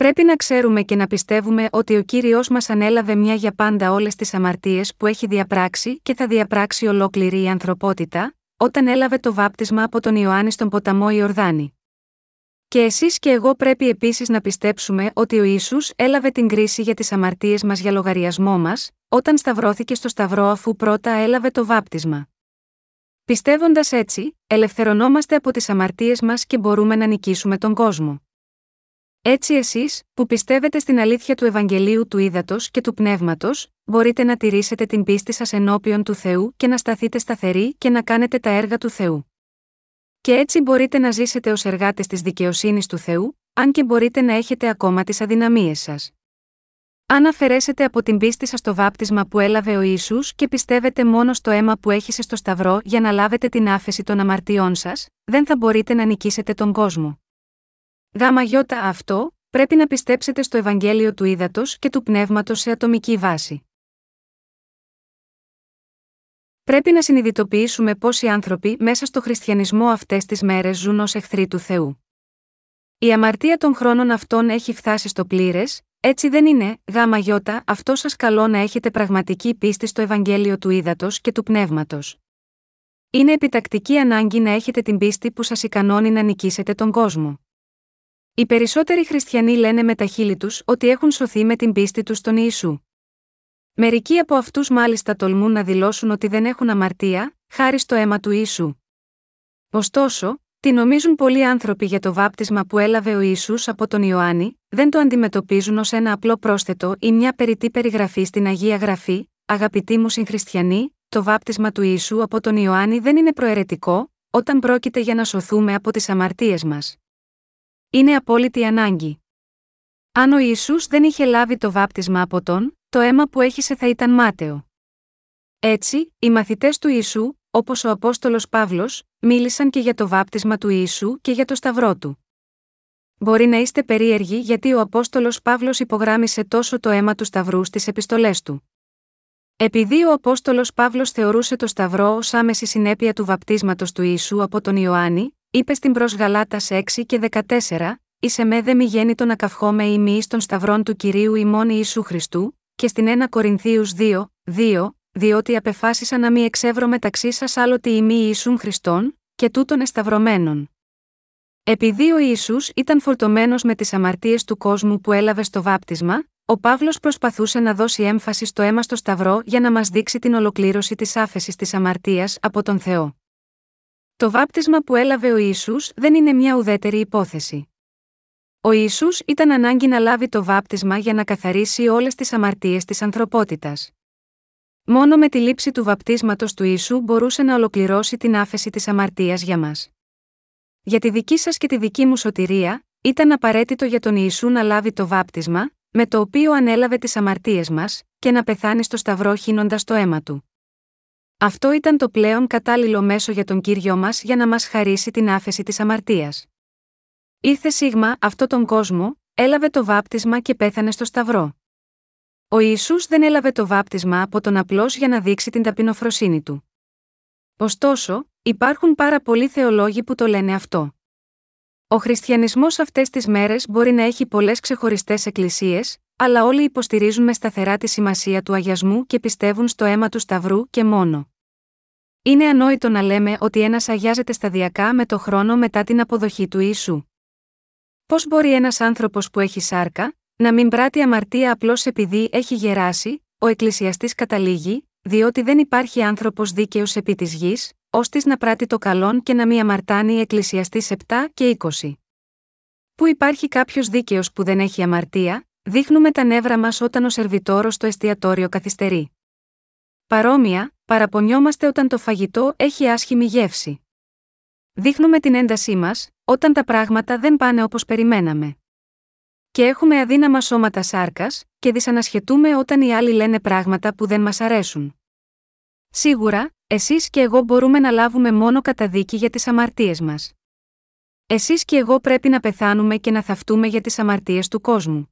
Πρέπει να ξέρουμε και να πιστεύουμε ότι ο κύριος μας ανέλαβε μια για πάντα όλες τις αμαρτίες που έχει διαπράξει και θα διαπράξει ολόκληρη η ανθρωπότητα, όταν έλαβε το βάπτισμα από τον Ιωάννη στον ποταμό Ιορδάνη. Και εσείς και εγώ πρέπει επίσης να πιστέψουμε ότι ο ίσου έλαβε την κρίση για τις αμαρτίες μας για λογαριασμό μας, όταν σταυρώθηκε στο Σταυρό αφού πρώτα έλαβε το βάπτισμα. Πιστεύοντας έτσι, ελευθερωνόμαστε από τις αμαρτίες μας και μπορούμε να νικήσουμε τον κόσμο. Έτσι εσείς, που πιστεύετε στην αλήθεια του Ευαγγελίου του Ήδατος και του Πνεύματος, μπορείτε να τηρήσετε την πίστη σας ενώπιον του Θεού και να σταθείτε σταθεροί και να κάνετε τα έργα του Θεού. Και έτσι μπορείτε να ζήσετε ως εργάτες της δικαιοσύνης του Θεού, αν και μπορείτε να έχετε ακόμα τις αδυναμίες σας. Αν αφαιρέσετε από την πίστη σας το βάπτισμα που έλαβε ο Ισού και πιστεύετε μόνο στο αίμα που έχησε στο Σταυρό για να λάβετε την άφεση των αμαρτιών σας, δεν θα μπορείτε να νικήσετε τον κόσμο. Γάμα γιώτα αυτό, πρέπει να πιστέψετε στο Ευαγγέλιο του Ήδατος και του Πνεύματος σε ατομική βάση. Πρέπει να συνειδητοποιήσουμε οι άνθρωποι μέσα στο χριστιανισμό αυτές τις μέρες ζουν ως εχθροί του Θεού. Η αμαρτία των χρόνων αυτών έχει φτάσει στο πλήρες, έτσι δεν είναι, γάμα γιώτα, αυτό σας καλό να έχετε πραγματική πίστη στο Ευαγγέλιο του Ήδατος και του Πνεύματος. Είναι επιτακτική ανάγκη να έχετε την πίστη που σας ικανώνει να νικήσετε τον κόσμο. Οι περισσότεροι χριστιανοί λένε με τα χείλη τους ότι έχουν σωθεί με την πίστη τους στον Ιησού. Μερικοί από αυτούς μάλιστα τολμούν να δηλώσουν ότι δεν έχουν αμαρτία, χάρη στο αίμα του Ιησού. Ωστόσο, τι νομίζουν πολλοί άνθρωποι για το βάπτισμα που έλαβε ο Ισού από τον Ιωάννη, δεν το αντιμετωπίζουν ως ένα απλό πρόσθετο ή μια περιττή περιγραφή στην Αγία Γραφή, αγαπητοί μου συγχριστιανοί, το βάπτισμα του Ιησού από τον Ιωάννη δεν είναι προαιρετικό, όταν πρόκειται για να σωθούμε από τις αμαρτίες μας. Είναι απόλυτη ανάγκη. Αν ο Ιησούς δεν είχε λάβει το βάπτισμα από τον, το αίμα που έχησε θα ήταν μάταιο. Έτσι, οι μαθητές του Ιησού, όπως ο Απόστολος Παύλος, μίλησαν και για το βάπτισμα του Ιησού και για το σταυρό του. Μπορεί να είστε περίεργοι γιατί ο Απόστολος Παύλος υπογράμμισε τόσο το αίμα του σταυρού στις επιστολές του. Επειδή ο Απόστολος Παύλος θεωρούσε το σταυρό ως άμεση συνέπεια του βαπτίσματος του Ιησού από τον Ιωάννη, είπε στην προς Γαλάτας 6 και 14, «Είσαι με δε μη γέννητο να καυχώμε ημί των σταυρών του Κυρίου ημών Ιησού Χριστού, και στην 1 Κορινθίους 2, 2, διότι απεφάσισα να μη εξεύρω μεταξύ σας άλλο τι ημί Ιησούν Χριστών, και τούτων εσταυρωμένων. Επειδή ο Ιησούς ήταν φορτωμένος με τις αμαρτίες του κόσμου που έλαβε στο βάπτισμα, ο Παύλος προσπαθούσε να δώσει έμφαση στο αίμα στο Σταυρό για να μας δείξει την ολοκλήρωση της άφεσης της αμαρτίας από τον Θεό. Το βάπτισμα που έλαβε ο Ιησούς δεν είναι μια ουδέτερη υπόθεση. Ο Ιησούς ήταν ανάγκη να λάβει το βάπτισμα για να καθαρίσει όλες τις αμαρτίες της ανθρωπότητας. Μόνο με τη λήψη του βαπτίσματος του Ιησού μπορούσε να ολοκληρώσει την άφεση της αμαρτίας για μας. Για τη δική σας και τη δική μου σωτηρία, ήταν απαραίτητο για τον Ιησού να λάβει το βάπτισμα, με το οποίο ανέλαβε τις αμαρτίες μας, και να πεθάνει στο σταυρό χύνοντας το αίμα του. Αυτό ήταν το πλέον κατάλληλο μέσο για τον Κύριό μας για να μας χαρίσει την άφεση της αμαρτίας. Ήρθε σίγμα αυτό τον κόσμο, έλαβε το βάπτισμα και πέθανε στο Σταυρό. Ο Ιησούς δεν έλαβε το βάπτισμα από τον απλός για να δείξει την ταπεινοφροσύνη του. Ωστόσο, υπάρχουν πάρα πολλοί θεολόγοι που το λένε αυτό. Ο χριστιανισμός αυτές τις μέρες μπορεί να έχει πολλές ξεχωριστές εκκλησίες, αλλά όλοι υποστηρίζουν με σταθερά τη σημασία του αγιασμού και πιστεύουν στο αίμα του Σταυρού και μόνο. Είναι ανόητο να λέμε ότι ένας αγιάζεται σταδιακά με το χρόνο μετά την αποδοχή του Ιησού. Πώς μπορεί ένας άνθρωπος που έχει σάρκα, να μην πράττει αμαρτία απλώς επειδή έχει γεράσει, ο εκκλησιαστής καταλήγει, διότι δεν υπάρχει άνθρωπος δίκαιος επί της γης, ώστε να πράττει το καλόν και να μη αμαρτάνει εκκλησιαστής 7 και 20. Που υπάρχει κάποιος δίκαιος που δεν έχει αμαρτία, δείχνουμε τα νεύρα μας όταν ο σερβιτόρος στο εστιατόριο καθυστερεί. Παρόμοια, παραπονιόμαστε όταν το φαγητό έχει άσχημη γεύση. Δείχνουμε την έντασή μας, όταν τα πράγματα δεν πάνε όπως περιμέναμε. Και έχουμε αδύναμα σώματα σάρκας, και δυσανασχετούμε όταν οι άλλοι λένε πράγματα που δεν μας αρέσουν. Σίγουρα, εσείς και εγώ μπορούμε να λάβουμε μόνο καταδίκη για τις αμαρτίες μας. Εσείς και εγώ πρέπει να πεθάνουμε και να θαυτούμε για τις αμαρτίες του κόσμου.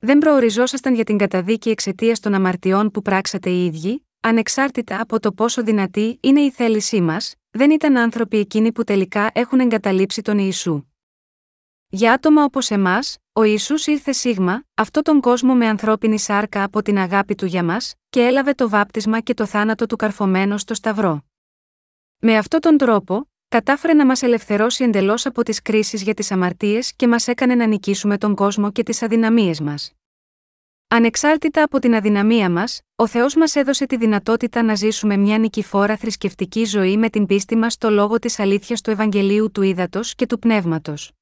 Δεν προοριζόσασταν για την καταδίκη εξαιτίας των αμαρτιών που πράξατε οι ίδιοι, ανεξάρτητα από το πόσο δυνατή είναι η θέλησή μας, δεν ήταν άνθρωποι εκείνοι που τελικά έχουν εγκαταλείψει τον Ιησού. Για άτομα όπως εμάς, ο Ιησούς ήρθε σίγμα, αυτό τον κόσμο με ανθρώπινη σάρκα από την αγάπη του για μας, και έλαβε το βάπτισμα και το θάνατο του καρφωμένο στο Σταυρό. Με αυτόν τον τρόπο, κατάφερε να μας ελευθερώσει εντελώς από τις κρίσεις για τις αμαρτίες και μας έκανε να νικήσουμε τον κόσμο και τις αδυναμίες μας. Ανεξάρτητα από την αδυναμία μας, ο Θεός μας έδωσε τη δυνατότητα να ζήσουμε μια νικηφόρα θρησκευτική ζωή με την πίστη μας στο λόγο της αλήθειας του Ευαγγελίου του Ήδατος και του Πνεύματος.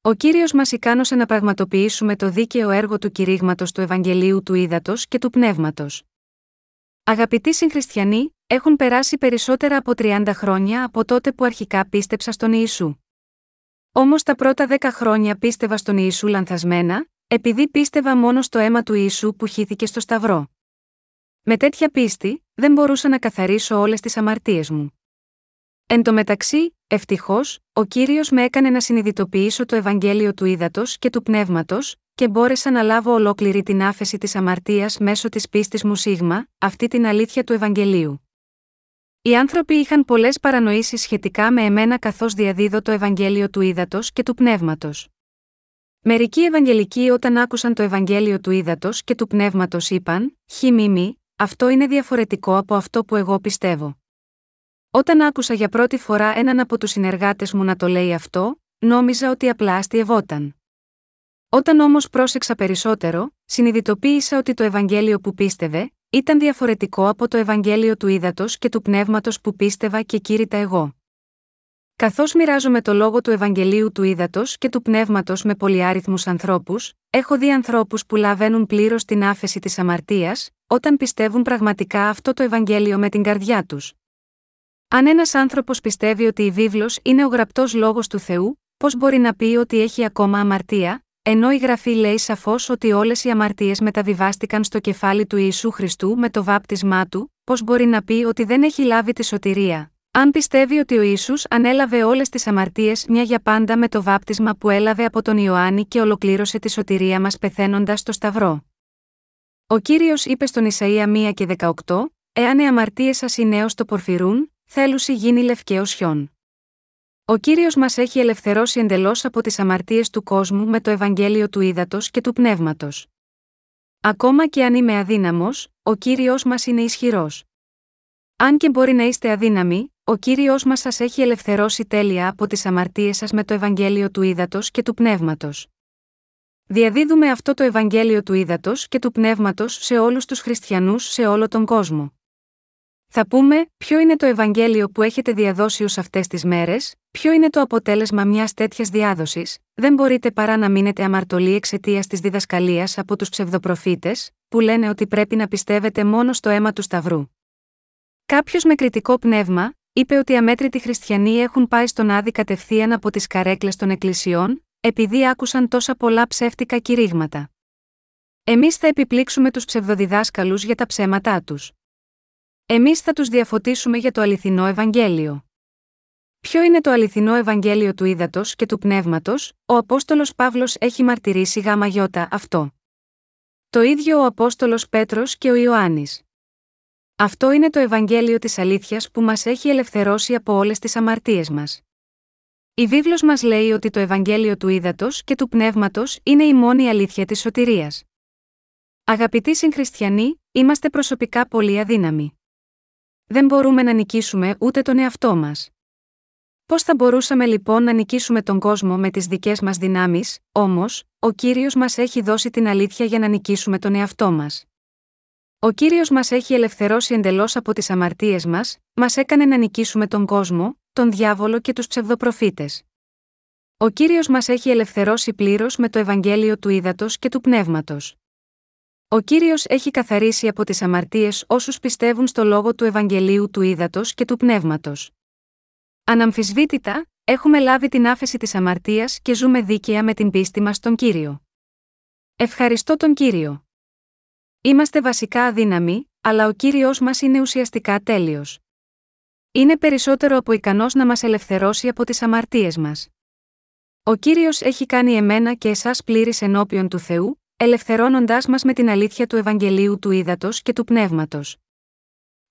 Ο κύριος μας ικάνωσε να πραγματοποιήσουμε το δίκαιο έργο του κηρύγματος του Ευαγγελίου του Ήδατος και του Πνεύματος. Αγαπητοί συγχριστιανοί, έχουν περάσει περισσότερα από 30 χρόνια από τότε που αρχικά πίστεψα στον Ιησού. Όμως τα πρώτα 10 χρόνια πίστευα στον Ιησού λανθασμένα, επειδή πίστευα μόνο στο αίμα του Ιησού που χύθηκε στο Σταυρό. Με τέτοια πίστη, δεν μπορούσα να καθαρίσω όλες τις αμαρτίες μου. Εν τω μεταξύ, ευτυχώς, ο κύριος με έκανε να συνειδητοποιήσω το Ευαγγέλιο του ύδατο και του πνεύματος, και μπόρεσα να λάβω ολόκληρη την άφεση της αμαρτίας μέσω της πίστης μου σίγμα, αυτή την αλήθεια του Ευαγγελίου. Οι άνθρωποι είχαν πολλές παρανοήσεις σχετικά με εμένα καθώς διαδίδω το Ευαγγέλιο του ύδατο και του πνεύματος. Μερικοί Ευαγγελικοί όταν άκουσαν το Ευαγγέλιο του ύδατο και του πνεύματος είπαν: Χι μη, αυτό είναι διαφορετικό από αυτό που εγώ πιστεύω. Όταν άκουσα για πρώτη φορά έναν από τους συνεργάτες μου να το λέει αυτό, νόμιζα ότι απλά αστειευόταν. Όταν όμως πρόσεξα περισσότερο, συνειδητοποίησα ότι το Ευαγγέλιο που πίστευε, ήταν διαφορετικό από το Ευαγγέλιο του ύδατο και του πνεύματος που πίστευα και κήρυτα εγώ. Καθώς μοιράζομαι το λόγο του Ευαγγελίου του ύδατο και του πνεύματος με πολυάριθμους ανθρώπους, έχω δει ανθρώπους που λαβαίνουν πλήρως την άφεση της αμαρτίας, όταν πιστεύουν πραγματικά αυτό το Ευαγγέλιο με την καρδιά τους. Αν ένας άνθρωπος πιστεύει ότι η βίβλος είναι ο γραπτός λόγος του Θεού, πώς μπορεί να πει ότι έχει ακόμα αμαρτία, ενώ η γραφή λέει σαφώς ότι όλες οι αμαρτίες μεταβιβάστηκαν στο κεφάλι του Ιησού Χριστού με το βάπτισμά του, πώς μπορεί να πει ότι δεν έχει λάβει τη σωτηρία, αν πιστεύει ότι ο Ιησούς ανέλαβε όλες τις αμαρτίες μια για πάντα με το βάπτισμα που έλαβε από τον Ιωάννη και ολοκλήρωσε τη σωτηρία μας πεθαίνοντας στο Σταυρό. Ο κύριος είπε στον Ισαία 1 και 18, Εάν οι αμαρτίες σας είναι έως το πορφυρούν, θέλουσι γίνει λευκαίο χιόν. Ο κύριος μας έχει ελευθερώσει εντελώς από τις αμαρτίες του κόσμου με το Ευαγγέλιο του ύδατο και του πνεύματος. Ακόμα και αν είμαι αδύναμος, ο κύριος μας είναι ισχυρός. Αν και μπορεί να είστε αδύναμοι, ο κύριος μας σας έχει ελευθερώσει τέλεια από τις αμαρτίες σας με το Ευαγγέλιο του Ήδατος και του Πνεύματος. Διαδίδουμε αυτό το Ευαγγέλιο του Ήδατος και του Πνεύματος σε όλους τους χριστιανούς σε όλο τον κόσμο. Θα πούμε, ποιο είναι το Ευαγγέλιο που έχετε διαδώσει ως αυτές τις μέρες, ποιο είναι το αποτέλεσμα μιας τέτοιας διάδοσης, δεν μπορείτε παρά να μείνετε αμαρτωλοί εξαιτίας της διδασκαλίας από τους ψευδοπροφήτες, που λένε ότι πρέπει να πιστεύετε μόνο στο αίμα του Σταυρού. Κάποιος με κριτικό πνεύμα, είπε ότι οι αμέτρητοι χριστιανοί έχουν πάει στον Άδη κατευθείαν από τις καρέκλες των εκκλησιών, επειδή άκουσαν τόσα πολλά ψεύτικα κηρύγματα. Εμείς θα επιπλήξουμε τους ψευδοδιδάσκαλους για τα ψέματά τους. Εμείς θα τους διαφωτίσουμε για το αληθινό Ευαγγέλιο. Ποιο είναι το αληθινό Ευαγγέλιο του ύδατο και του πνεύματος, ο Απόστολος Παύλος έχει μαρτυρήσει γάμα γιώτα αυτό. Το ίδιο ο Απόστολος Πέτρος και ο Ιωάννης. Αυτό είναι το Ευαγγέλιο της αλήθειας που μας έχει ελευθερώσει από όλες τις αμαρτίες μας. Η βίβλος μας λέει ότι το Ευαγγέλιο του Ήδατος και του Πνεύματος είναι η μόνη αλήθεια της σωτηρίας. Αγαπητοί συγχριστιανοί, είμαστε προσωπικά πολύ αδύναμοι. Δεν μπορούμε να νικήσουμε ούτε τον εαυτό μας. Πώς θα μπορούσαμε λοιπόν να νικήσουμε τον κόσμο με τις δικές μας δυνάμεις, όμως, ο Κύριος μας έχει δώσει την αλήθεια για να νικήσουμε τον εαυτό μας. Ο Κύριος μας έχει ελευθερώσει εντελώς από τις αμαρτίες μας, μας έκανε να νικήσουμε τον κόσμο, τον διάβολο και τους ψευδοπροφήτες. Ο Κύριος μας έχει ελευθερώσει πλήρως με το Ευαγγέλιο του Ήδατος και του Πνεύματος. Ο Κύριος έχει καθαρίσει από τις αμαρτίες όσους πιστεύουν στο λόγο του Ευαγγελίου του Ήδατος και του Πνεύματος. Αναμφισβήτητα, έχουμε λάβει την άφεση της αμαρτίας και ζούμε δίκαια με την πίστη μας στον Κύριο. Ευχαριστώ τον Κύριο. Είμαστε βασικά αδύναμοι, αλλά ο Κύριος μας είναι ουσιαστικά τέλειος. Είναι περισσότερο από ικανός να μας ελευθερώσει από τις αμαρτίες μας. Ο Κύριος έχει κάνει εμένα και εσάς πλήρης ενώπιον του Θεού, ελευθερώνοντάς μας με την αλήθεια του Ευαγγελίου του Ήδατος και του Πνεύματος.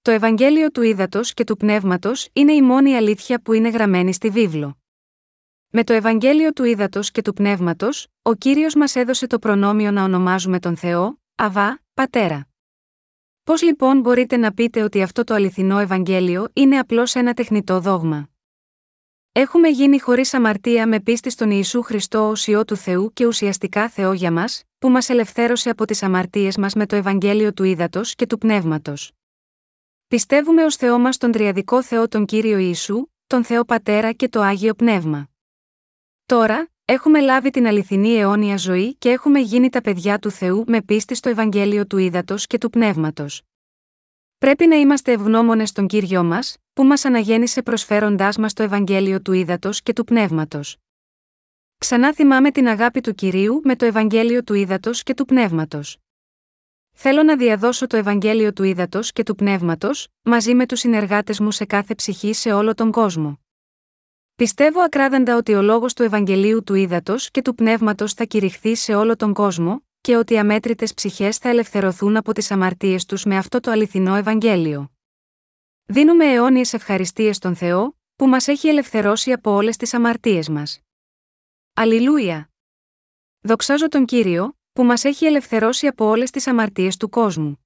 Το Ευαγγέλιο του Ήδατος και του Πνεύματος είναι η μόνη αλήθεια που είναι γραμμένη στη βίβλο. Με το Ευαγγέλιο του Ήδατος και του Πνεύματος, ο κύριος μας έδωσε το προνόμιο να ονομάζουμε τον Θεό, Αβά, Πατέρα. Πώς λοιπόν μπορείτε να πείτε ότι αυτό το αληθινό Ευαγγέλιο είναι απλώς ένα τεχνητό δόγμα; Έχουμε γίνει χωρίς αμαρτία με πίστη στον Ιησού Χριστό ως ιό του Θεού και ουσιαστικά Θεό για μας, που μας ελευθέρωσε από τις αμαρτίες μας με το Ευαγγέλιο του Ήδατος και του Πνεύματος. Πιστεύουμε ως Θεό μας τον Τριαδικό Θεό τον κύριο Ιησού, τον Θεό Πατέρα και το Άγιο Πνεύμα. Τώρα, έχουμε λάβει την αληθινή αιώνια ζωή και έχουμε γίνει τα παιδιά του Θεού με πίστη στο Ευαγγέλιο του Ήδατος και του Πνεύματος. Πρέπει να είμαστε ευγνώμονες στον κύριο μας, που μας αναγέννησε προσφέροντάς μας το Ευαγγέλιο του Ήδατος και του Πνεύματος. Ξανά θυμάμαι την αγάπη του κυρίου με το Ευαγγέλιο του Ήδατος και του Πνεύματος. Θέλω να διαδώσω το Ευαγγέλιο του Ήδατος και του Πνεύματος, μαζί με τους συνεργάτες μου σε κάθε ψυχή σε όλο τον κόσμο. Πιστεύω ακράδαντα ότι ο λόγος του Ευαγγελίου του Ήδατος και του Πνεύματος θα κηρυχθεί σε όλο τον κόσμο, και ότι αμέτρητες ψυχές θα ελευθερωθούν από τις αμαρτίες τους με αυτό το αληθινό Ευαγγέλιο. Δίνουμε αιώνιες ευχαριστίες στον Θεό, που μας έχει ελευθερώσει από όλες τις αμαρτίες μας. Αλληλούια! Δοξάζω τον Κύριο, που μας έχει ελευθερώσει από όλες τις αμαρτίες του κόσμου.